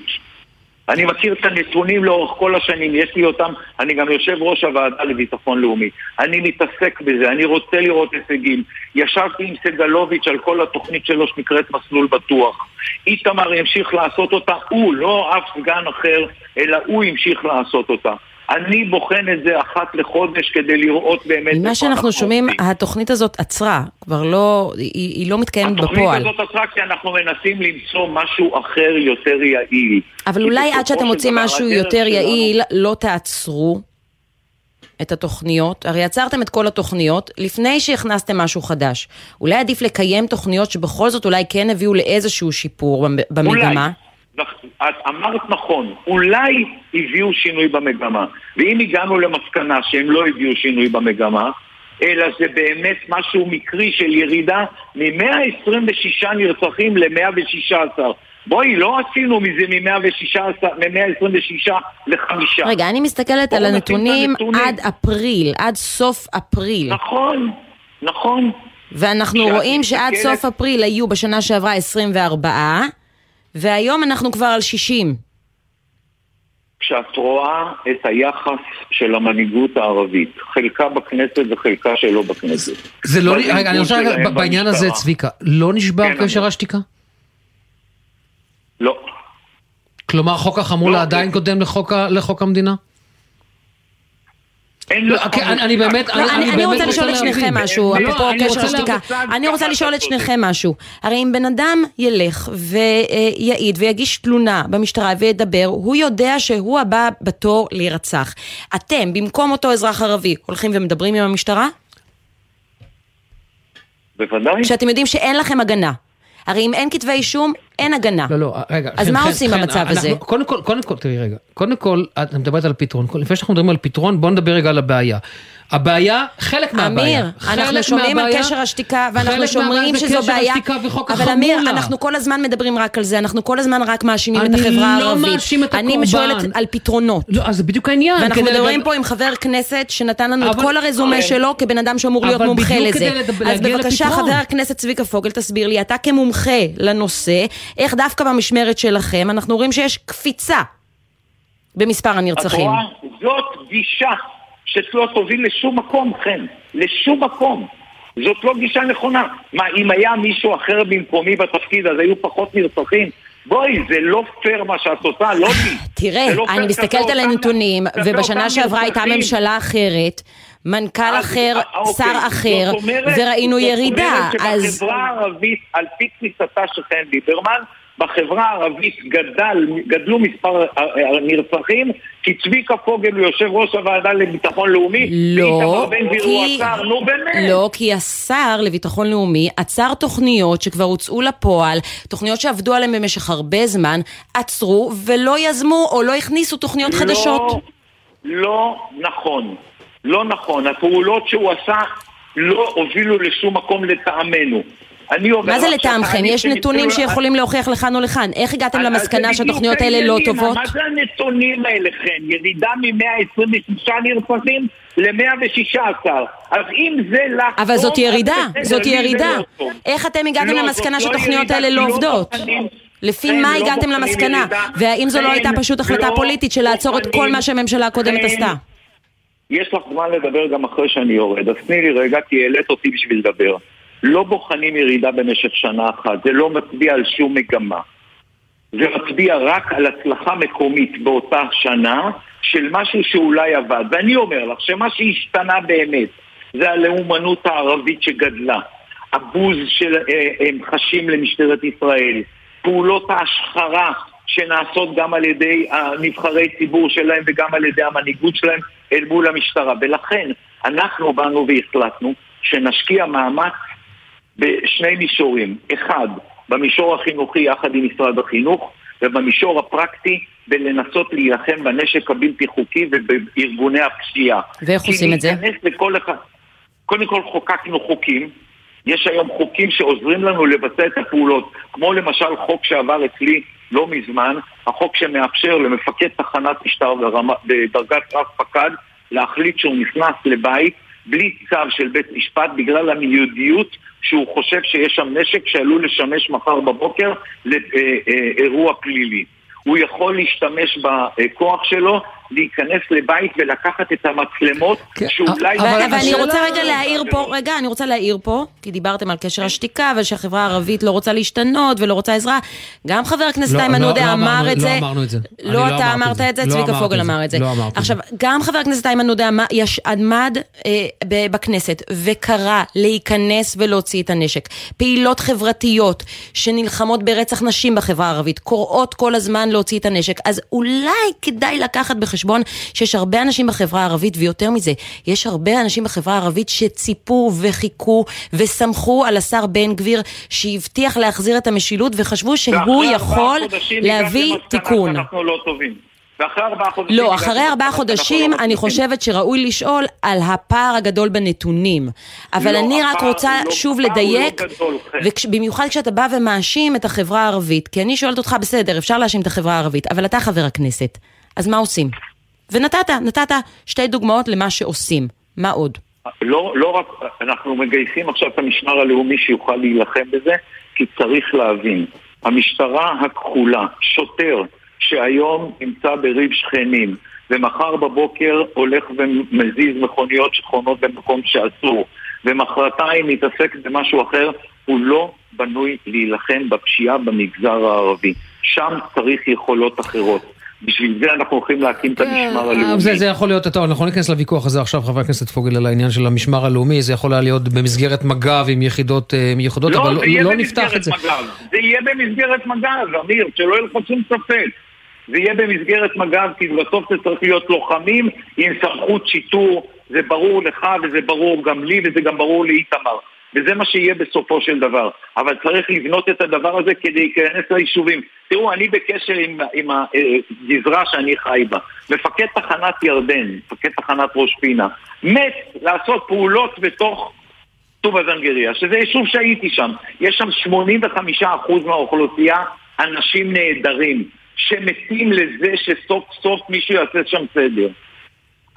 [SPEAKER 32] אני מכיר את הנתונים לאורך כל השנים, יש לי אותם, אני גם יושב ראש הוועדה לביטחון לאומי. אני מתעסק בזה, אני רוצה לראות הישגים. ישבתי עם סגלוביץ' על כל התוכנית שלו שנקראת מסלול בטוח. איתמר ימשיך לעשות אותה, הוא, לא אף סגן אחר, אלא הוא ימשיך לעשות אותה. אני בוחן את זה אחת לחודש כדי לראות באמת...
[SPEAKER 2] ממה שאנחנו שומעים, התוכנית הזאת עצרה, כבר לא, היא, היא לא מתקיימת בפועל.
[SPEAKER 32] התוכנית הזאת עצרה כי אנחנו מנסים למצוא משהו אחר יותר יעיל.
[SPEAKER 2] אבל אולי עד שאתם מוצאים משהו יותר יעיל, לא תעצרו את התוכניות. הרי עצרתם את כל התוכניות לפני שהכנסתם משהו חדש. אולי עדיף לקיים תוכניות שבכל זאת אולי כן הביאו לאיזשהו שיפור במגמה.
[SPEAKER 32] אולי. את אמרת נכון, אולי הביאו שינוי במגמה. ואם הגענו למסקנה שהם לא הביאו שינוי במגמה, אלא זה באמת משהו מקרי של ירידה מ-126 נרצחים ל-116. בואי, לא עשינו מזה מ-126 ל-5.
[SPEAKER 2] רגע, אני מסתכלת על הנתונים עד אפריל, עד סוף אפריל.
[SPEAKER 32] נכון, נכון.
[SPEAKER 2] ואנחנו רואים שעד סוף אפריל היו בשנה שעברה 24. והיום אנחנו כבר על 60.
[SPEAKER 32] כשאת רואה את היחס של המנהיגות הערבית, חלקה בכנסת וחלקה שלא בכנסת.
[SPEAKER 3] זה לא, רגע, אני רוצה רגע, בעניין הזה, צביקה, לא נשבר
[SPEAKER 32] כן,
[SPEAKER 3] קשר השתיקה?
[SPEAKER 32] לא.
[SPEAKER 3] כלומר, חוק החמולה עדיין קודם לחוק, לחוק המדינה?
[SPEAKER 32] לא,
[SPEAKER 3] אני באמת,
[SPEAKER 2] אני רוצה לשאול את שניכם משהו, אפרופו קשר השתיקה. אני רוצה לשאול את שניכם משהו. הרי אם בן אדם ילך ויעיד ויגיש תלונה במשטרה וידבר, הוא יודע שהוא הבא בתור להירצח. אתם, במקום אותו אזרח ערבי, הולכים ומדברים עם המשטרה?
[SPEAKER 32] בוודאי.
[SPEAKER 2] כשאתם יודעים שאין לכם הגנה. הרי אם אין כתבי אישום, אין הגנה.
[SPEAKER 3] לא, לא, רגע.
[SPEAKER 2] אז
[SPEAKER 3] חן,
[SPEAKER 2] מה
[SPEAKER 3] חן,
[SPEAKER 2] עושים
[SPEAKER 3] חן,
[SPEAKER 2] במצב
[SPEAKER 3] אנחנו-
[SPEAKER 2] הזה?
[SPEAKER 3] קודם כל, קודם כל, תראי רגע. קודם כל, את מדברת על פתרון. לפני שאנחנו מדברים על פתרון, בוא נדבר רגע על הבעיה. הבעיה, חלק מהבעיה.
[SPEAKER 2] אמיר,
[SPEAKER 3] חלק
[SPEAKER 2] אנחנו שומעים על
[SPEAKER 3] מהבעיה-
[SPEAKER 2] קשר השתיקה, ואנחנו
[SPEAKER 3] חלק
[SPEAKER 2] שומעים
[SPEAKER 3] מהבעיה זה
[SPEAKER 2] שזו
[SPEAKER 3] קשר
[SPEAKER 2] בעיה.
[SPEAKER 3] השתיקה וחוק
[SPEAKER 2] אבל אמיר,
[SPEAKER 3] החמולה.
[SPEAKER 2] אנחנו כל הזמן מדברים רק על זה, אנחנו כל הזמן רק מאשימים את
[SPEAKER 3] אני
[SPEAKER 2] החברה
[SPEAKER 3] לא
[SPEAKER 2] הערבית.
[SPEAKER 3] מאשים את
[SPEAKER 2] אני
[SPEAKER 3] הקורבן.
[SPEAKER 2] שואלת על פתרונות.
[SPEAKER 3] לא, אז זה בדיוק העניין.
[SPEAKER 2] ואנחנו מדברים
[SPEAKER 3] לדבר-
[SPEAKER 2] פה עם חבר כנסת שנתן לנו את
[SPEAKER 3] אבל-
[SPEAKER 2] כל הרזומה
[SPEAKER 3] אבל-
[SPEAKER 2] שלו כבן אדם שאמור להיות מומחה לזה. אז בבקשה. חבר הכנסת צביקה פוגל, תסביר לי, אתה כמומחה לנושא, איך דווקא במשמרת שלכם אנחנו רואים שיש קפיצה במספר
[SPEAKER 32] את
[SPEAKER 2] הנרצחים.
[SPEAKER 32] רואה? זאת גישה שלא תוביל לשום מקום, חן. לשום מקום. זאת לא גישה נכונה. מה, אם היה מישהו אחר במקומי בתפקיד, אז היו פחות נרצחים? בואי, זה לא פייר מה שאת עושה, לא לי.
[SPEAKER 2] תראה,
[SPEAKER 32] לא
[SPEAKER 2] אני מסתכלת על הנתונים,
[SPEAKER 32] כלפי
[SPEAKER 2] ובשנה שעברה הייתה. ממשלה אחרת, מנכ"ל
[SPEAKER 32] אז-
[SPEAKER 2] אחר,
[SPEAKER 32] אה,
[SPEAKER 2] שר
[SPEAKER 32] אוקיי.
[SPEAKER 2] אחר,
[SPEAKER 32] זאת אומרת-
[SPEAKER 2] וראינו
[SPEAKER 32] זאת
[SPEAKER 2] ירידה,
[SPEAKER 32] אומרת
[SPEAKER 2] אז...
[SPEAKER 32] שבחברה הערבית, על פי תפיסתה של חן ליברמן, בחברה הערבית גדל, גדלו מספר הנרצחים, כי צביקה פוגל הוא יושב ראש הוועדה לביטחון לאומי,
[SPEAKER 2] לא, כי...
[SPEAKER 32] השר, נו באמת.
[SPEAKER 2] לא, כי השר לביטחון לאומי עצר תוכניות שכבר הוצאו לפועל, תוכניות שעבדו עליהן במשך הרבה זמן, עצרו ולא יזמו או לא הכניסו תוכניות חדשות.
[SPEAKER 32] לא, לא נכון. לא נכון. הפעולות שהוא עשה לא הובילו לשום מקום לטעמנו. אני אומר
[SPEAKER 2] מה זה לטעמכם? יש נתונים שיכולים להוכיח לכאן או לכאן. איך הגעתם למסקנה שהתוכניות האלה לא. טובות?
[SPEAKER 32] מה זה הנתונים האלה, חן? ירידה מ-126 נרצחים ל-116. אז אם זה לך...
[SPEAKER 2] אבל זאת ירידה, זאת ירידה.
[SPEAKER 32] לא.
[SPEAKER 2] איך אתם הגעתם
[SPEAKER 32] לא,
[SPEAKER 2] למסקנה
[SPEAKER 32] לא
[SPEAKER 2] שהתוכניות האלה לא עובדות? לפי מה הגעתם למסקנה? והאם זו לא הייתה פשוט החלטה פוליטית של לעצור את כל. מה שהממשלה הקודמת עשתה?
[SPEAKER 32] יש לך זמן לדבר גם אחרי שאני יורד, אז תני לי רגע, כי העלית אותי בשביל לדבר. לא בוחנים ירידה במשך שנה אחת, זה לא מצביע על שום מגמה. זה מצביע רק על הצלחה מקומית באותה שנה של משהו שאולי עבד. ואני אומר לך שמה שהשתנה באמת זה הלאומנות הערבית שגדלה, הבוז שהם חשים למשטרת ישראל, פעולות ההשחרה שנעשות גם על ידי הנבחרי ציבור שלהם וגם על ידי המנהיגות שלהם אל מול המשטרה. ולכן אנחנו באנו והחלטנו שנשקיע מאמץ בשני מישורים. אחד, במישור החינוכי יחד עם משרד החינוך, ובמישור הפרקטי בלנסות להילחם בנשק הבלתי חוקי ובארגוני הפשיעה.
[SPEAKER 2] ואיך עושים את זה?
[SPEAKER 32] כי להיכנס לכל אחד... קודם כל חוקקנו חוקים, יש היום חוקים שעוזרים לנו לבצע את הפעולות, כמו למשל חוק שעבר אצלי לא מזמן, החוק שמאפשר למפקד תחנת משטר בדרגת רב פקד להחליט שהוא נכנס לבית בלי צו של בית משפט בגלל המיידיות שהוא חושב שיש שם נשק שעלול לשמש מחר בבוקר לאירוע פלילי. הוא יכול להשתמש בכוח שלו להיכנס לבית ולקחת את המצלמות שאולי...
[SPEAKER 2] אבל אבל אני רוצה רגע להעיר פה, רגע, אני רוצה להעיר פה, כי דיברתם על קשר השתיקה ושהחברה הערבית לא רוצה להשתנות ולא רוצה עזרה. גם חבר הכנסת
[SPEAKER 3] לא,
[SPEAKER 2] איימן
[SPEAKER 3] לא,
[SPEAKER 2] עודה
[SPEAKER 3] לא
[SPEAKER 2] אמר את זה.
[SPEAKER 3] לא אמרנו את זה.
[SPEAKER 2] לא אתה אמרת את זה,
[SPEAKER 3] לא
[SPEAKER 2] צביקה פוגל. אמר את זה.
[SPEAKER 3] לא
[SPEAKER 2] עכשיו, גם חבר הכנסת איימן עודה אמר- יש- עמד אה, בכנסת וקרא להיכנס ולהוציא את הנשק. פעילות חברתיות שנלחמות ברצח נשים בחברה הערבית, קוראות כל הזמן להוציא את הנשק. אז אולי כדאי לקחת בחשבון שיש הרבה אנשים בחברה הערבית, ויותר מזה, יש הרבה אנשים בחברה הערבית שציפו וחיכו וסמכו על השר בן גביר שהבטיח להחזיר את המשילות וחשבו שהוא יכול להביא תיקון.
[SPEAKER 32] לא טובים. ואחרי ארבעה חודשים...
[SPEAKER 2] לא, אחרי ארבעה חודשים
[SPEAKER 32] לא
[SPEAKER 2] אני. חושבת שראוי לשאול על הפער הגדול בנתונים. אבל
[SPEAKER 32] לא,
[SPEAKER 2] אני רק רוצה
[SPEAKER 32] לא-
[SPEAKER 2] שוב לדייק,
[SPEAKER 32] גדול, חן.
[SPEAKER 2] ובמיוחד כשאתה בא ומאשים את החברה הערבית, כי אני שואלת אותך, בסדר, אפשר להאשים את החברה הערבית, אבל אתה חבר הכנסת, אז מה עושים? ונתת, נתת שתי דוגמאות למה שעושים. מה עוד?
[SPEAKER 32] לא, לא רק, אנחנו מגייסים עכשיו את המשמר הלאומי שיוכל להילחם בזה, כי צריך להבין, המשטרה הכחולה, שוטר שהיום נמצא בריב שכנים, ומחר בבוקר הולך ומזיז מכוניות שחונות במקום שאסור, ומחרתיים מתעסק במשהו אחר, הוא לא בנוי להילחם בפשיעה במגזר הערבי. שם צריך יכולות אחרות. בשביל זה אנחנו הולכים להקים את המשמר הלאומי.
[SPEAKER 3] אה, זה, זה יכול להיות, טוב, אנחנו לא ניכנס לוויכוח הזה עכשיו, חבר הכנסת פוגל, על העניין של המשמר הלאומי, זה יכול היה להיות במסגרת מג"ב עם יחידות אה, מיוחדות,
[SPEAKER 32] לא,
[SPEAKER 3] אבל לא, לא נפתח את זה.
[SPEAKER 32] מג"ב. זה יהיה במסגרת מג"ב, אמיר, שלא יהיה לך שום ספק. זה יהיה במסגרת מג"ב, כי בסוף זה צריך להיות לוחמים עם סמכות שיטור, זה ברור לך וזה ברור גם לי וזה גם ברור לאיתמר. וזה מה שיהיה בסופו של דבר. אבל צריך לבנות את הדבר הזה כדי להיכנס ליישובים. תראו, אני בקשר עם, עם הגזרה שאני חי בה. מפקד תחנת ירדן, מפקד תחנת ראש פינה, מת לעשות פעולות בתוך טובא זנגריה, שזה יישוב שהייתי שם. יש שם 85% מהאוכלוסייה אנשים נהדרים, שמתים לזה שסוף סוף מישהו יעשה שם סדר.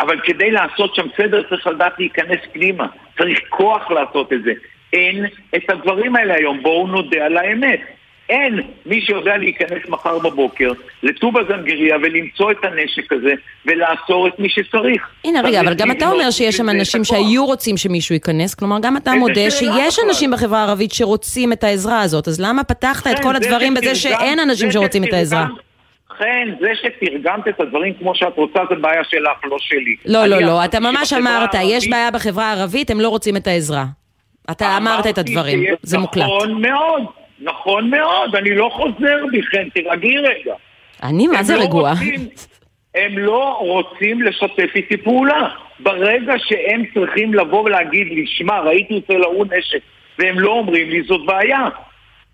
[SPEAKER 32] אבל כדי לעשות שם סדר צריך לדעת להיכנס פנימה, צריך כוח לעשות את זה. אין את הדברים האלה היום, בואו נודה על האמת. אין מי שיודע להיכנס מחר בבוקר לטובא זנגריה ולמצוא את הנשק הזה ולעצור את מי שצריך.
[SPEAKER 2] הנה רגע, אבל גם אתה אומר שיש שם אנשים שהיו רוצים שמישהו ייכנס, כלומר גם אתה מודה שיש אנשים בחברה הערבית שרוצים את העזרה הזאת, אז למה פתחת את כל הדברים בזה שאין אנשים שרוצים את העזרה?
[SPEAKER 32] לכן, זה שתרגמת את הדברים כמו שאת רוצה, זה בעיה שלך, לא שלי.
[SPEAKER 2] לא, לא, לא, אתה ממש אמרת, יש בעיה בחברה הערבית, הם לא רוצים את העזרה. אתה אמרת את הדברים, זה מוקלט.
[SPEAKER 32] נכון מאוד, נכון מאוד, אני לא חוזר חן, תירגעי רגע.
[SPEAKER 2] אני מה זה
[SPEAKER 32] לא
[SPEAKER 2] רגועה?
[SPEAKER 32] רוצים- הם לא רוצים לשתף איתי פעולה. ברגע שהם צריכים לבוא ולהגיד לי, שמע, ראיתי אצל ההוא נשק, והם לא אומרים לי, זאת בעיה.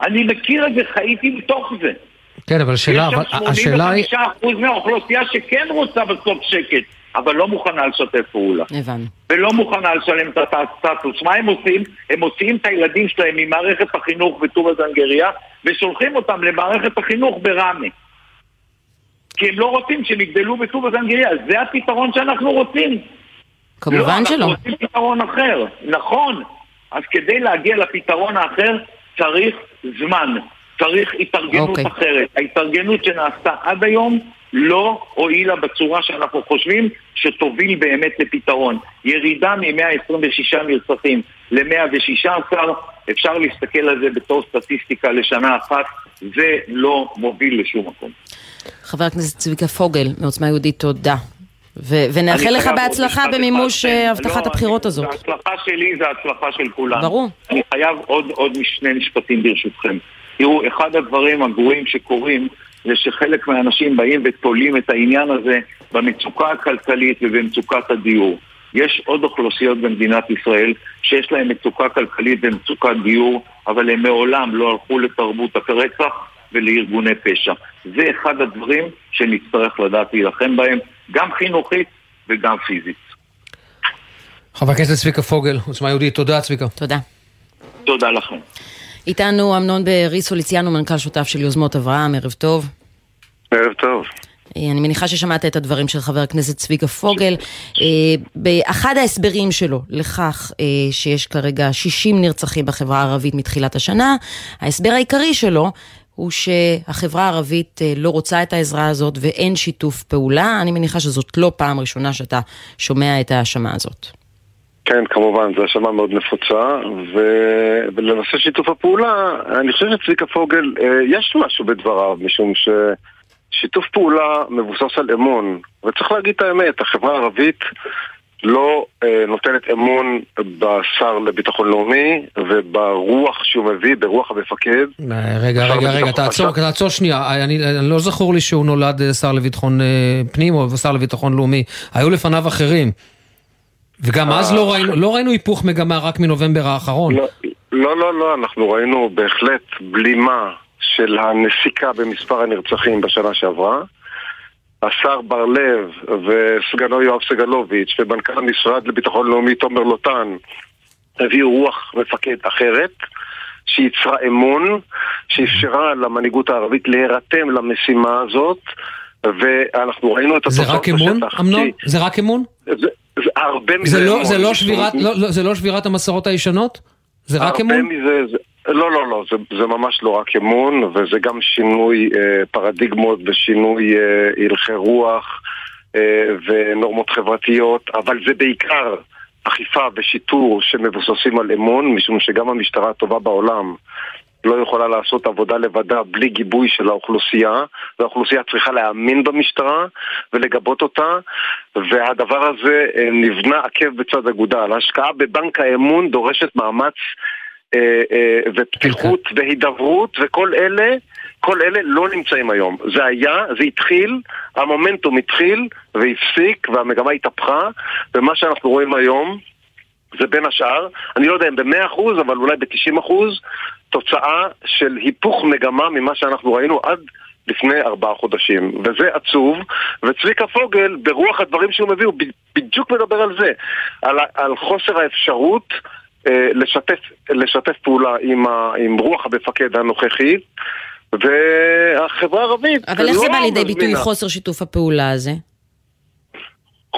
[SPEAKER 32] אני מכיר את זה, חייתי בתוך זה.
[SPEAKER 3] כן, אבל השאלה, אבל
[SPEAKER 32] יש שם
[SPEAKER 3] השאלה היא...
[SPEAKER 32] 85% מהאוכלוסייה שכן רוצה בסוף שקט, אבל לא מוכנה לשתף פעולה.
[SPEAKER 2] הבנו.
[SPEAKER 32] ולא מוכנה לשלם את הסטטוס. מה הם עושים? הם מוציאים את הילדים שלהם ממערכת החינוך בטובא זנגריה ושולחים אותם למערכת החינוך בראמה. כי הם לא רוצים שהם יגדלו בטובא זנגריה. זה הפתרון שאנחנו רוצים.
[SPEAKER 2] כמובן
[SPEAKER 32] לא,
[SPEAKER 2] שלא.
[SPEAKER 32] אנחנו רוצים פתרון אחר. נכון. אז כדי להגיע לפתרון האחר צריך זמן. צריך התארגנות
[SPEAKER 2] אוקיי.
[SPEAKER 32] אחרת. ההתארגנות שנעשתה עד היום לא הועילה בצורה שאנחנו חושבים שתוביל באמת לפתרון. ירידה מ-126 נרצחים ל-116, אפשר להסתכל על זה בתור סטטיסטיקה לשנה אחת, זה לא מוביל לשום מקום.
[SPEAKER 2] חבר הכנסת צביקה פוגל מעוצמה יהודית, תודה. ו- ונאחל לך בהצלחה במימוש אה,
[SPEAKER 32] כן.
[SPEAKER 2] הבטחת
[SPEAKER 32] לא,
[SPEAKER 2] הבחירות הזאת.
[SPEAKER 32] ההצלחה שלי זה ההצלחה של כולנו.
[SPEAKER 2] ברור.
[SPEAKER 32] אני חייב עוד, עוד שני משפטים ברשותכם. תראו, אחד הדברים הגרועים שקורים זה שחלק מהאנשים באים ותולים את העניין הזה במצוקה הכלכלית ובמצוקת הדיור. יש עוד אוכלוסיות במדינת ישראל שיש להן מצוקה כלכלית ומצוקת דיור, אבל הם מעולם לא הלכו לתרבות הרצח ולארגוני פשע. זה אחד הדברים שנצטרך לדעת להילחם בהם, גם חינוכית וגם פיזית.
[SPEAKER 3] חבר הכנסת צביקה פוגל, עוצמה יהודית, תודה צביקה.
[SPEAKER 2] תודה.
[SPEAKER 32] תודה לכם.
[SPEAKER 2] איתנו אמנון בריסו ליציאנו, מנכ"ל שותף של יוזמות אברהם, ערב טוב.
[SPEAKER 33] ערב טוב.
[SPEAKER 2] אה, אני מניחה ששמעת את הדברים של חבר הכנסת צביקה פוגל. אה, באחד ההסברים שלו לכך אה, שיש כרגע 60 נרצחים בחברה הערבית מתחילת השנה, ההסבר העיקרי שלו הוא שהחברה הערבית לא רוצה את העזרה הזאת ואין שיתוף פעולה. אני מניחה שזאת לא פעם ראשונה שאתה שומע את ההאשמה הזאת.
[SPEAKER 33] כן, כמובן, זו האשמה מאוד נפוצה, ו... ולנושא שיתוף הפעולה, אני חושב שצביקה פוגל, אה, יש משהו בדבריו, משום ששיתוף פעולה מבוסס על אמון, וצריך להגיד את האמת, החברה הערבית לא אה, נותנת אמון בשר לביטחון לאומי וברוח שהוא מביא, ברוח המפקד.
[SPEAKER 3] אה, רגע, רגע, רגע, תעצור,
[SPEAKER 33] עכשיו.
[SPEAKER 3] תעצור שנייה. אני, אני לא זכור לי שהוא נולד שר לביטחון אה, פנים או שר לביטחון לאומי. היו לפניו אחרים. וגם אז. לא ראינו, לא ראינו היפוך מגמה רק מנובמבר האחרון.
[SPEAKER 33] לא, לא, לא, אנחנו ראינו בהחלט בלימה של הנסיקה במספר הנרצחים בשנה שעברה. השר בר לב וסגנו יואב סגלוביץ' ומנכ"ל המשרד לביטחון לאומי תומר לוטן הביאו רוח מפקד אחרת שייצרה אמון, שאפשרה למנהיגות הערבית להירתם למשימה הזאת ואנחנו ראינו את
[SPEAKER 3] זה
[SPEAKER 33] התוצאות
[SPEAKER 3] רק אמון,
[SPEAKER 33] בשטח.
[SPEAKER 3] אמנון? זה רק אמון?
[SPEAKER 33] זה, זה הרבה מזה
[SPEAKER 3] זה לא. זה לא שבירת, לא, לא, זה לא שבירת המסורות הישנות? זה רק
[SPEAKER 33] הרבה
[SPEAKER 3] אמון?
[SPEAKER 33] מזה, זה, לא, לא, לא, זה, זה ממש לא רק אמון, וזה גם שינוי אה, פרדיגמות ושינוי אה, הלכי רוח אה, ונורמות חברתיות, אבל זה בעיקר אכיפה ושיטור שמבוססים על אמון, משום שגם המשטרה הטובה בעולם לא יכולה לעשות עבודה לבדה בלי גיבוי של האוכלוסייה, והאוכלוסייה צריכה להאמין במשטרה ולגבות אותה, והדבר הזה אה, נבנה עקב בצד אגודל. השקעה בבנק האמון דורשת מאמץ אה, אה, ופתיחות והידברות, וכל אלה, כל אלה לא נמצאים היום. זה היה, זה התחיל, המומנטום התחיל והפסיק, והמגמה התהפכה, ומה שאנחנו רואים היום זה בין השאר, אני לא יודע אם ב-100% אבל אולי ב-90% תוצאה של היפוך מגמה ממה שאנחנו ראינו עד לפני ארבעה חודשים, וזה עצוב, וצביקה פוגל, ברוח הדברים שהוא מביא, הוא בדיוק מדבר על זה, על, על חוסר האפשרות אה, לשתף, לשתף פעולה עם, ה, עם רוח המפקד הנוכחי, והחברה הערבית
[SPEAKER 2] אבל איך
[SPEAKER 33] לא
[SPEAKER 2] זה בא לידי ביטוי. חוסר שיתוף הפעולה הזה?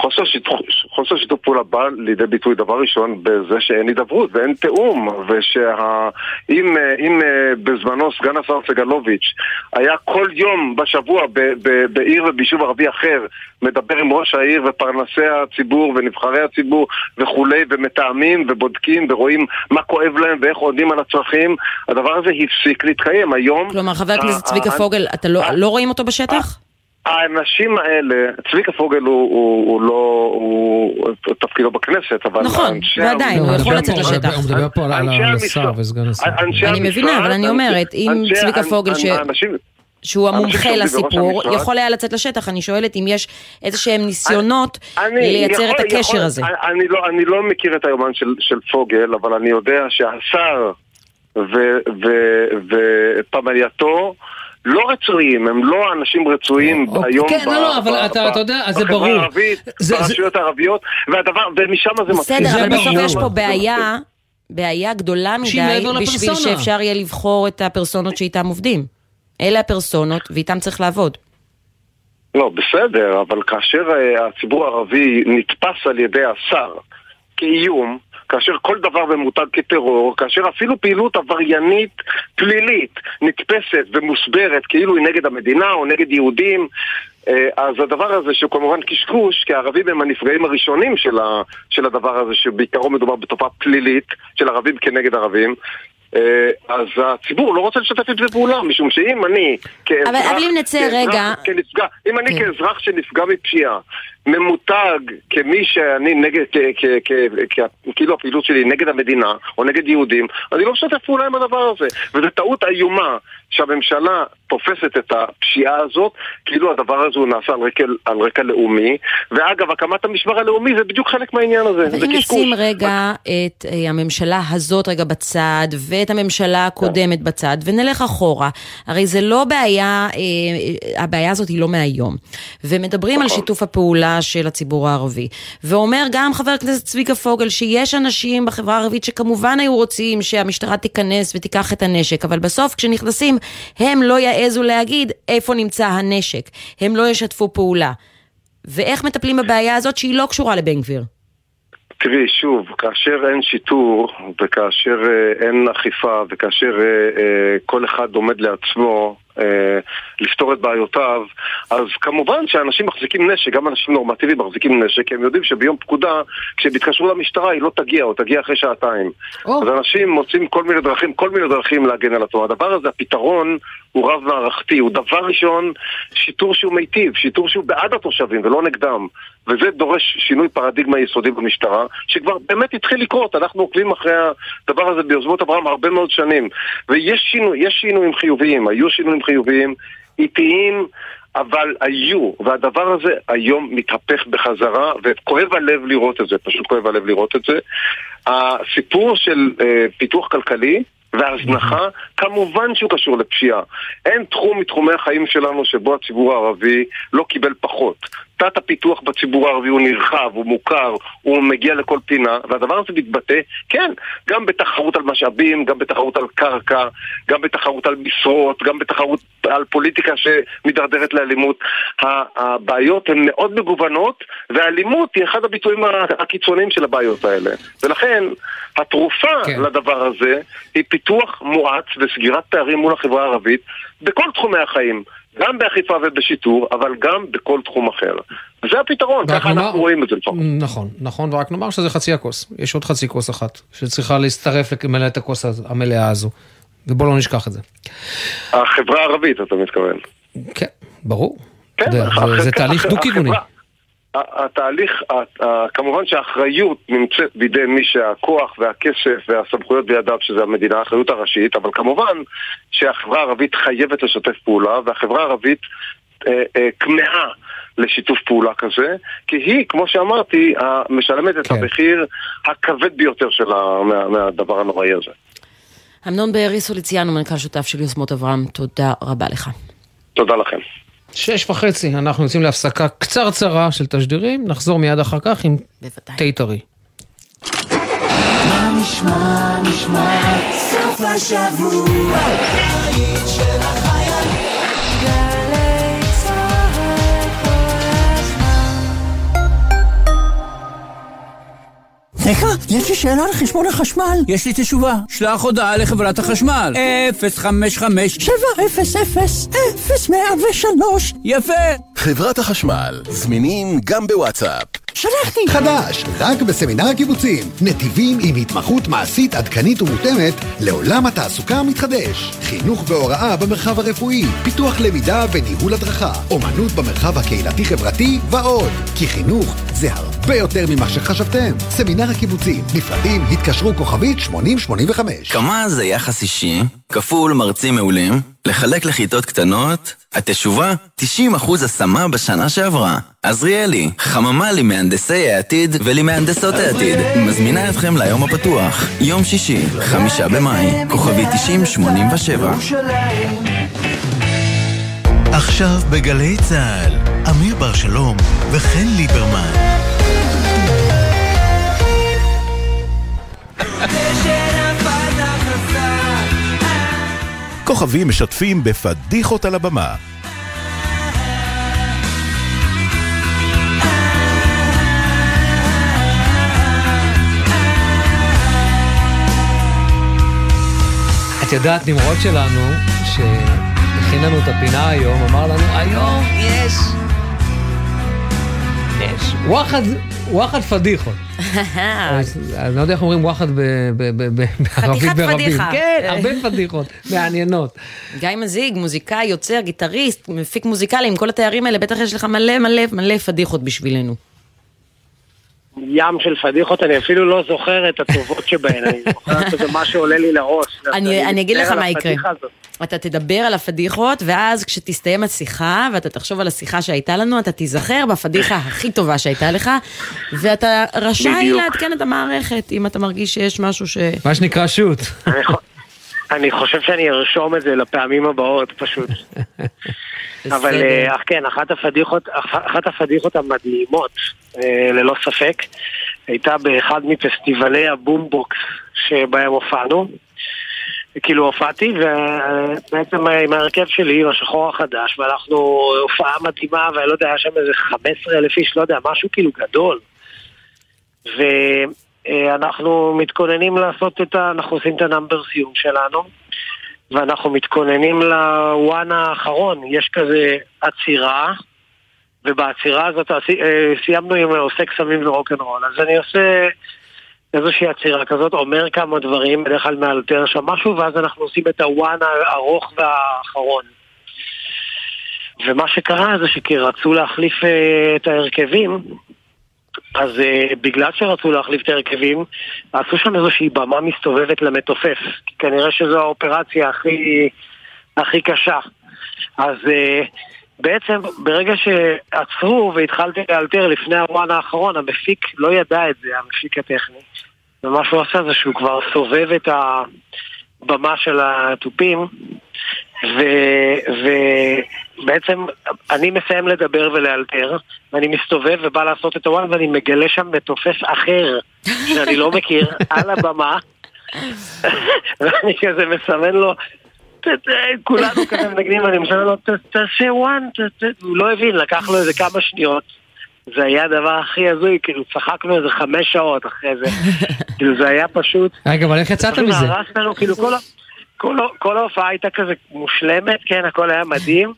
[SPEAKER 33] חוסר שיתוף, חוסר שיתוף פעולה בא לידי ביטוי דבר ראשון בזה שאין הידברות ואין תיאום ושאם אם אה, בזמנו סגן השר סגלוביץ' היה כל יום בשבוע ב, ב, בעיר וביישוב ערבי אחר מדבר עם ראש העיר ופרנסי הציבור ונבחרי הציבור וכולי ומתאמים ובודקים ורואים מה כואב להם ואיך עונים על הצרכים הדבר הזה הפסיק להתקיים היום
[SPEAKER 2] כלומר, חבר הכנסת צביקה פוגל, אתה לא- לא רואים אותו בשטח?
[SPEAKER 33] האנשים האלה, צביקה פוגל הוא, הוא, הוא לא, הוא תפקידו בכנסת, אבל
[SPEAKER 2] נכון,
[SPEAKER 33] אנשי
[SPEAKER 2] ועדיין, הוא יכול לצאת לשטח.
[SPEAKER 3] הוא מדבר פה על- השר וסגן השר.
[SPEAKER 2] אני מבינה, אבל אני אומרת, אם צביקה פוגל, ש- שהוא המומחה לסיפור, יכול היה לצאת לשטח. אני שואלת אם יש איזה שהם ניסיונות
[SPEAKER 33] אני
[SPEAKER 2] לייצר
[SPEAKER 33] יכול-
[SPEAKER 2] את הקשר
[SPEAKER 33] יכול-
[SPEAKER 2] הזה.
[SPEAKER 33] אני, אני, לא, אני לא מכיר את היומן של, של פוגל, אבל אני יודע שהשר ופמלייתו לא רצויים, הם לא אנשים רצויים היום
[SPEAKER 3] כן,
[SPEAKER 33] ב-
[SPEAKER 3] לא, לא, אבל
[SPEAKER 33] ב-
[SPEAKER 3] אתה-
[SPEAKER 33] ב-
[SPEAKER 3] אתה יודע, אז זה
[SPEAKER 33] בחברה
[SPEAKER 3] ברור.
[SPEAKER 33] הערבית,
[SPEAKER 3] זה- זה-
[SPEAKER 33] ברשויות הערביות, והדבר, ומשם זה מתחיל.
[SPEAKER 2] בסדר, אבל בסוף יש פה
[SPEAKER 33] זה
[SPEAKER 2] בעיה, בעיה גדולה מדי, בשביל
[SPEAKER 3] לפרסונה.
[SPEAKER 2] שאפשר יהיה לבחור את הפרסונות שאיתם עובדים. אלה הפרסונות, ואיתם צריך לעבוד.
[SPEAKER 33] לא, בסדר, אבל כאשר אה, הציבור הערבי נתפס על ידי השר כאיום, כאשר כל דבר ממותג כטרור, כאשר אפילו פעילות עבריינית פלילית נתפסת ומוסברת כאילו היא נגד המדינה או נגד יהודים, אה, אז הדבר הזה שהוא כמובן קשקוש, כי הערבים הם הנפגעים הראשונים של, ה, של הדבר הזה, שבעיקרו מדובר בתופעה פלילית של ערבים כנגד ערבים. אה, אז הציבור לא רוצה לשתף עם זה פעולה, משום שאם אני כאזרח...
[SPEAKER 2] אבל- אבל אם נצא
[SPEAKER 33] כאזרח-
[SPEAKER 2] רגע-
[SPEAKER 33] כנפגע, אם אני
[SPEAKER 2] כן.
[SPEAKER 33] כאזרח שנפגע מפשיעה, ממותג כמי שאני נגד, כאילו הפעילות שלי נגד המדינה או נגד יהודים, אני לא משתף פעולה עם הדבר הזה. וזו טעות איומה שהממשלה תופסת את הפשיעה הזאת, כאילו הדבר הזה הוא נעשה על רקע, על רקע לאומי. ואגב, הקמת המשמר הלאומי זה בדיוק חלק מהעניין הזה.
[SPEAKER 2] אבל אם. נשים רגע את אה, הממשלה הזאת רגע בצד, ואת הממשלה הקודמת בצד, ונלך אחורה, הרי זה לא בעיה, אה, הבעיה הזאת היא לא מהיום. ומדברים על שיתוף הפעולה של הציבור הערבי. ואומר גם חבר הכנסת צביקה פוגל שיש אנשים בחברה הערבית שכמובן היו רוצים שהמשטרה תיכנס ותיקח את הנשק, אבל בסוף כשנכנסים הם לא יעזו להגיד איפה נמצא הנשק. הם לא ישתפו פעולה. ואיך מטפלים בבעיה הזאת שהיא לא קשורה לבן גביר?
[SPEAKER 33] תראי, שוב, כאשר אין שיטור וכאשר אה, אין אכיפה וכאשר אה, אה, כל אחד עומד לעצמו אה, לפתור את בעיותיו, אז כמובן שאנשים מחזיקים נשק, גם אנשים נורמטיביים מחזיקים נשק, כי הם יודעים שביום פקודה, כשהם יתקשרו למשטרה היא לא תגיע, או תגיע אחרי שעתיים. אז אנשים מוצאים כל מיני דרכים, כל מיני דרכים להגן על עצמם. הדבר הזה, הפתרון הוא רב מערכתי, הוא דבר ראשון, שיטור שהוא מיטיב, שיטור שהוא בעד התושבים ולא נגדם. וזה דורש שינוי פרדיגמה יסודי במשטרה, שכבר באמת התחיל לקרות, אנחנו עוקבים אחרי הדבר הזה ביוזמות אברהם הרבה מאוד שנים. ויש שינוי, יש שינויים חיוביים, היו שינויים חיוביים, איטיים, אבל היו, והדבר הזה היום מתהפך בחזרה, וכואב הלב לראות את זה, פשוט כואב הלב לראות את זה. הסיפור של אה, פיתוח כלכלי והזנחה, כמובן שהוא קשור לפשיעה. אין תחום מתחומי החיים שלנו שבו הציבור הערבי לא קיבל פחות. תת הפיתוח בציבור הערבי הוא נרחב, הוא מוכר, הוא מגיע לכל פינה, והדבר הזה מתבטא, כן, גם בתחרות על משאבים, גם בתחרות על קרקע, גם בתחרות על משרות, גם בתחרות על פוליטיקה שמידרדרת לאלימות. הבעיות הן מאוד מגוונות, והאלימות היא אחד הביטויים הקיצוניים של הבעיות האלה. ולכן, התרופה כן. לדבר הזה היא פיתוח מואץ וסגירת פערים מול החברה הערבית בכל תחומי החיים. גם באכיפה ובשיטור, אבל גם בכל תחום אחר. זה הפתרון, ככה
[SPEAKER 3] נאמר-
[SPEAKER 33] אנחנו רואים את זה לפחות.
[SPEAKER 3] נכון, נכון, ורק נאמר שזה חצי הכוס. יש עוד חצי כוס אחת, שצריכה להצטרף למלא את הכוס המלאה הזו. ובוא לא נשכח את זה.
[SPEAKER 33] החברה הערבית, אתה מתכוון.
[SPEAKER 3] כן, ברור.
[SPEAKER 33] כן,
[SPEAKER 3] יודע,
[SPEAKER 33] החברה-
[SPEAKER 3] זה- זה תהליך
[SPEAKER 33] החברה-
[SPEAKER 3] דו-כיווני.
[SPEAKER 33] התהליך, כמובן שהאחריות נמצאת בידי מי שהכוח והכסף והסמכויות בידיו, שזה המדינה, האחריות הראשית, אבל כמובן שהחברה הערבית חייבת לשתף פעולה, והחברה הערבית אה, אה, כמהה לשיתוף פעולה כזה, כי היא, כמו שאמרתי, משלמת את
[SPEAKER 3] כן.
[SPEAKER 33] המחיר הכבד ביותר של ה- מה- מהדבר הנוראי הזה.
[SPEAKER 2] אמנון בארי סוליציאנו, מנכ"ל שותף של יוזמות אברהם, תודה רבה לך.
[SPEAKER 33] תודה לכם.
[SPEAKER 3] שש וחצי, אנחנו יוצאים להפסקה קצרצרה של תשדירים, נחזור מיד אחר כך עם תה טרי.
[SPEAKER 34] מה נשמע, נשמע, סוף השבוע,
[SPEAKER 13] רגע, יש לי שאלה על חשבון החשמל. יש לי תשובה. שלח הודעה לחברת החשמל. 055 700 0103 יפה.
[SPEAKER 35] חברת החשמל, זמינים גם בוואטסאפ.
[SPEAKER 13] שלחתי.
[SPEAKER 24] חדש, רק בסמינר הקיבוצים. נתיבים עם התמחות מעשית עדכנית ומותאמת לעולם התעסוקה המתחדש. חינוך והוראה במרחב הרפואי, פיתוח למידה וניהול הדרכה, אומנות במרחב הקהילתי-חברתי ועוד. כי חינוך זה הרבה יותר ממה שחשבתם. סמינר הקיבוצים, נפרדים, התקשרו כוכבית 8085.
[SPEAKER 16] כמה זה יחס אישי, כפול מרצים מעולים, לחלק לכיתות קטנות, התשובה, 90% השמה בשנה שעברה. עזריאלי, חממה למהנדסי העתיד ולמהנדסות העתיד, מזמינה אתכם ליום הפתוח, יום שישי, חמישה במאי, כוכבי 9087.
[SPEAKER 27] עכשיו בגלי צה"ל, אמיר בר שלום וחן ליברמן.
[SPEAKER 35] כוכבים משתפים בפדיחות על הבמה.
[SPEAKER 3] את יודעת, נמרוד שלנו, שהכין לנו את הפינה היום, אמר לנו, היום יש... יש. וואחד, וואחד פדיחות. אני לא יודע איך אומרים וואחד ב- ב- ב- ב- בערבית
[SPEAKER 2] חתיכת
[SPEAKER 3] ברבים.
[SPEAKER 2] פדיחה.
[SPEAKER 3] כן, הרבה פדיחות מעניינות.
[SPEAKER 2] גיא מזיג, מוזיקאי, יוצר, גיטריסט, מפיק מוזיקלי, עם כל התארים האלה, בטח יש לך מלא מלא מלא פדיחות בשבילנו.
[SPEAKER 19] ים של פדיחות, אני אפילו לא זוכר את הטובות שבהן, אני זוכר שזה מה שעולה לי לראש.
[SPEAKER 2] אני, אגיד לך מה יקרה. אתה תדבר על הפדיחות, ואז כשתסתיים השיחה, ואתה תחשוב על השיחה שהייתה לנו, אתה תיזכר בפדיחה הכי טובה שהייתה לך, ואתה רשאי. לעדכן את המערכת, אם אתה מרגיש שיש משהו ש...
[SPEAKER 3] מה שנקרא שוט.
[SPEAKER 19] אני חו- אני חושב שאני ארשום את זה לפעמים הבאות פשוט. <laughs> אבל אה, אך כן, אחת הפדיחות, אח- אחת הפדיחות המדהימות, אה, ללא ספק, הייתה באחד מפסטיבלי הבום-בוקס שבהם הופענו. כאילו הופעתי, ובעצם עם ההרכב שלי, עם השחור החדש, ואנחנו הופעה מדהימה, ואני לא יודע, היה שם איזה 15 אלף איש, לא יודע, משהו כאילו גדול. ואנחנו מתכוננים לעשות את ה... אנחנו עושים את ה number סיום שלנו, ואנחנו מתכוננים לוואן האחרון. יש כזה עצירה, ובעצירה הזאת אה, סיימנו עם סקס סמים ורוקנרול. אז אני עושה איזושהי עצירה כזאת, אומר כמה דברים, בדרך כלל מאלתר שם משהו, ואז אנחנו עושים את הוואן הארוך והאחרון. ומה שקרה זה שכי רצו להחליף אה, את ההרכבים, אז uh, בגלל שרצו להחליף את ההרכבים, עשו שם איזושהי במה מסתובבת למתופף. כי כנראה שזו האופרציה הכי, הכי קשה. אז uh, בעצם ברגע שעצרו והתחלתי לאלתר לפני הוואן האחרון, המפיק לא ידע את זה, המפיק הטכני. ומה שהוא עשה זה שהוא כבר סובב את הבמה של התופים, ו- ובעצם אני מסיים לדבר ולאלתר, ואני מסתובב ובא לעשות את הוואן ואני מגלה שם מתופף אחר שאני לא מכיר על הבמה, <laughs> ואני כזה מסמן לו, כולנו כזה מנגנים, ואני מסמן לו, "ת- תעשה וואן, ת- ת-" הוא לא הבין, לקח לו איזה כמה שניות. זה היה הדבר הכי הזוי, כאילו צחקנו איזה חמש שעות אחרי זה. <laughs> כאילו זה היה פשוט...
[SPEAKER 3] רגע, אבל איך יצאת מזה?
[SPEAKER 19] הרס לנו, כאילו כל, ההופעה הייתה כזה מושלמת, כן, הכל היה מדהים.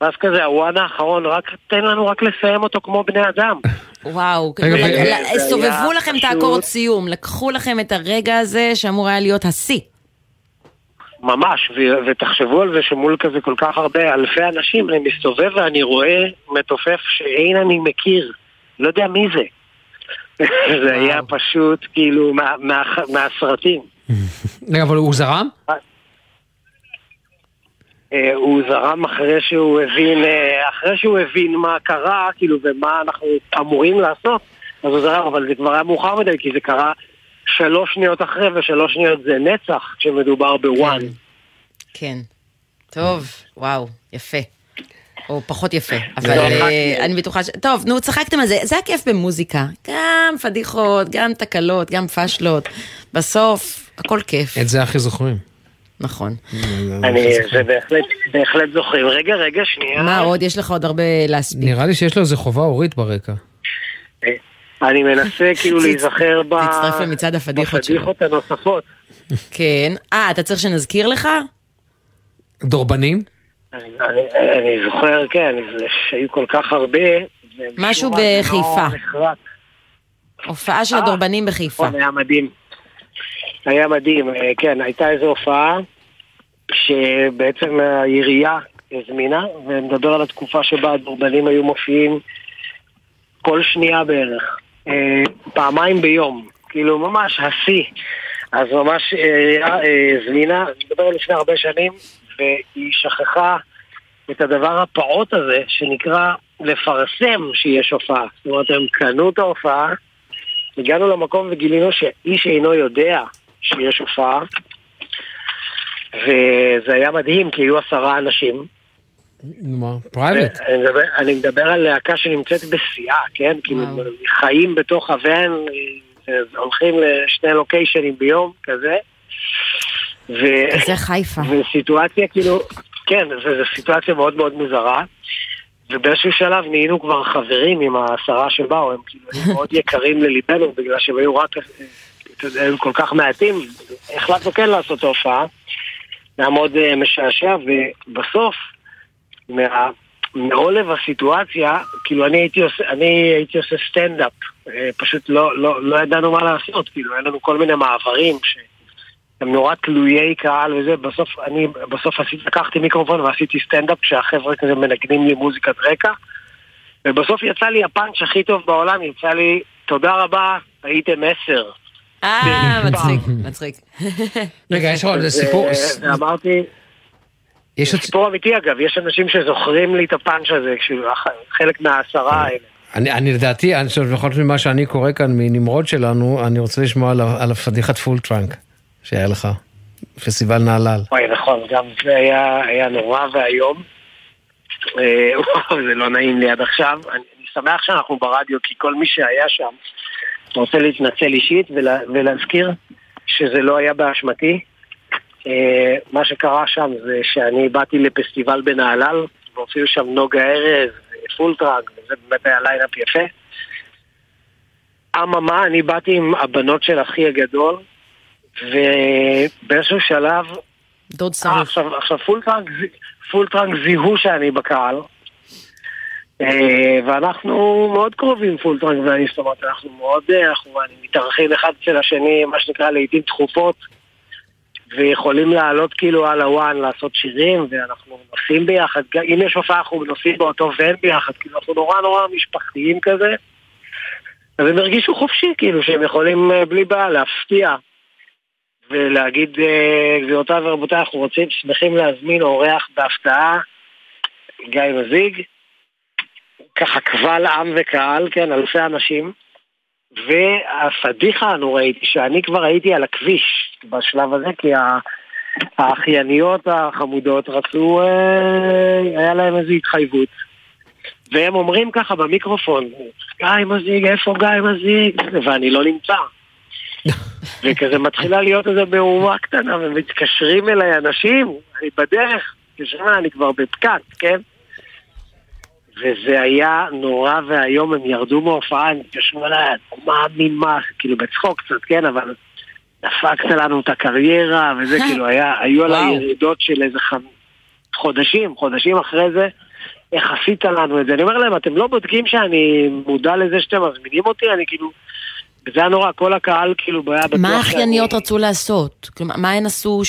[SPEAKER 19] ואז כזה הוואן האחרון, רק תן לנו רק לסיים אותו כמו בני אדם.
[SPEAKER 2] וואו,
[SPEAKER 3] רגע,
[SPEAKER 2] ל-
[SPEAKER 3] ו-
[SPEAKER 2] ל-
[SPEAKER 19] זה
[SPEAKER 2] סובבו לכם את האקורד סיום, לקחו לכם את הרגע הזה שאמור היה להיות השיא.
[SPEAKER 19] ממש, ו- ותחשבו על זה שמול כזה כל כך הרבה אלפי אנשים, אני מסתובב ואני רואה מתופף שאין אני מכיר, לא יודע מי זה. <laughs> זה היה פשוט כאילו מה- מה- מהסרטים. <laughs>
[SPEAKER 3] רגע, אבל הוא זרם?
[SPEAKER 19] אה, הוא זרם אחרי שהוא הבין, אה, אחרי שהוא הבין מה קרה, כאילו, ומה אנחנו אמורים לעשות, אז הוא זרם, אבל זה כבר היה מאוחר מדי, כי זה קרה שלוש שניות אחרי, ושלוש שניות זה נצח כשמדובר בוואן.
[SPEAKER 2] כן. טוב, וואו, יפה. או פחות יפה, אבל
[SPEAKER 19] לא,
[SPEAKER 2] אה. אני בטוחה ש... טוב, נו, צחקתם על זה, זה הכיף במוזיקה. גם פדיחות, גם תקלות, גם פשלות. בסוף, הכל כיף.
[SPEAKER 3] את זה הכי זוכרים.
[SPEAKER 2] נכון.
[SPEAKER 19] אני, זה בהחלט, בהחלט זוכרים. רגע, רגע, שנייה.
[SPEAKER 2] מה עוד? יש לך עוד הרבה להספיק.
[SPEAKER 3] נראה לי שיש לו איזה חובה הורית ברקע.
[SPEAKER 19] אני מנסה <laughs> כאילו להיזכר ב...
[SPEAKER 2] תצטרף למצעד הפדיחות שלו.
[SPEAKER 19] בפדיחות הנוספות.
[SPEAKER 2] כן. אה, אתה צריך שנזכיר לך?
[SPEAKER 3] דורבנים?
[SPEAKER 19] אני, אני, אני זוכר, כן, שהיו כל כך הרבה.
[SPEAKER 2] משהו
[SPEAKER 19] לא
[SPEAKER 2] בחיפה.
[SPEAKER 19] נחרט.
[SPEAKER 2] הופעה של
[SPEAKER 19] אה,
[SPEAKER 2] הדורבנים בחיפה.
[SPEAKER 19] היה מדהים. היה מדהים, אה, כן, הייתה איזו הופעה שבעצם העירייה הזמינה, ומדבר על התקופה שבה הדורבנים היו מופיעים כל שנייה בערך, אה, פעמיים ביום, כאילו ממש השיא. אז ממש העירייה אה, הזמינה, אני מדבר על לפני הרבה שנים, והיא שכחה את הדבר הפעוט הזה שנקרא לפרסם שיש הופעה. זאת אומרת, הם קנו את ההופעה, הגענו למקום וגילינו שאיש אינו יודע שיש הופעה, וזה היה מדהים, כי היו עשרה אנשים.
[SPEAKER 3] מה? private.
[SPEAKER 19] אני מדבר, אני מדבר על להקה שנמצאת בשיאה, כן? כאילו, חיים בתוך הוואן, אה, הולכים לשני לוקיישנים ביום, כזה. ו...
[SPEAKER 2] זה חיפה.
[SPEAKER 19] וסיטואציה כאילו, כן, זו סיטואציה מאוד מאוד מוזרה. ובאיזשהו שלב נהיינו כבר חברים עם העשרה שבאו, הם כאילו היו <laughs> מאוד יקרים לליבנו, בגלל שהם היו רק, אה, אתה יודע, הם כל כך מעטים, החלטנו כן לעשות הופעה, היה מאוד אה, משעשע, ובסוף, מה... מעולב הסיטואציה, כאילו אני הייתי עושה, אני הייתי עושה סטנדאפ, אה, פשוט לא, לא, לא ידענו מה לעשות, כאילו היה לנו כל מיני מעברים שהם נורא תלויי קהל וזה, בסוף אני, בסוף עשיתי, לקחתי מיקרופון ועשיתי סטנדאפ כשהחבר'ה כזה מנגנים לי מוזיקת רקע, ובסוף יצא לי הפאנץ' הכי טוב בעולם, יצא לי, תודה רבה, הייתם עשר.
[SPEAKER 2] אה, מצחיק, מצחיק.
[SPEAKER 3] רגע, יש לך עוד סיפור?
[SPEAKER 19] ו- ואמרתי,
[SPEAKER 3] יש עוד...
[SPEAKER 19] סיפור אמיתי אגב, יש אנשים שזוכרים לי את הפאנץ' הזה, חלק מהעשרה האלה.
[SPEAKER 3] אני, אני לדעתי, אני חושב, לפחות ממה שאני קורא כאן מנמרוד שלנו, אני רוצה לשמוע על, על הפדיחת Full Trunk שהיה לך, פסטיבל נהלל.
[SPEAKER 19] וואי, נכון, גם זה היה, היה נורא ואיום. אה, <laughs> זה לא נעים לי עד עכשיו. אני, אני שמח שאנחנו ברדיו, כי כל מי שהיה שם רוצה להתנצל אישית ולה, ולהזכיר שזה לא היה באשמתי. אה, מה שקרה שם זה שאני באתי לפסטיבל בנהלל, והופיעו שם נוגה ארז, Full Trunk, וזה באמת היה lineup יפה. אממה, אני באתי עם הבנות של אחי הגדול, ובאיזשהו שלב...
[SPEAKER 2] דוד
[SPEAKER 19] שרוף. עכשיו, עכשיו Full Trunk, Full Trunk זיהו שאני בקהל, אה, ואנחנו מאוד קרובים Full Trunk ואני, זאת אומרת, אנחנו מאוד, אה, אנחנו מתארחים אחד אצל השני, מה שנקרא לעיתים תכופות, ויכולים לעלות כאילו על הוואן, לעשות שירים, ואנחנו נוסעים ביחד, אם יש הופעה אנחנו נוסעים באותו ון ביחד, כאילו אנחנו נורא נורא משפחתיים כזה, אז הם הרגישו חופשי, כאילו, שהם יכולים אה, בלי בעיה להפתיע. ולהגיד, אה, גבירותיי ורבותיי, אנחנו רוצים, שמחים להזמין אורח בהפתעה, גיא מזיג, ככה קבל עם וקהל, כן, אלפי אנשים, והפדיחה הנוראית, שאני כבר הייתי על הכביש בשלב הזה, כי ה- האחייניות החמודות רצו, אה, היה להם איזו התחייבות. והם אומרים ככה במיקרופון, גיא מזיג, איפה גיא מזיג? ואני לא נמצא. <laughs> וכזה מתחילה להיות איזו מהומה קטנה, ומתקשרים אליי אנשים, אני בדרך, אליי, אני כבר בפקק, כן? וזה היה נורא ואיום, הם ירדו מההופעה, הם התקשרו אליי, "לא מאמין מה, כאילו בצחוק קצת, כן, אבל דפקת לנו את הקריירה, וזה <laughs> כאילו היה, היו עליי. ירידות של איזה חמ... חודשים, חודשים אחרי זה, איך עשית לנו את זה? אני אומר להם, אתם לא בודקים שאני מודע לזה שאתם מזמינים אותי? אני כאילו... וזה היה נורא, כל הקהל כאילו היה בטוח
[SPEAKER 2] מה האחייניות רצו לעשות? כלומר, מה הן עשו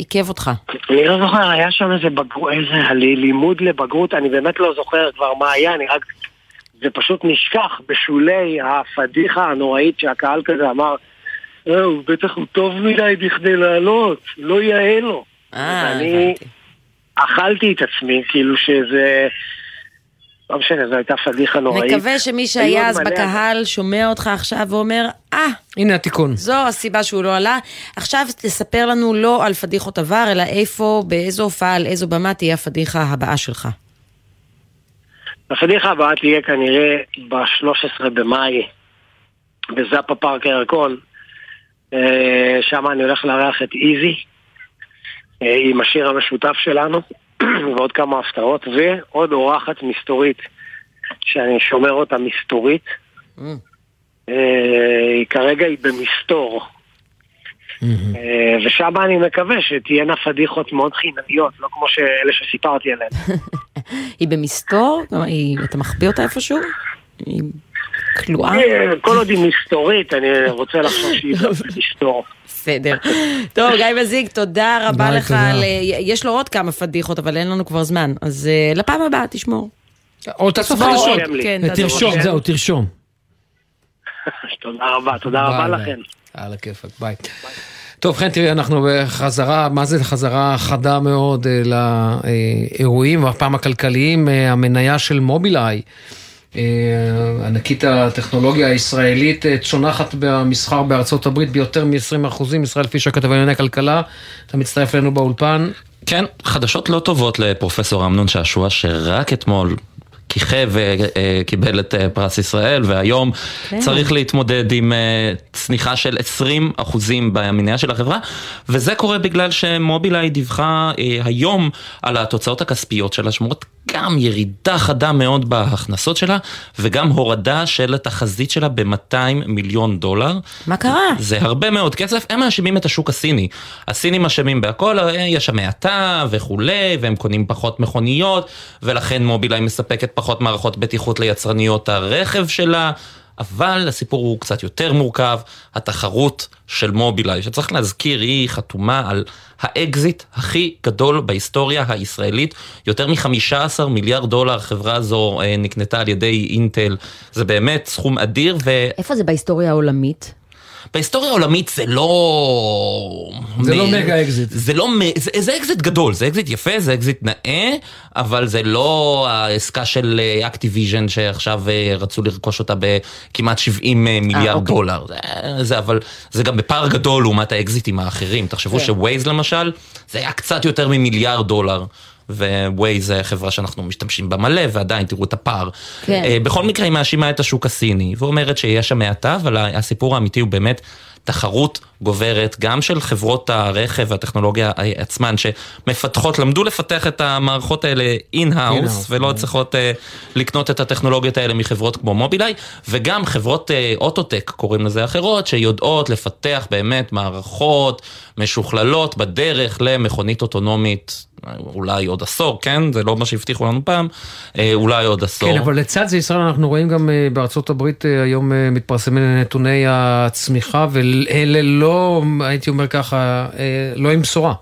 [SPEAKER 2] שעיכב אותך?
[SPEAKER 19] אני לא זוכר, היה שם איזה בגרות, איזה לימוד לבגרות, אני באמת לא זוכר כבר מה היה, אני רק... זה פשוט נשכח בשולי הפדיחה הנוראית שהקהל כזה אמר, אה, הוא בטח הוא טוב מדי בכדי לעלות, לא יאה לו.
[SPEAKER 2] אה,
[SPEAKER 19] ואני אכלתי את עצמי, כאילו שזה... לא משנה, זו הייתה פדיחה נוראית.
[SPEAKER 2] נקווה שמי שהיה אז בקהל שומע אותך עכשיו ואומר, אה,
[SPEAKER 3] הנה התיקון.
[SPEAKER 2] זו הסיבה שהוא לא עלה. עכשיו תספר לנו לא על פדיחות עבר, אלא איפה, באיזו הופעה, על איזו במה תהיה הפדיחה הבאה שלך.
[SPEAKER 19] הפדיחה הבאה תהיה כנראה ב-13 במאי בזאפה פארק הירקון. אה, שם אני הולך לארח את איזי אה, עם השיר המשותף שלנו <clears throat> ועוד כמה הפתעות ועוד אורחת מסתורית שאני שומר אותה מסתורית. אה, היא כרגע היא במסתור. אה, ושם אני מקווה שתהיינה פדיחות מאוד חינניות, לא כמו שאלה שסיפרתי עליהן. <laughs>
[SPEAKER 2] היא במסתור? אתה מחביא אותה איפשהו? היא כלואה?
[SPEAKER 19] אה, כל עוד היא מסתורית, אני רוצה לחשוב שהיא <laughs> במסתור.
[SPEAKER 2] בסדר. טוב, גיא מזיג, תודה רבה לך. על- יש לו עוד כמה פדיחות, אבל אין לנו כבר זמן. אז אה, לפעם הבאה, תשמור.
[SPEAKER 3] או תעשו חדשות.
[SPEAKER 2] כן,
[SPEAKER 3] תרשום,
[SPEAKER 2] תעשו.
[SPEAKER 3] זהו, תרשום. <laughs>
[SPEAKER 19] תודה רבה, תודה רבה לכם.
[SPEAKER 3] על הכיפאק, ביי. טוב, חן, תראי, אנחנו בחזרה, מה זה חזרה חדה מאוד אה, לאירועים, והפעם הכלכליים, אה, המניה של מובילאיי, אה, ענקית הטכנולוגיה הישראלית, אה, צונחת במסחר בארצות הברית ביותר מ-20 אחוזים. ישראל פישר כתב לענייני כלכלה, אתה מצטרף אלינו באולפן.
[SPEAKER 36] כן, חדשות לא טובות לפרופסור אמנון שעשוע, שרק אתמול כיכב וקיבל את אה, פרס ישראל, והיום
[SPEAKER 37] כן.
[SPEAKER 36] צריך להתמודד עם אה, צניחה של 20 אחוזים במניה של החברה, וזה קורה בגלל שמובילאיי דיווחה אה, היום על התוצאות הכספיות שלה, שמורות גם ירידה חדה מאוד בהכנסות שלה, וגם הורדה של התחזית שלה ב-200 מיליון דולר.
[SPEAKER 2] מה קרה?
[SPEAKER 36] זה הרבה מאוד כסף, הם מאשימים את השוק הסיני. הסינים אשמים בהכל, יש שם האטה וכולי, והם קונים פחות מכוניות, ולכן מובילאיי מספקת פחות מערכות בטיחות ליצרניות הרכב שלה. אבל הסיפור הוא קצת יותר מורכב, התחרות של מובילאיי, שצריך להזכיר, היא חתומה על האקזיט הכי גדול בהיסטוריה הישראלית, יותר מ-15 מיליארד דולר, החברה הזו אה, נקנתה על ידי אינטל, זה באמת סכום אדיר, ו...
[SPEAKER 2] איפה זה בהיסטוריה העולמית?
[SPEAKER 36] בהיסטוריה העולמית זה לא...
[SPEAKER 3] זה לא
[SPEAKER 36] מ-
[SPEAKER 3] מגה אקזיט.
[SPEAKER 36] זה לא... מ- זה, זה אקזיט גדול, זה אקזיט יפה, זה אקזיט נאה, אבל זה לא העסקה של אקטיביז'ן שעכשיו אה, רצו לרכוש אותה בכמעט 70 אה, מיליארד
[SPEAKER 2] אוקיי.
[SPEAKER 36] דולר. זה, זה, אבל זה גם בפער גדול לעומת האקזיטים האחרים. תחשבו
[SPEAKER 2] כן.
[SPEAKER 36] שווייז למשל, זה היה קצת יותר ממיליארד דולר. ווייז זה חברה שאנחנו משתמשים בה מלא, ועדיין תראו את הפער.
[SPEAKER 2] כן.
[SPEAKER 36] אה, בכל מקרה היא מאשימה את השוק הסיני, ואומרת שיש שם האטה, אבל הסיפור האמיתי הוא באמת תחרות גוברת, גם של חברות הרכב והטכנולוגיה עצמן, שמפתחות, למדו לפתח את המערכות האלה
[SPEAKER 3] in-house,
[SPEAKER 36] ולא צריכות אה, לקנות את הטכנולוגיות האלה מחברות כמו מובילאיי, וגם חברות אה, אוטוטק, קוראים לזה אחרות, שיודעות לפתח באמת מערכות משוכללות בדרך למכונית אוטונומית. אולי עוד עשור, כן? זה לא מה שהבטיחו לנו פעם, אה, אולי עוד עשור.
[SPEAKER 3] כן, אבל לצד זה ישראל אנחנו רואים גם בארצות הברית היום מתפרסמים נתוני הצמיחה, ואלה לא, הייתי אומר ככה, אה, לא עם בשורה.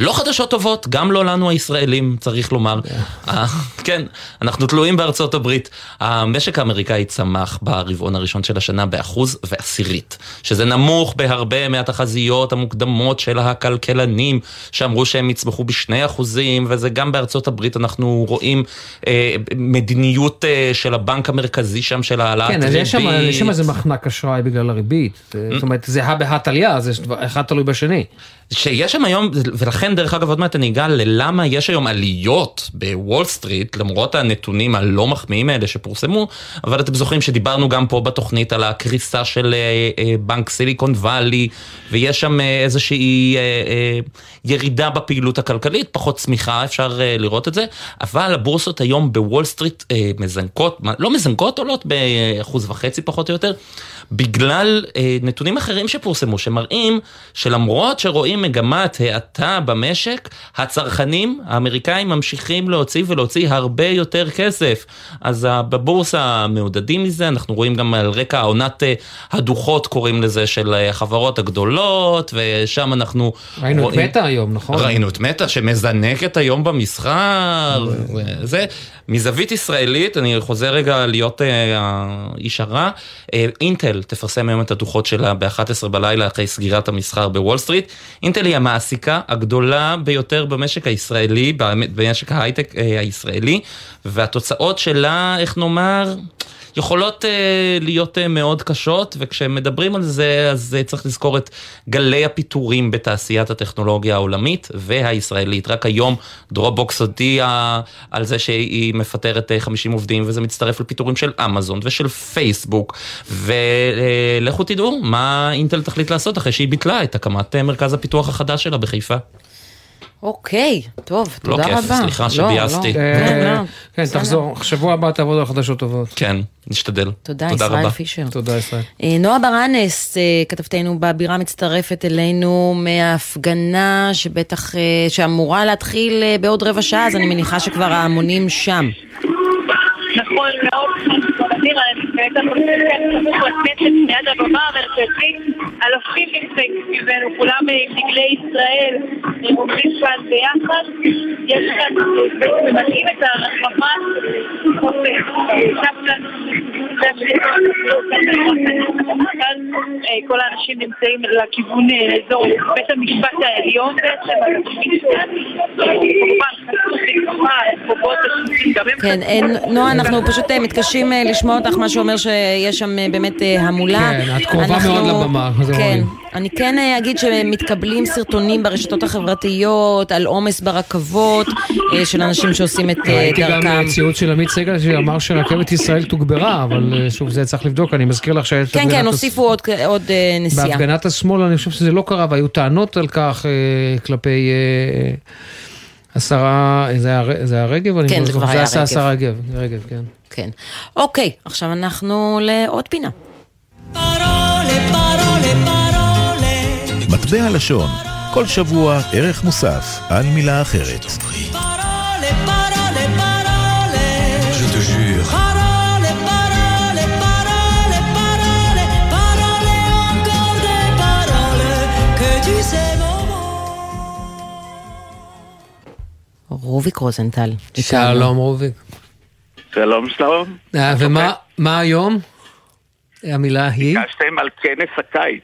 [SPEAKER 36] לא חדשות טובות, גם לא לנו הישראלים, צריך לומר. אה, כן, אנחנו תלויים בארצות הברית. המשק האמריקאי צמח ברבעון הראשון של השנה באחוז ועשירית, שזה נמוך בהרבה מהתחזיות המוקדמות של הכלכלנים, שאמרו שהם יצמחו בשני אחוזים, וזה גם בארצות הברית אנחנו רואים אה, מדיניות אה, של הבנק המרכזי שם, של העלאת
[SPEAKER 3] כן,
[SPEAKER 36] ריבית.
[SPEAKER 3] שם- יש שם איזה מחנק אשראי בגלל הריבית. זאת אומרת, זה הא בהא תליא, זה אחד תלוי בשני.
[SPEAKER 36] שיש שם היום, ולכן דרך אגב עוד מעט אני אגע ללמה יש היום עליות בוול סטריט, למרות הנתונים הלא מחמיאים האלה שפורסמו, אבל אתם זוכרים שדיברנו גם פה בתוכנית על הקריסה של אה, אה, בנק סיליקון וואלי, ויש שם אה, איזושהי אה, אה, ירידה בפעילות הכלכלית, פחות צמיחה, אפשר אה, לראות את זה, אבל הבורסות היום בוול סטריט אה, מזנקות, לא מזנקות, עולות באחוז וחצי פחות או יותר. בגלל אה, נתונים אחרים שפורסמו, שמראים שלמרות שרואים מגמת האטה במשק, הצרכנים האמריקאים ממשיכים להוציא ולהוציא הרבה יותר כסף. אז אה, בבורסה מעודדים מזה, אנחנו רואים גם על רקע עונת אה, הדוחות, קוראים לזה, של אה, החברות הגדולות, ושם אנחנו
[SPEAKER 3] ראינו את
[SPEAKER 36] רואים...
[SPEAKER 3] מטא היום, נכון?
[SPEAKER 36] ראינו את מטא שמזנקת היום במסחר, זה, מזווית ישראלית, אני חוזר רגע להיות אה, האיש הרע, אה, אינטל תפרסם היום את הדוחות שלה ב-11 בלילה אחרי סגירת המסחר בוול סטריט, אינטל היא המעסיקה הגדולה הגדולה ביותר במשק הישראלי, במשק ההייטק אה, הישראלי, והתוצאות שלה, איך נאמר, יכולות אה, להיות אה, מאוד קשות, וכשמדברים על זה, אז אה, צריך לזכור את גלי הפיטורים בתעשיית הטכנולוגיה העולמית והישראלית. רק היום דרופבוקס הודיעה על זה שהיא מפטרת אה, 50 עובדים, וזה מצטרף לפיטורים של אמזון ושל פייסבוק, ולכו תדעו מה אינטל תחליט לעשות אחרי שהיא ביטלה את הקמת אה, מרכז הפיתוח החדש שלה בחיפה.
[SPEAKER 2] אוקיי, טוב,
[SPEAKER 36] לא
[SPEAKER 2] תודה
[SPEAKER 36] כיף,
[SPEAKER 2] רבה.
[SPEAKER 36] סליחה
[SPEAKER 2] לא,
[SPEAKER 36] שביאסתי.
[SPEAKER 2] לא.
[SPEAKER 3] אה,
[SPEAKER 2] כן, לא.
[SPEAKER 3] כן, תחזור, שבוע הבא תעבוד על חדשות טובות.
[SPEAKER 36] כן, נשתדל.
[SPEAKER 2] תודה, ישראל פישר.
[SPEAKER 3] תודה, ישראל.
[SPEAKER 2] אה, נועה ברנס, אה, כתבתנו בבירה, מצטרפת אלינו מההפגנה שבטח, אה, שאמורה להתחיל אה, בעוד רבע שעה, אז אני מניחה שכבר ההמונים שם.
[SPEAKER 6] סמוך לכנסת ליד הבמה המרכזית, אלפים נמצאים סביבנו, כולם אה, דגלי ישראל, הם עומדים כאן ביחד, יש כאן, אה, בעצם את אה, כל האנשים נמצאים לכיוון אה, אזור בית המשפט העליון בעצם,
[SPEAKER 2] כן, נועה, אנחנו פשוט מתקשים לשמוע אותך, מה שאומר שיש שם אה, באמת אה, המולה.
[SPEAKER 3] כן, את קרובה
[SPEAKER 2] אנחנו-
[SPEAKER 3] מאוד לבמה, זה
[SPEAKER 2] כן. אני כן אה, אגיד שמתקבלים סרטונים ברשתות החברתיות על עומס ברכבות של אנשים שעושים את אה,
[SPEAKER 3] ראיתי גם
[SPEAKER 2] דרכם.
[SPEAKER 3] ציוץ של עמית סגל שאמר שרכבת ישראל תוגברה, אבל שוב, זה צריך לבדוק, אני מזכיר לך שהייתה...
[SPEAKER 2] כן, כן, הוסיפו עוד- עוד נסיעה.
[SPEAKER 3] בהפגנת השמאל אני חושב שזה לא קרה, והיו טענות על כך כלפי השרה, זה היה היה רגב?
[SPEAKER 2] כן,
[SPEAKER 3] לא
[SPEAKER 2] זה. כבר היה
[SPEAKER 3] זה השרה
[SPEAKER 2] רגב.
[SPEAKER 3] רגב, רגב, כן.
[SPEAKER 2] כן. אוקיי, עכשיו אנחנו לעוד פינה.
[SPEAKER 27] מטבע לשון, כל שבוע ערך מוסף על מילה אחרת.
[SPEAKER 2] רוביק רוזנטל.
[SPEAKER 3] שלום רוביק.
[SPEAKER 37] שלום שלום.
[SPEAKER 3] אה, ומה מה היום? המילה היא?
[SPEAKER 37] ביקשתם על כנס הקיץ.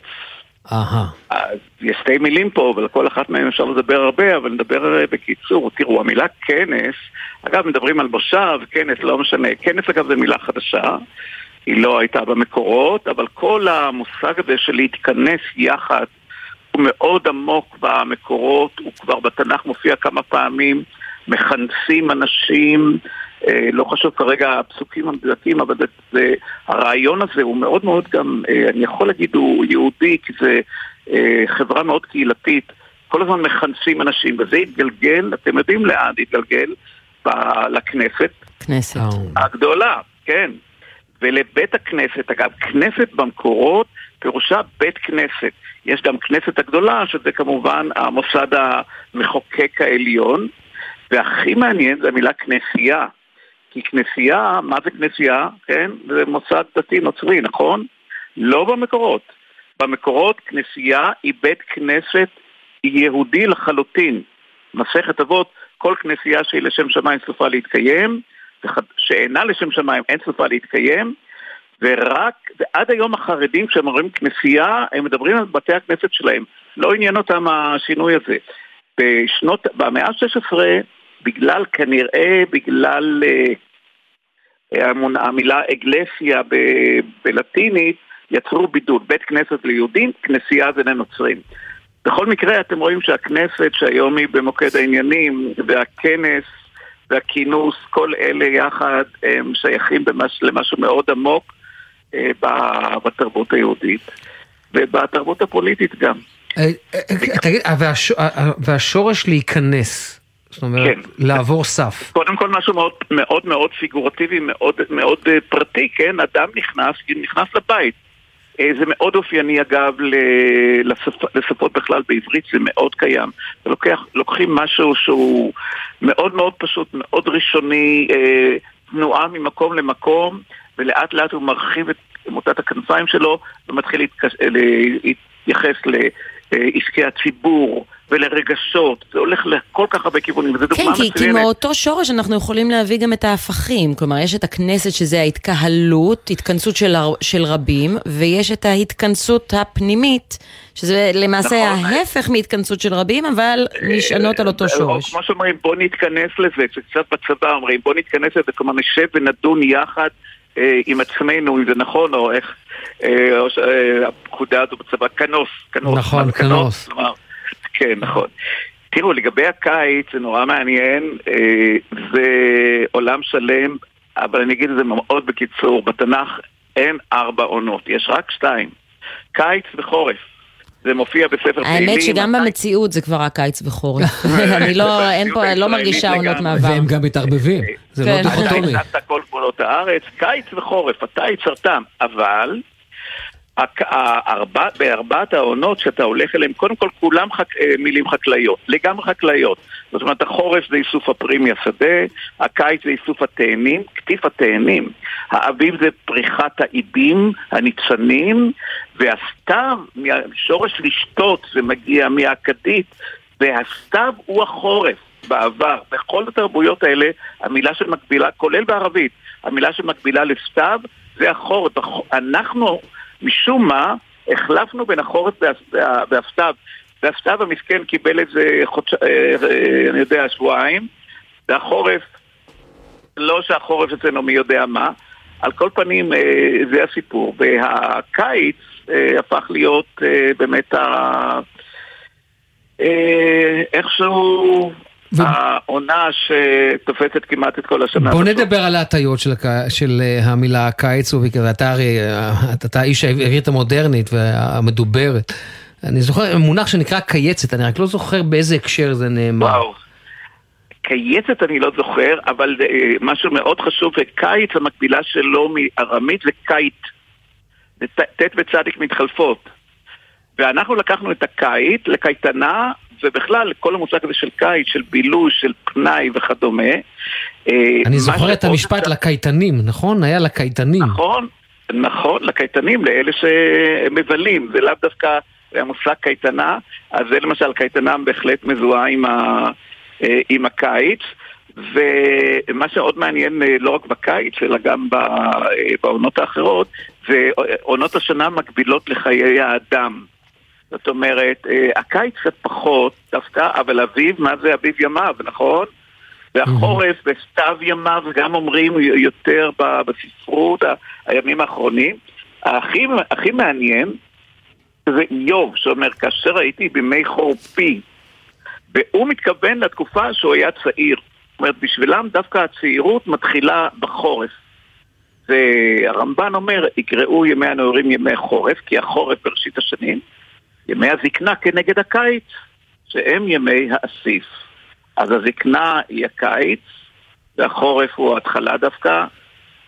[SPEAKER 3] אהה.
[SPEAKER 37] אז יש שתי מילים פה, ולכל אחת מהן אפשר לדבר הרבה, אבל נדבר אה, בקיצור. תראו, המילה כנס, אגב, מדברים על מושב, כנס, לא משנה. כנס, אגב, זו מילה חדשה. היא לא הייתה במקורות, אבל כל המושג הזה של להתכנס יחד הוא מאוד עמוק במקורות, הוא כבר בתנ"ך מופיע כמה פעמים, מכנסים אנשים, לא חשוב כרגע הפסוקים המדויקים, אבל זה, זה, הרעיון הזה הוא מאוד מאוד גם, אה, אני יכול להגיד הוא יהודי, כי זה אה, חברה מאוד קהילתית, כל הזמן מכנסים אנשים, וזה התגלגל, אתם יודעים לאן התגלגל? ב- לכנסת.
[SPEAKER 2] כנסת.
[SPEAKER 37] הגדולה, כן. ולבית הכנסת, אגב, כנסת במקורות פירושה בית כנסת. יש גם כנסת הגדולה, שזה כמובן המוסד המחוקק העליון, והכי מעניין זה המילה כנסייה. כי כנסייה, מה זה כנסייה? כן? זה מוסד דתי נוצרי, נכון? לא במקורות. במקורות כנסייה היא בית כנסת יהודי לחלוטין. מסכת אבות, כל כנסייה שהיא לשם שמיים סופה להתקיים, שאינה לשם שמיים אין סופה להתקיים, ורק, ועד היום החרדים כשהם אומרים כנסייה, הם מדברים על בתי הכנסת שלהם. לא עניין אותם השינוי הזה. בשנות, במאה ה-16, בגלל, כנראה בגלל אה, המילה אגלסיה בלטינית, יצרו בידוד. בית כנסת ליהודים, כנסייה זה לנוצרים. בכל מקרה, אתם רואים שהכנסת, שהיום היא במוקד העניינים, והכנס והכינוס, כל אלה יחד הם שייכים במש, למשהו מאוד עמוק אה, בתרבות היהודית ובתרבות הפוליטית גם.
[SPEAKER 3] אה, אה, אה, תגיד, והש- והשורש להיכנס, זאת אומרת,
[SPEAKER 37] כן.
[SPEAKER 3] לעבור סף.
[SPEAKER 37] קודם כל משהו מאוד מאוד מאוד פיגורטיבי, מאוד, מאוד אה, פרטי, כן? אדם נכנס, נכנס לבית. אה, זה מאוד אופייני אגב לשפ- לשפות בכלל בעברית, זה מאוד קיים. ולוקח, לוקחים משהו שהוא מאוד מאוד פשוט, מאוד ראשוני, אה, תנועה ממקום למקום, ולאט לאט הוא מרחיב את מוטת הכנפיים שלו ומתחיל להתייחס לעסקי הציבור ולרגשות, זה הולך לכל כך הרבה כיוונים, וזו
[SPEAKER 2] כן,
[SPEAKER 37] דוגמה
[SPEAKER 2] כי, כי
[SPEAKER 37] מצוינת.
[SPEAKER 2] מאותו שורש אנחנו יכולים להביא גם את ההפכים. כלומר, יש את הכנסת שזה ההתקהלות, התכנסות של, הר- של רבים, ויש את ההתכנסות הפנימית, שזה למעשה
[SPEAKER 37] נכון.
[SPEAKER 2] ההפך מהתכנסות של רבים, אבל נשענות על אותו
[SPEAKER 37] או
[SPEAKER 2] שורש.
[SPEAKER 37] כמו שאומרים, בוא נתכנס לזה, שקצת בצבא אומרים, בוא נתכנס לזה, כלומר נשב ונדון יחד אה, עם עצמנו, אם זה נכון, או איך, אה, אה, הפקודה הזו בצבא, כנוס, כנוס.
[SPEAKER 3] נכון, כנוס.
[SPEAKER 37] כלומר, כן, נכון. תראו, לגבי הקיץ, זה נורא מעניין, אה, זה עולם שלם, אבל אני אגיד את זה מאוד בקיצור, בתנ"ך אין ארבע עונות, יש רק שתיים, קיץ וחורף. זה מופיע בספר תהילים.
[SPEAKER 2] האמת שגם במציאות זה כבר הקיץ וחורף. <laughs> אני לא, אין פה, לא מרגישה עונות מעבר.
[SPEAKER 3] והם גם מתערבבים, זה לא
[SPEAKER 2] כן.
[SPEAKER 3] דיכוטומי. <laughs>
[SPEAKER 37] אתה הכנסת כל גבולות הארץ, קיץ וחורף, אתה יצרתם, אבל הארבע, בארבעת העונות שאתה הולך אליהם, קודם כל כולם חק, אה, מילים חקלאיות, לגמרי חקלאיות. זאת אומרת, החורף זה איסוף הפרי מהשדה, הקיץ זה איסוף התאנים, קטיף התאנים, האביב זה פריחת האיבים, הניצנים, והסתיו, מהשורש לשתות, זה מגיע מהכדית, והסתיו הוא החורף. בעבר, בכל התרבויות האלה, המילה שמקבילה, כולל בערבית, המילה שמקבילה לסתיו זה החורף. הח- אנחנו, משום מה, החלפנו בין החורף והס- וה- והסתיו. והסתיו המסכן קיבל איזה חודש... אה, אה, אני יודע, שבועיים, והחורף, לא שהחורף אצלנו מי יודע מה, על כל פנים אה, זה הסיפור. והקיץ הפך להיות באמת ה... אה, איכשהו העונה שתופסת כמעט את כל השנה.
[SPEAKER 3] בוא
[SPEAKER 37] הזאת.
[SPEAKER 3] נדבר על ההטיות של, של אה, המילה קיץ, רוביק, ואתה הרי, אה, אתה האיש העברית המודרנית והמדוברת. אני זוכר מונח שנקרא קייצת, אני רק לא זוכר באיזה הקשר זה נאמר.
[SPEAKER 37] וואו. קייצת אני לא זוכר, אבל אה, משהו מאוד חשוב, וקיץ המקבילה שלו מארמית זה קייט. ט- וצדיק מתחלפות. ואנחנו לקחנו את הקיץ לקייטנה, ובכלל כל המושג הזה של קיץ, של בילוש, של פנאי וכדומה. אה,
[SPEAKER 3] אני זוכר את המשפט לקייטנים, נכון? היה לקייטנים.
[SPEAKER 37] נכון, נכון, לקייטנים, לאלה שמבלים, זה לאו דווקא המושג קייטנה, אז זה למשל, קייטנה בהחלט מזוהה עם, ה, אה, עם הקיץ, ומה שעוד מעניין אה, לא רק בקיץ, אלא גם בעונות האחרות, זה עונות השנה מקבילות לחיי האדם. זאת אומרת, אה, הקיץ קצת פחות דווקא, אבל אביב, מה זה אביב ימיו, נכון? והחורף וסתיו ימיו, גם אומרים יותר בספרות, הימים האחרונים. הכי, הכי מעניין זה איוב, שאומר, כאשר הייתי בימי חורפי, והוא מתכוון לתקופה שהוא היה צעיר. זאת אומרת, בשבילם דווקא הצעירות מתחילה בחורף. והרמב"ן אומר, יקראו ימי הנעורים ימי חורף, כי החורף בראשית השנים, ימי הזקנה כנגד הקיץ, שהם ימי האסיף. אז הזקנה היא הקיץ, והחורף הוא ההתחלה דווקא,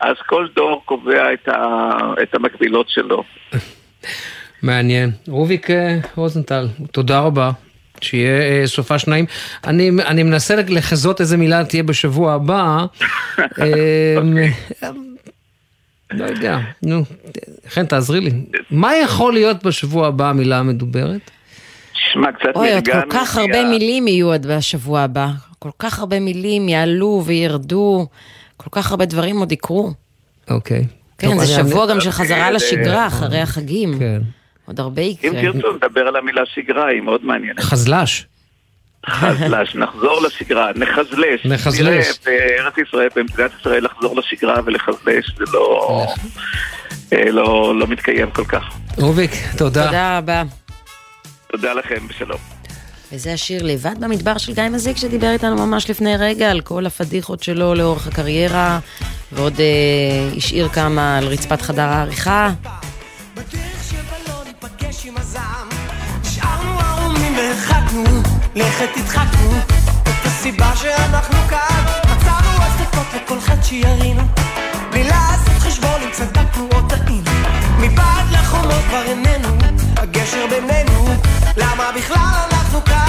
[SPEAKER 37] אז כל דור קובע את, ה, את המקבילות שלו. <laughs>
[SPEAKER 3] מעניין. רוביק אה, רוזנטל, תודה רבה. שיהיה אה, סופה שניים. אני, אני מנסה לחזות איזה מילה תהיה בשבוע הבא. <laughs> אה, לא יודע, נו, חן תעזרי לי. <laughs> מה יכול להיות בשבוע הבא המילה המדוברת?
[SPEAKER 37] שמע, קצת
[SPEAKER 2] אוי, עוד כל
[SPEAKER 37] נרגענו
[SPEAKER 2] כך הרבה מילים יהיו עד בשבוע הבא. כל כך הרבה מילים יעלו וירדו, כל כך הרבה דברים עוד יקרו.
[SPEAKER 3] אוקיי.
[SPEAKER 2] כן, זה שבוע גם של חזרה
[SPEAKER 37] אה,
[SPEAKER 2] לשגרה אחרי החגים.
[SPEAKER 3] כן.
[SPEAKER 2] עוד הרבה
[SPEAKER 37] אם
[SPEAKER 2] יקרה.
[SPEAKER 37] תרצו נדבר על המילה שגרה, היא מאוד מעניינת.
[SPEAKER 3] חזל"ש.
[SPEAKER 37] חזל"ש, נחזור לשגרה, נחזלש.
[SPEAKER 3] נחזלש.
[SPEAKER 37] נראה בארץ ישראל, במדינת ישראל, לחזור לשגרה ולחזלש, זה לא... אה, לא לא מתקיים כל כך.
[SPEAKER 3] רוביק, תודה.
[SPEAKER 2] תודה רבה.
[SPEAKER 37] תודה לכם, בשלום.
[SPEAKER 2] וזה השיר לבד במדבר של גיא מזיק שדיבר איתנו ממש לפני רגע על כל הפדיחות שלו לאורך הקריירה ועוד אה, השאיר כמה על רצפת חדר העריכה.
[SPEAKER 38] לכת הדחקנו את הסיבה שאנחנו כאן. מצאנו הצדקות לכל חטא שירינו. בלי לעשות חשבון אם צדקנו או טעינו מבעד לחומות כבר איננו הגשר בינינו. למה בכלל אנחנו כאן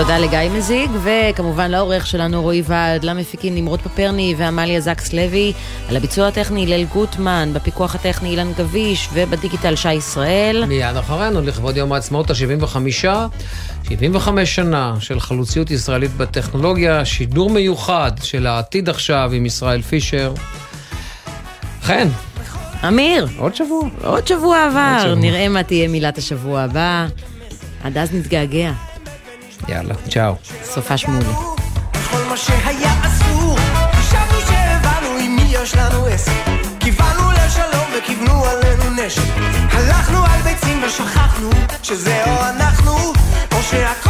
[SPEAKER 2] תודה לגיא מזיג, וכמובן לעורך שלנו רועי ועד, למפיקים נמרוד פפרני ועמליה זקס לוי, על הביצוע הטכני ליל גוטמן, בפיקוח הטכני אילן גביש, ובדיגיטל שי ישראל.
[SPEAKER 3] מיד אחרינו, לכבוד יום העצמאות ה-75, 75 שנה של חלוציות ישראלית בטכנולוגיה, שידור מיוחד של העתיד עכשיו עם ישראל פישר. חן.
[SPEAKER 2] אמיר.
[SPEAKER 3] עוד שבוע.
[SPEAKER 2] עוד שבוע עבר, נראה מה תהיה מילת השבוע הבא. עד אז נתגעגע.
[SPEAKER 3] יאללה, צ'או.
[SPEAKER 2] סופה שמולי.
[SPEAKER 38] כל מה שהיה אסור, חשבנו שהבנו עם מי יש לנו עסק. כיוונו לשלום וכיוונו עלינו נשק. הלכנו על ביצים ושכחנו שזה או אנחנו, או שהכל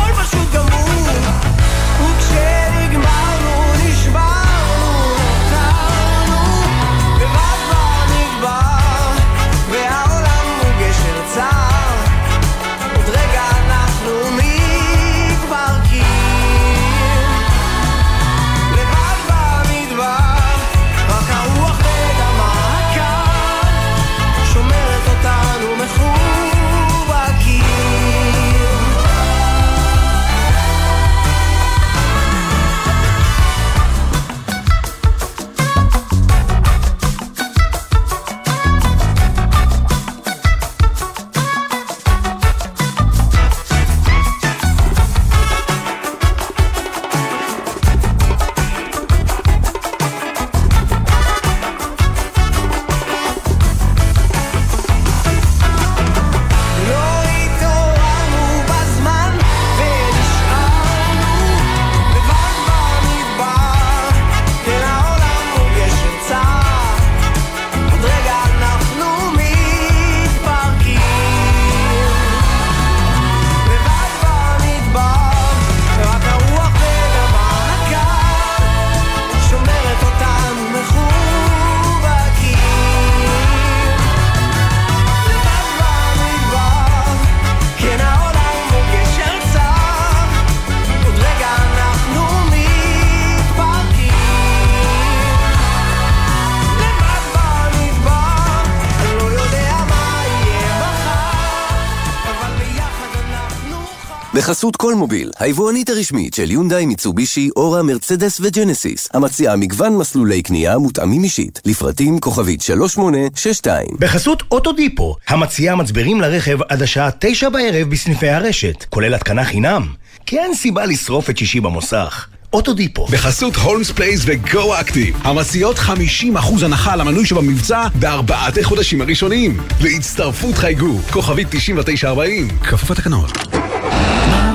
[SPEAKER 39] בחסות קולמוביל, היבואנית הרשמית של יונדאי, מיצובישי, אורה, מרצדס וג'נסיס, המציעה מגוון מסלולי קנייה מותאמים אישית, לפרטים כוכבית 3862.
[SPEAKER 40] בחסות אוטודיפו, המציעה מצברים לרכב עד השעה תשע בערב בסניפי הרשת, כולל התקנה חינם. כי אין סיבה לשרוף את שישי במוסך. אוטודיפו.
[SPEAKER 30] בחסות הולמס פלייס וגו אקטיב, המציעות 50% הנחה על המנוי שבמבצע בארבעת החודשים הראשונים. להצטרפות חייגו, כוכבית 9940, כפוף לתקנון.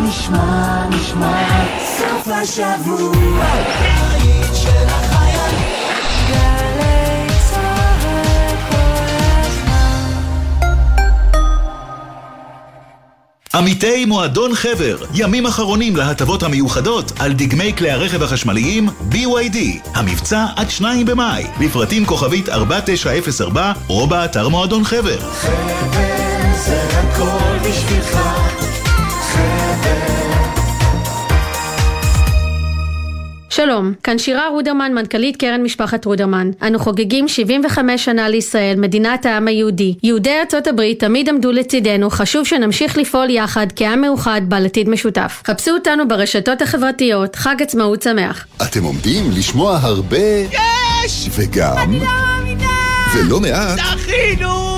[SPEAKER 38] נשמע, נשמע, סוף השבוע, היית של החייל, גלי צהל כל הזמן.
[SPEAKER 14] עמיתי מועדון חבר, ימים אחרונים להטבות המיוחדות על דגמי כלי הרכב החשמליים BYD. המבצע עד 2 במאי, לפרטים כוכבית 4904 או באתר מועדון חבר.
[SPEAKER 38] חבר זה הכל בשבילך,
[SPEAKER 41] שלום, כאן שירה רודרמן, מנכ"לית קרן משפחת רודרמן. אנו חוגגים 75 שנה לישראל, מדינת העם היהודי. יהודי ארצות הברית תמיד עמדו לצידנו, חשוב שנמשיך לפעול יחד כעם מאוחד בעל עתיד משותף. חפשו אותנו ברשתות החברתיות, חג עצמאות שמח.
[SPEAKER 10] אתם עומדים לשמוע הרבה... יש! וגם... ולא מעט...
[SPEAKER 38] זכינו!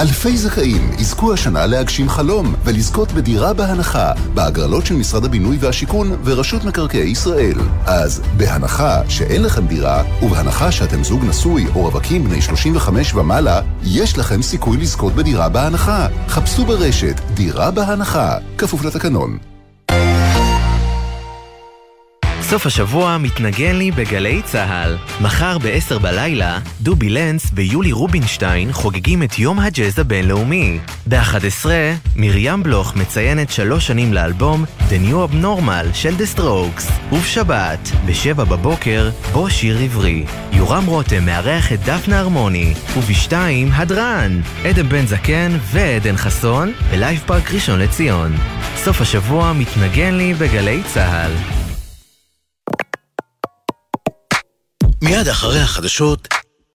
[SPEAKER 10] אלפי זכאים יזכו השנה להגשים חלום ולזכות בדירה בהנחה בהגרלות של משרד הבינוי והשיכון ורשות מקרקעי ישראל. אז בהנחה שאין לכם דירה ובהנחה שאתם זוג נשוי או רווקים בני 35 ומעלה, יש לכם סיכוי לזכות בדירה בהנחה. חפשו ברשת דירה בהנחה, כפוף לתקנון.
[SPEAKER 26] סוף השבוע מתנגן לי בגלי צהל. מחר ב-10 בלילה, דובי לנס ויולי רובינשטיין חוגגים את יום הג'אז הבינלאומי. ב-11, מרים בלוך מציינת שלוש שנים לאלבום The New Abnormal של The Strokes. ובשבת, ב-7 בבוקר, בוא שיר עברי. יורם רותם מארח את דפנה הרמוני. ובשתיים, הדרן, עדן בן זקן ועדן חסון, בלייב פארק ראשון לציון. סוף השבוע מתנגן לי בגלי צהל.
[SPEAKER 11] מיד אחרי החדשות,